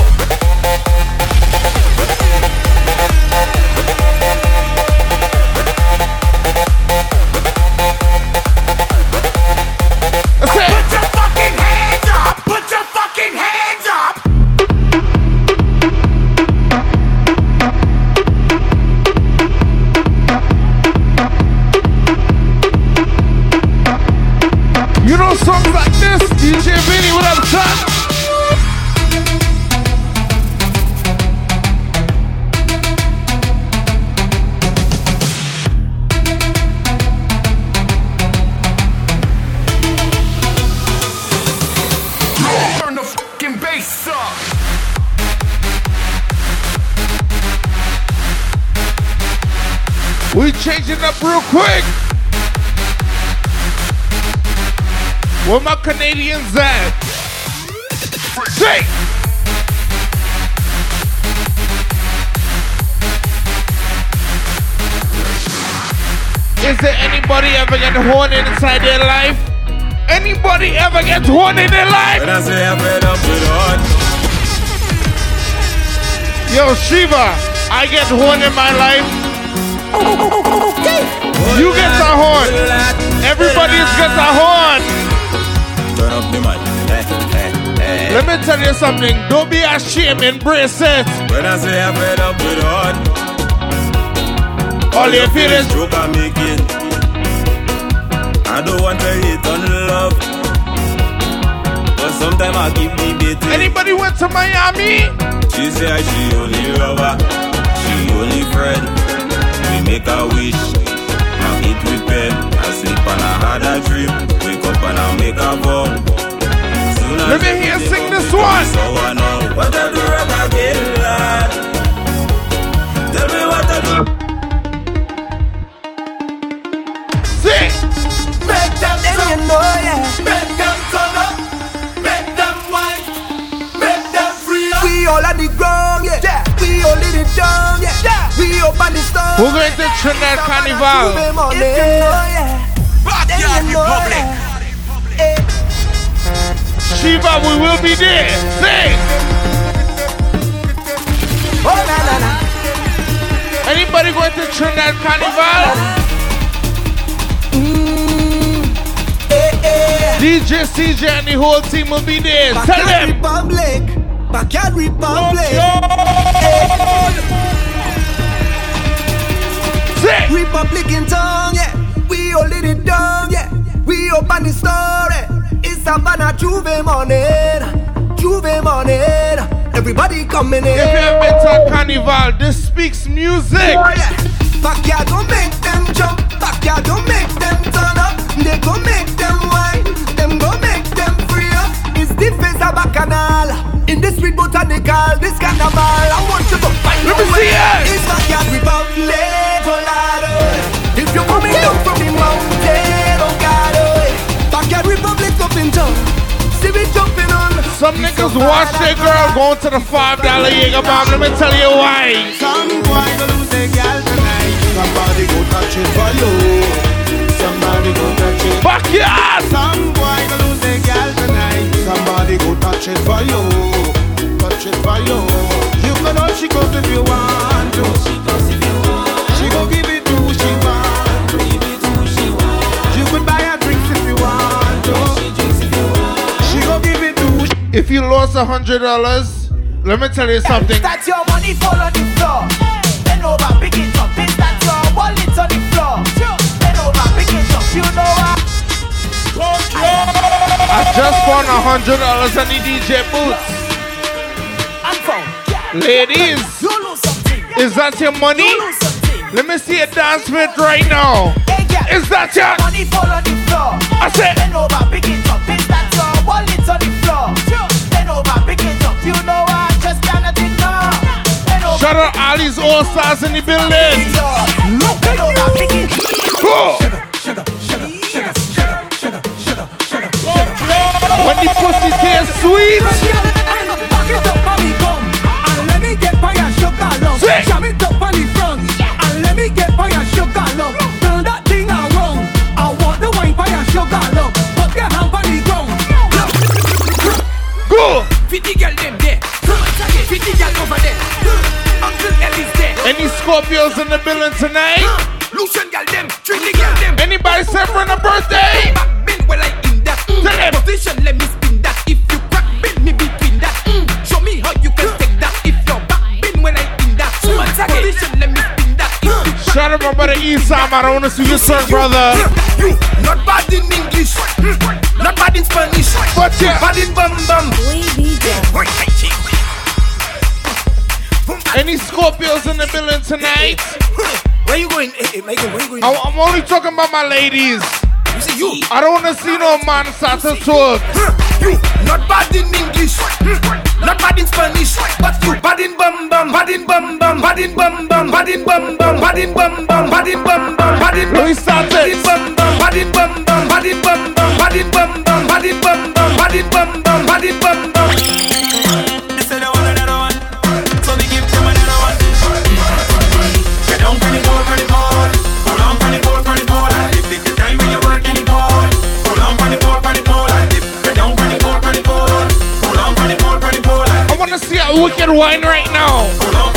Canadians at? Say. Is there anybody ever get horny inside their life? Anybody ever get horny in their life? When I say I'm fed up with hard. Yo, Shiva, I get horny in my life. You get a horn. Everybody gets a horn. The mic. Eh, eh, eh. Let me tell you something. Don't be ashamed. Embrace it. When I say I'm fed up with hard. All you feel is joke I'm making. I don't want to hate on love. But sometimes I keep debating. Anybody went to Miami? She say I she only lover, she only friend. We make a wish, now eat with pen. I sleep and I had a dream. Wake up and I make a vow. Let me hear you sing this one. So I know what to do right again. Tell me what to do. Sing. Make them so you know, yeah. Make them turn up. Make them white. Make them free. Up. We all on the ground, yeah. yeah. We all in the town, yeah. yeah. We up on the stone. We're going to Trinidad Carnival. Backyard Republic. Shiva, we will be there. Sing. Oh, na, na, na. Anybody going to Trinidad Carnival? DJ CJ and the whole team will be there. Tell Backyard them. Republic. Backyard Republic. Republic in town, yeah. We holding it down, yeah. We open the story. Savannah J'ouvert morning. J'ouvert morning. Everybody coming in. If you have been to Carnival, this speaks music. Backyard don't make them jump. Backyard don't make Niggas watch their girl going to the five dollar Jaeger bomb. Let me tell you why. Some boy go lose their gal tonight. Somebody go touch it for you. Somebody go touch it. Backyard. Some boy go lose their gal tonight. Somebody go touch it for you. Touch it for you. You can all she goes if you want to. She goes If you lost a hundred dollars, let me tell you something. That's your money fall on the floor. Bend over, pick it up. Is that your wallet on the floor? Bend over, pick it up. You know what? I just found a hundred dollars on the DJ boots. I'm found. Ladies, You is that your money? You lose something. Let me see a dance with right now. Is that your? money fall on the floor? I said- Shout out all stars in the building. Look at it Go. When the pussy tastes sweet. Back it up on the gum And let me get by your sugar love Sing. Jam it up on the front And let me get by your sugar love Turn that thing around I want the wine by your sugar love Put your hand on the ground Go. Fifty girl them there Fifty girl over there Uncle Ellie's there Any Scorpios in the building tonight? Lucian girl them Trinity girl them Anybody celebrating a birthday? Back bend well I in that mm. Tell them. Position let me spin that If you crack bend me between that mm. Show me how you can take that If your back bend when I in that Position let me spin that If you Shout out my brother Esam. I don't want to see you turn, brother. You not bad in English, mm, not bad in Spanish, But yeah. bad in bam bam. Any Scorpios in the building tonight? Where you going? Hey, Michael, where you going? I- I'm only talking about my ladies. You see you, I don't want to see no man start to twerk. you not bad in English, mm, not bad in Spanish, but you bad in bam bam, bad in bam bam, bad in bam bam, bad in bam bam, bad in bam bam, bad in bam bam, bad in me start bad in bam bam, bad in bam bam, bad in bam bam, bad in bam bam, bad in bam bam, bad in bam bam, bad in bam bam. Want to see a wicked wine right now.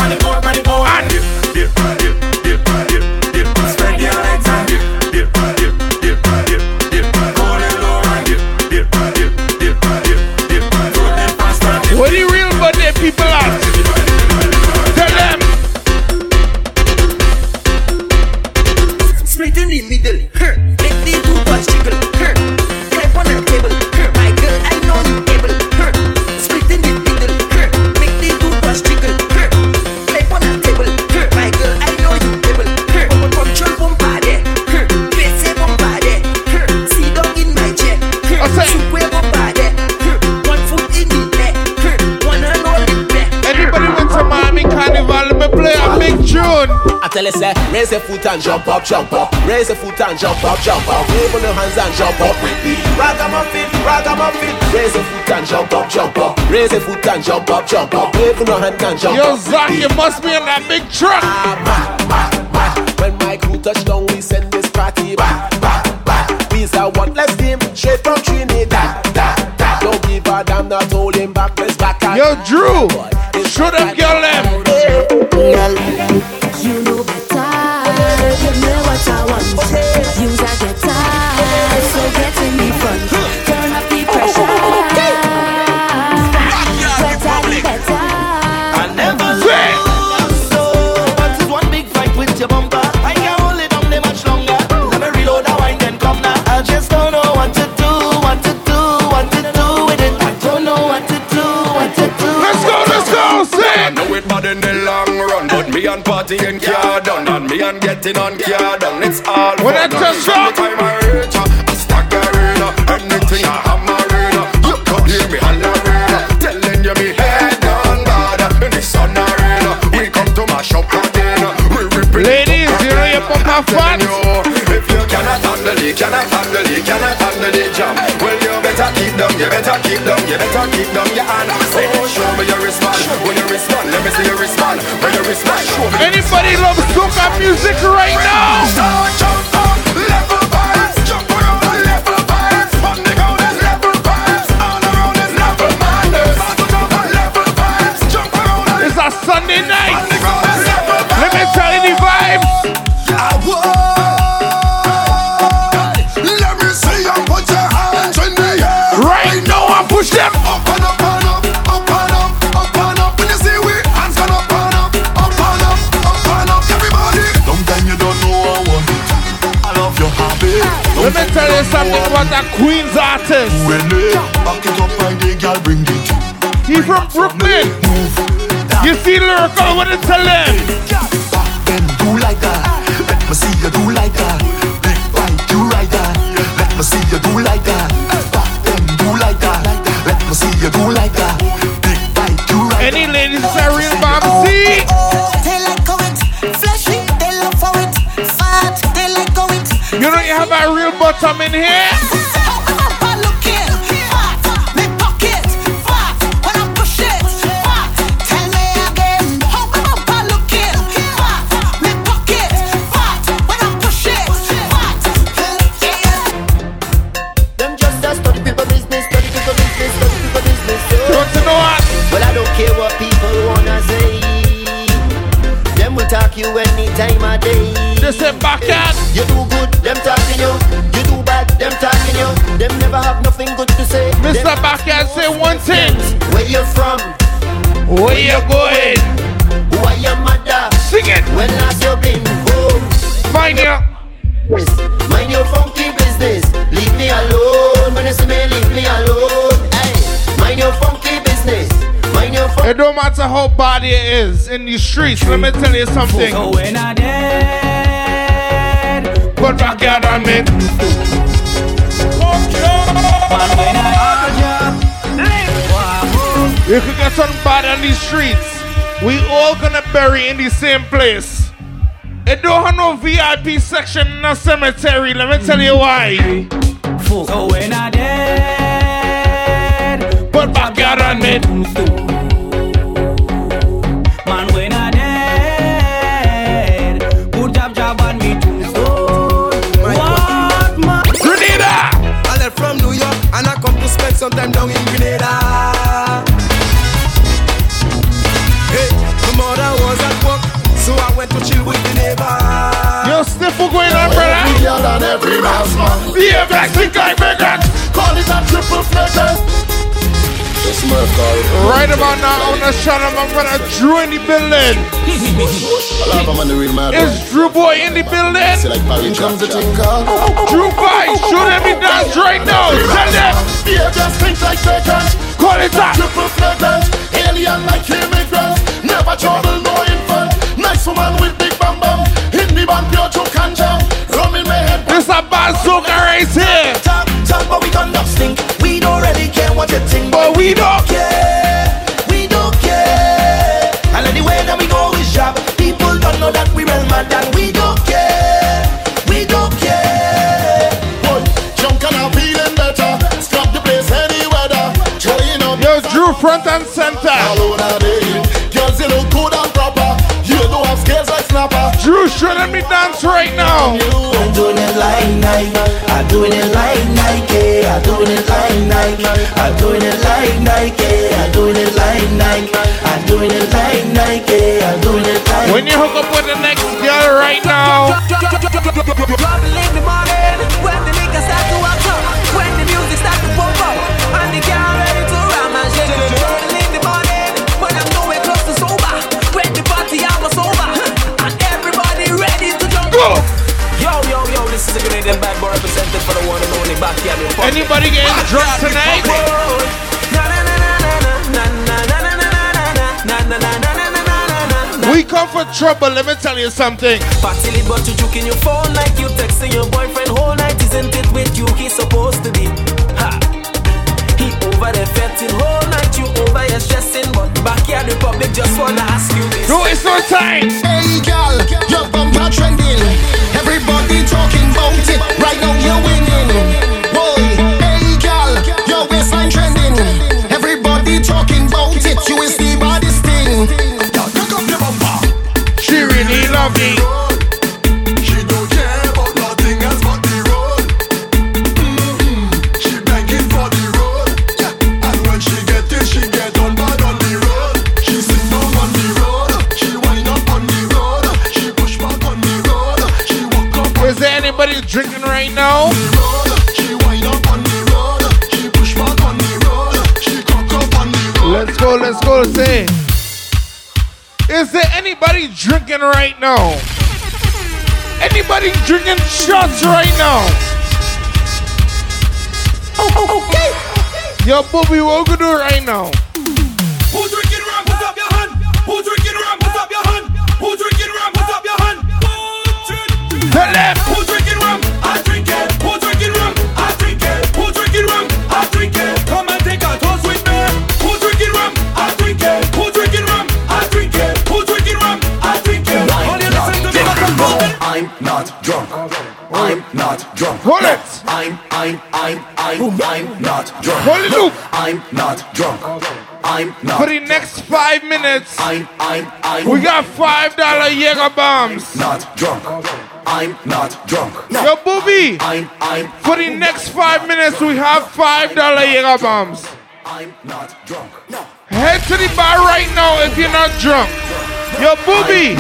Tell you say, raise your foot and jump up, jump up. Raise your foot and jump up, jump up. Wave on your hands and jump up with me. Ragamuffin, ragamuffin. Raise your foot and jump up, jump up. Raise your foot and jump up, jump up. Wave on your hands and jump Yo, up. Zach, you must be in that big truck. Ah, when my crew touch down, we send this party back, back, back. We say one less team, straight from Trinidad. Da, da. Don't give a damn, not holding back, let's back Yo, Drew, show them girl them. On car. It's all When I fun. Queen's artist. When back it up and the girl bring it. He from Brooklyn. You see lyrical when it's tell them. Then do like that. Let me see you do like that. Big bite, you like that. Let me see you do like that. Then do like that. Let me see you do like that. Big bite, you like Any ladies that real mom see? They like how it fleshy, they love how it fat, they like how it You know you have a real bottom in here? Don't matter how bad it is in these streets. Let me tell you something. So when I dead, put backyard on me. You could get something bad on these streets. We all gonna bury in the same place. It don't have no VIP section in the cemetery. Let me tell you why. So when I dead, put backyard on me. Come to spend some time down in Grenada. Hey, my mother was at work, so I went to chill with the neighbor. Yo, sniffle going on, brother. Every girl and every man's man. Yeah, black stick like bacon. Call it a triple flavor. Right about now, on the shot, I'm gonna Drew in the building. Is Drew Boy in the building? comes the tinker. Drew Boy, shoot every dance right now. Tell them. Yeah, just think like bacon. Call it up. Triple flagrant. Alien like immigrants. Never trouble, no infant. Nice woman with big bam bam. In the band, pure choke and jam. Rum in my head. This a bazooka right here. Talk, talk, but we conduct stink care what you think, but we don't care. We don't care. And the that we go is job. People don't know that we real mad and we don't care. We don't care. Boy, junk and I feel feeling better. Scrap the place any weather. Chilling up. Yo, Drew front and center. All over Girls, you look good and proper. You don't have scales like snapper. Drew, show me dance right now. I'm doing it like Nike. I'm doing it like Nike. I'm doing it like Nike. I'm doing it like Nike. I'm doing it like Nike. I'm doing it like Nike. I'm doing it like When you hook up with the next girl right now, Anybody getting ah, drunk tonight? we come for trouble. Let me tell you something. Party but you juking your phone like you texting your boyfriend whole night. Isn't it with you he's supposed to be? Ha. He over there fetting whole night. You over here stressing, but backyard republic just wanna ask you this. No, it's no time. Hey, girl, your bumper trending. Everybody talking about it. Right now you're winning. Say. Is there anybody drinking right now? Anybody drinking shots right now? Oh, okay. Yo, Bobby, what we do right now? Who's drinking rum? Put up your hand. Who's drinking rum? Put up your hand. Who's drinking rum? Put up your hand. I'm not drunk. Hold it. I'm, I'm, I'm, I'm, I'm not drunk. Hold it. I'm not drunk. I'm not. For the next five minutes, I'm, I'm, I'm. we got five dollar Jaeger bombs. Not drunk. I'm not drunk. Yo, Booby. I'm, I'm. For the next five minutes, we have five dollar Jaeger bombs. I'm not drunk. No. Head to the bar right now if you're not drunk. Yo, Booby,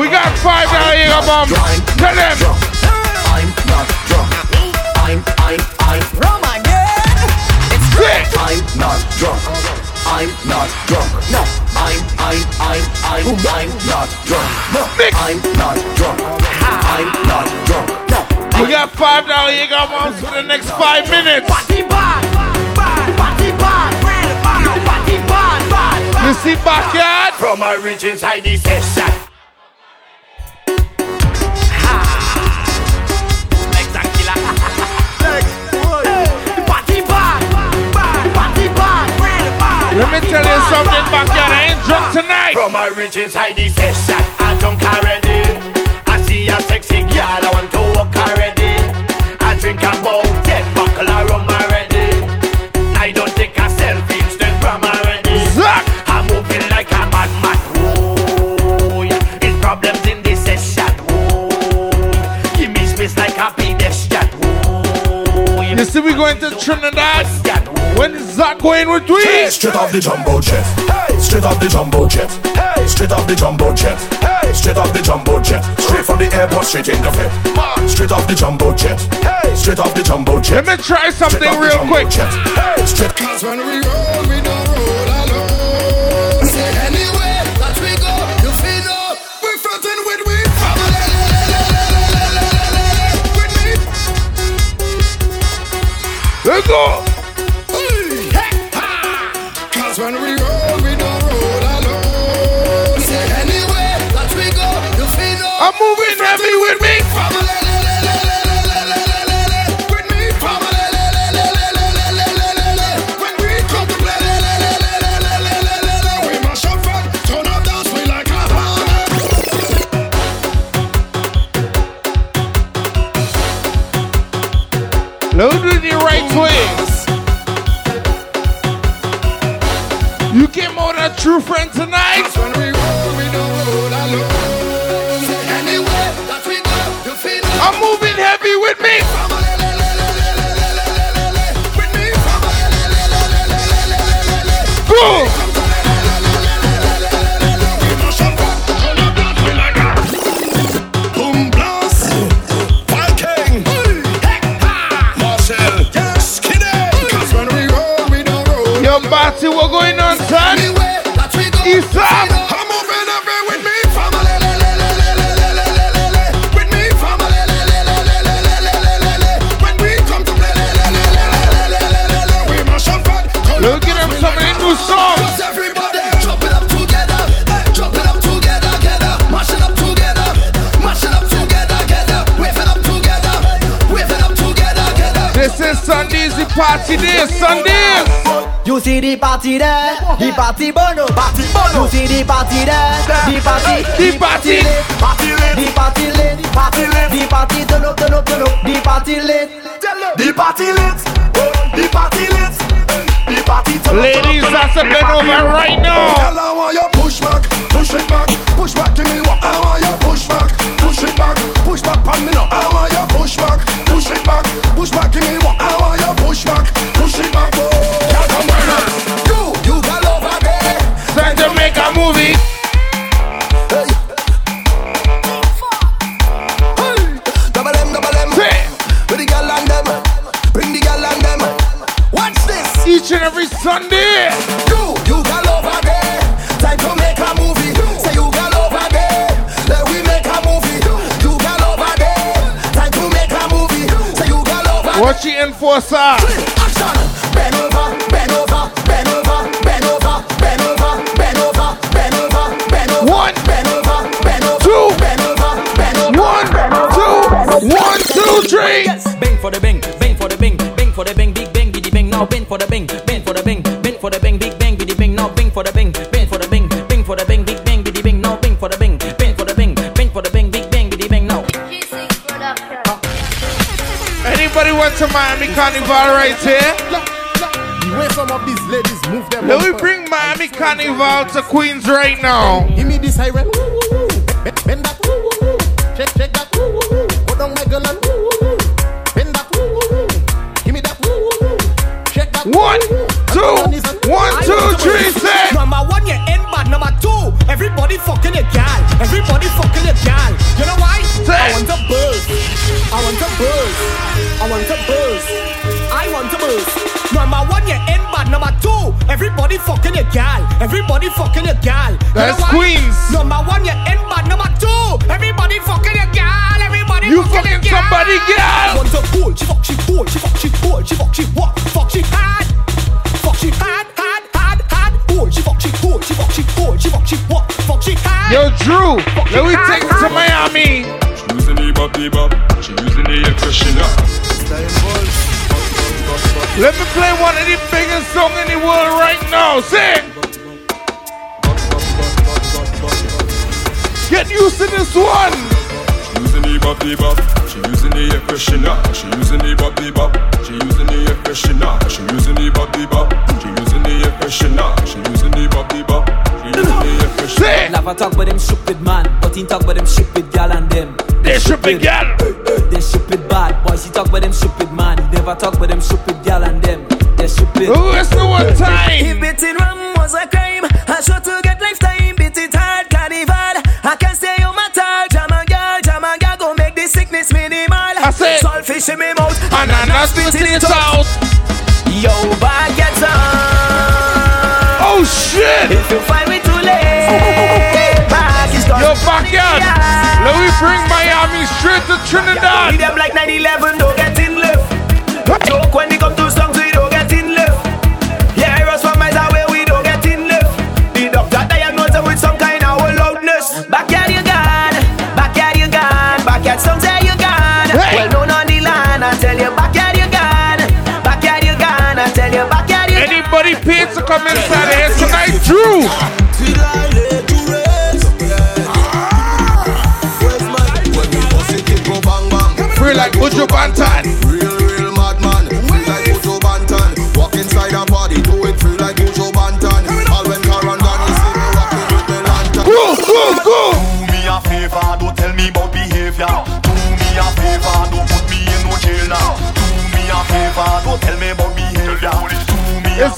we got five dollar Jaeger bombs. Tell them. I'm. Rum again. It's great. I'm not drunk. I'm not drunk. No. I'm, I'm, I'm, I'm, I'm not drunk. No. I'm not drunk. I'm not drunk. No. We got five dollar Jaeger bombs for the next five minutes. You see backyard? From my reach inside the session. Let me tell you something, backyard. I ain't drunk tonight. From my reach inside the session, I drunk already. I see a sexy girl, I want to walk already. I drink about ten We going to Trinidad. When Zach going with we? Hey, straight off the jumbo jet. Hey, straight off the jumbo jet. Hey, straight off the jumbo jet. Hey, straight off the jumbo jet. Straight from the airport, straight in the fit. Straight off the jumbo jet. Hey, straight off the jumbo jet. Let me try something real quick. Hey, straight. Cause when we roll, Let's go. Load it the right way. a true friend tonight. I'm moving heavy with me. New songs. Cause everybody? Chop it up together, chop it up together, together, mash it up together, mash it up together, together, wave it up together, wave it up together, together. This is Sunday's the party day, Sundays. You see the party there, the party bono, party bono. You see the party there, the party, the party, the party lit, the party lit, party lit, the party turn up, turn up, turn up, the party lit, the party lit, the party lit, Ladies, that's a bit over right now. Girl, I want you push back, push it back, push back, give me what I want you push back, push it back, push back, pan me now. I want you push back, push it back, push back, give me what I want you push back, push it back. Oh, girl, come on. You, you got over there. Time to make a movie. Each and every Sunday. You, you got. Time to make a movie. Say you got. Let we make a movie. You got. Time to make a movie. Say you got over What you enforcer? Action. Bend over, bend over, bend over, bend over, bend over, bend over, bend over, bend over. One, bend over, bend over, two, bend over, bend over. One, two, one, two, three. Bang for the bang, Now bang for the bang, bang for the bang, bang for the bang, big bang, biddy bang. Now bang for the bang, bang for the bang, bang for the bang, big bang, biddy bang. Now bang for the bang, bang for the bang, bang for the bang, big bang, biddy bang. Now. Anybody want to Miami Carnival right here? The way some of these ladies move them. Let me bring Miami Carnival to Queens right now. Give me this siren. Woo, woo, woo. Bend, bend that. Shake, shake that. Go down my girl and. Everybody fucking your gal. You That's know? Queens. Number one, you're in bad. Number two, everybody fucking your gal. Everybody You fucking, fucking your gal. somebody gal. I want to pull. She fuck, she pull. She fuck, she pull. She fuck, she what? Fuck, she hard. Fuck, she hard, hard, hard, hard. Pull. She fuck, she pull. She fuck, she pull. She fuck, she what? Fuck, she hard. Yo, Drew, let me take it to Miami. She using the bop, the bop. She using the air freshener. Let me play one of the biggest songs in the world right now. Sing. Get used to this one. She using the bop, the bop. She using the air freshener. She using the bop, the bop. She using the air freshener. She using the bop, the bop. She using the air freshener. She using the bop, the bop. She using the air freshener. Never talk about them stupid man, but he talk about them stupid gal and them. They stupid gal. Eh, eh, they stupid bad boys. He talk about them stupid man. He never talk about them stupid gal and them. They stupid. Who is the one time? If beating Ananas spitting it out. Yo, on. Oh shit! If you find me too late, back is gone. Yo, backyard. Let me bring Miami straight to Trinidad. Lead them like 9-11, come inside here tonight? Drew. Ah. Free like Buju Banton.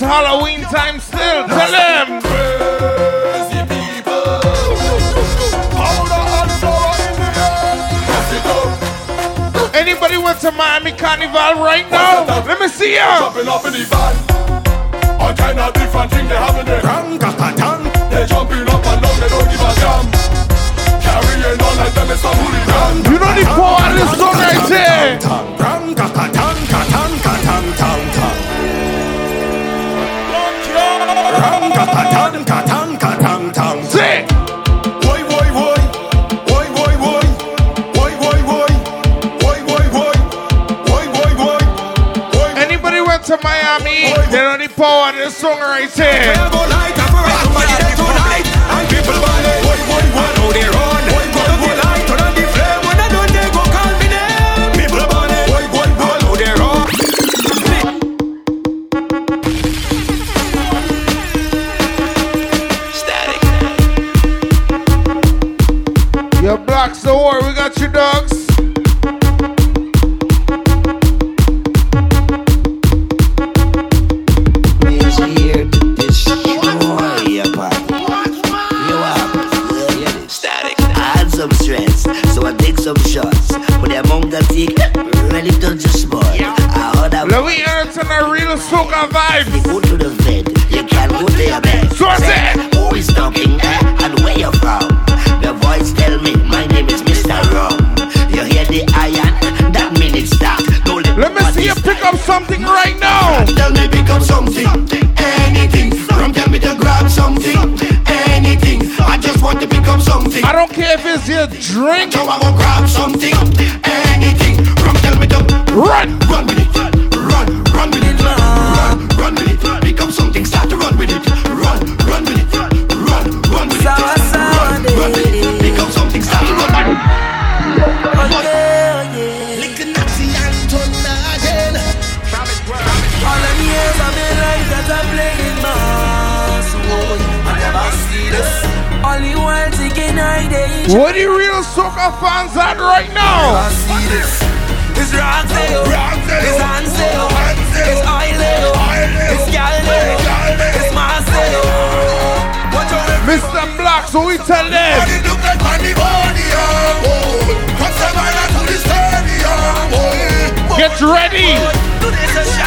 Halloween time still. Tell them. Anybody went to Miami Carnival right now? Let me see ya. Jumping up in the van. All kind of different things they have in there. They jumping up and down, they don't give a damn. Carrying on like them is some hooligan. You know the power of this song right here. Song right here. So I will grab soca fans at right now? It's Roxeo It's Hanseo It's Oileo It's Galileo. It's Marcelo. Mr. Black, so we tell them. Get ready. Today's a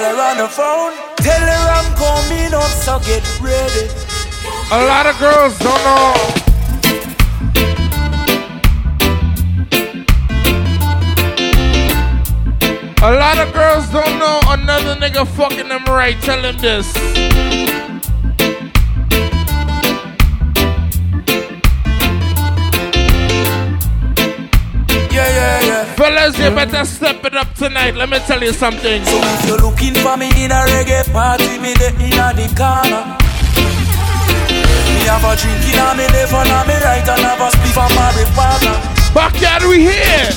call her on the phone, tell her I'm coming up, so get ready. A lot of girls don't know. A lot of girls don't know another nigga fucking them right. Tell them this. Yeah. You better step it up tonight. Let me tell you something. So if you're looking for me in a reggae party, me the in a the corner. Me have a drink in a me left and a me right and have a spliff and marijuana. Backyard, we here.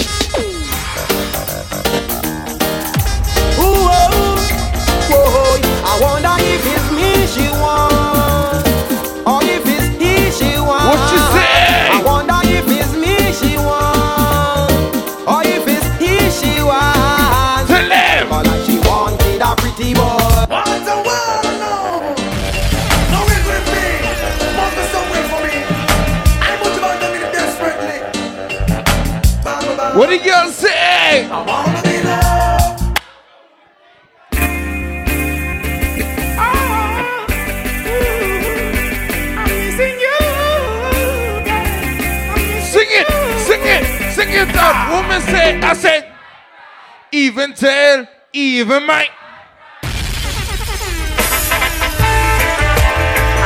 Ooh, oh, oh, I wonder if it's What the girl say? I wanna be loved. Ah, sing it, sing it, sing it out. Woman say, I said, even tell, even Mike.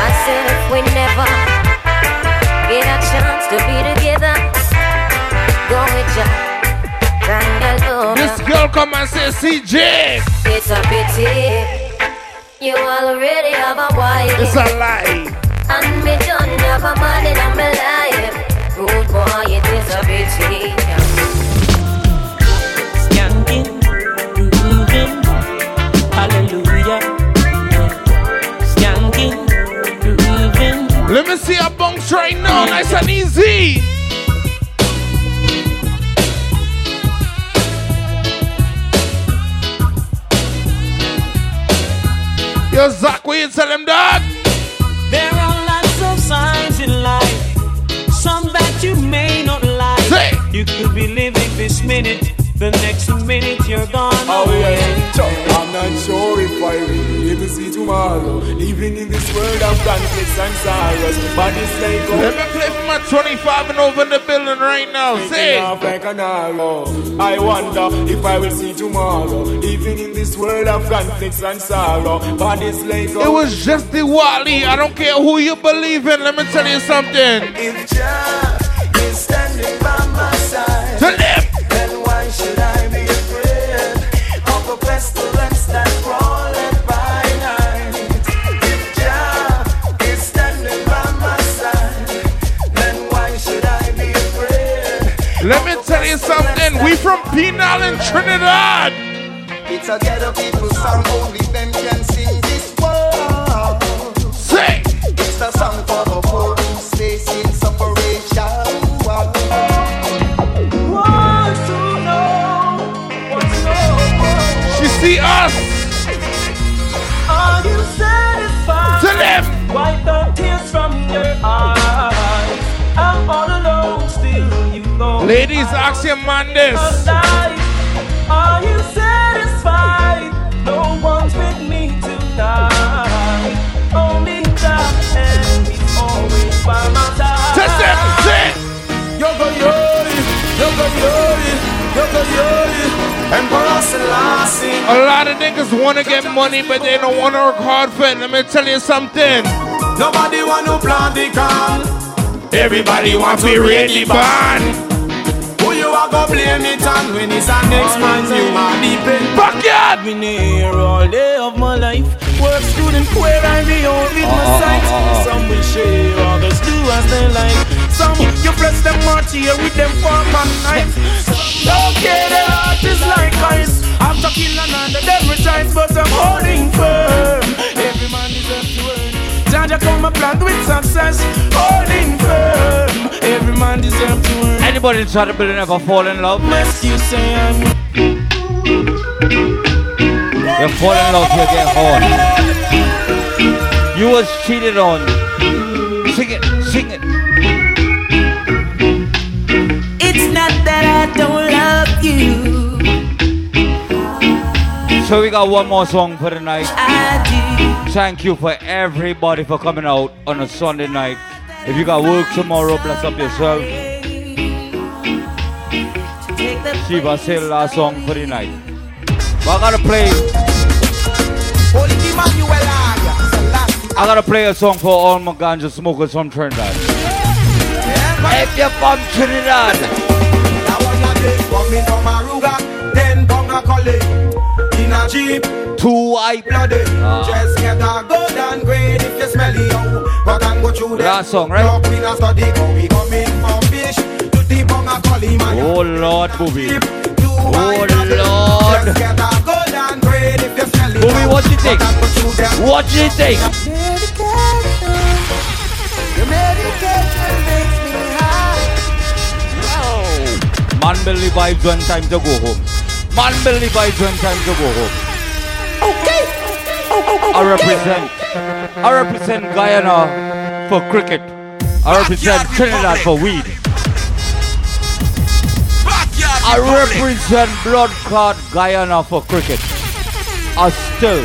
I said if we never get a chance to be together, Uh, girl come and say CJ. It's a pity you already have a wife. It's a lie. And me don't have a man in my life. Rude boy, it is a pity. Skanking, grooving, hallelujah. Skanking, grooving. Let me see a bounce right now, nice and easy. Yo, Zach, what you tell him, dog? There are lots of signs in life, some that you may not like. Say. You could be living this minute, the next minute you're gone Oh away. yeah, I'm not sure if I will to see tomorrow. Living in this world of conflicts and sorrows, but it's like oh, Let me play for my 25 and over in the building right now. Say. Off like an arrow. I wonder if I will see tomorrow. Living in this world of conflicts and sorrow, but it's like oh, It was just the Wally. I don't care who you believe in. Let me tell you something. If Jah is standing by my side, We from Penal in Trinidad. It's a ghetto people song, oh, only them can sing this world. Sing. It's the song for the poor who's facing separation. Want to know, want to know. She see us. Are you satisfied? To them. Wipe the tears from your eyes. Ladies, ask your man this. Are you satisfied? No one's with me tonight. Only God and He's always by my side. Yori, yori, yori. Selassie. A lot of niggas wanna get money, but they don't wanna work hard for it. Let me tell you something. Nobody want to plant the can. Everybody want to really born. Who you blame it on when it's our next man you are depend. Backyard. Been here all day of my life. Work student where I be on with my uh-huh, sight. Uh-huh, uh-huh. Some will share, others do as they like. Some you bless them march here with them fork and knife. Okay, their heart is like ice. I'm talking under them rejoice, but I'm holding firm. Every man deserves to. Jaja come a plan with success, holding firm. Every man deserves to earn. Anybody inside the building ever fall in love? Must you say I'm You fall in love, you get hard. You was cheated on. Sing it, sing it. It's not that I don't love you. So we got one more song for the night. Thank you for everybody for coming out on a Sunday night. If you got work tomorrow, bless up yourself. Shiva say the last song for the night. But I gotta play. I gotta play a song for all my ganja smokers from Trinidad. If you're from Trinidad, then Bonga College. A Jeep, two white bloody. Ah. Just get a good and green if you smell it out. But can go through them. Last song, right? Look, we not study, but we coming from fish to the Bonga College, man. Oh Lord, booby. Oh Lord. Just get a good and green if you smell it Booby, out. what you think? But can go through them. What you think? Medication makes me high. Man belly vibes when time to go home. Man belly vibes when time to go home. Okay. I represent I represent Guyana for cricket. I represent Trinidad for weed. I represent blood clot Guyana for cricket. I still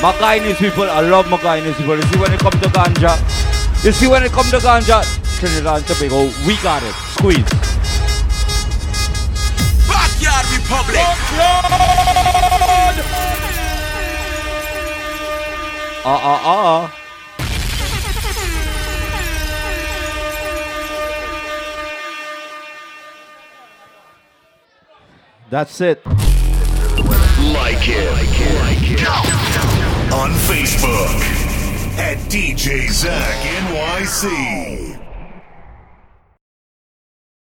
my Guyanese people, I love my Guyanese people. You see when it comes to ganja, you see when it comes to ganja, Trinidad and Tobago, we got it. Squeeze. Republic. Uh uh uh. That's it. like him. On Facebook at DJ Zach NYC.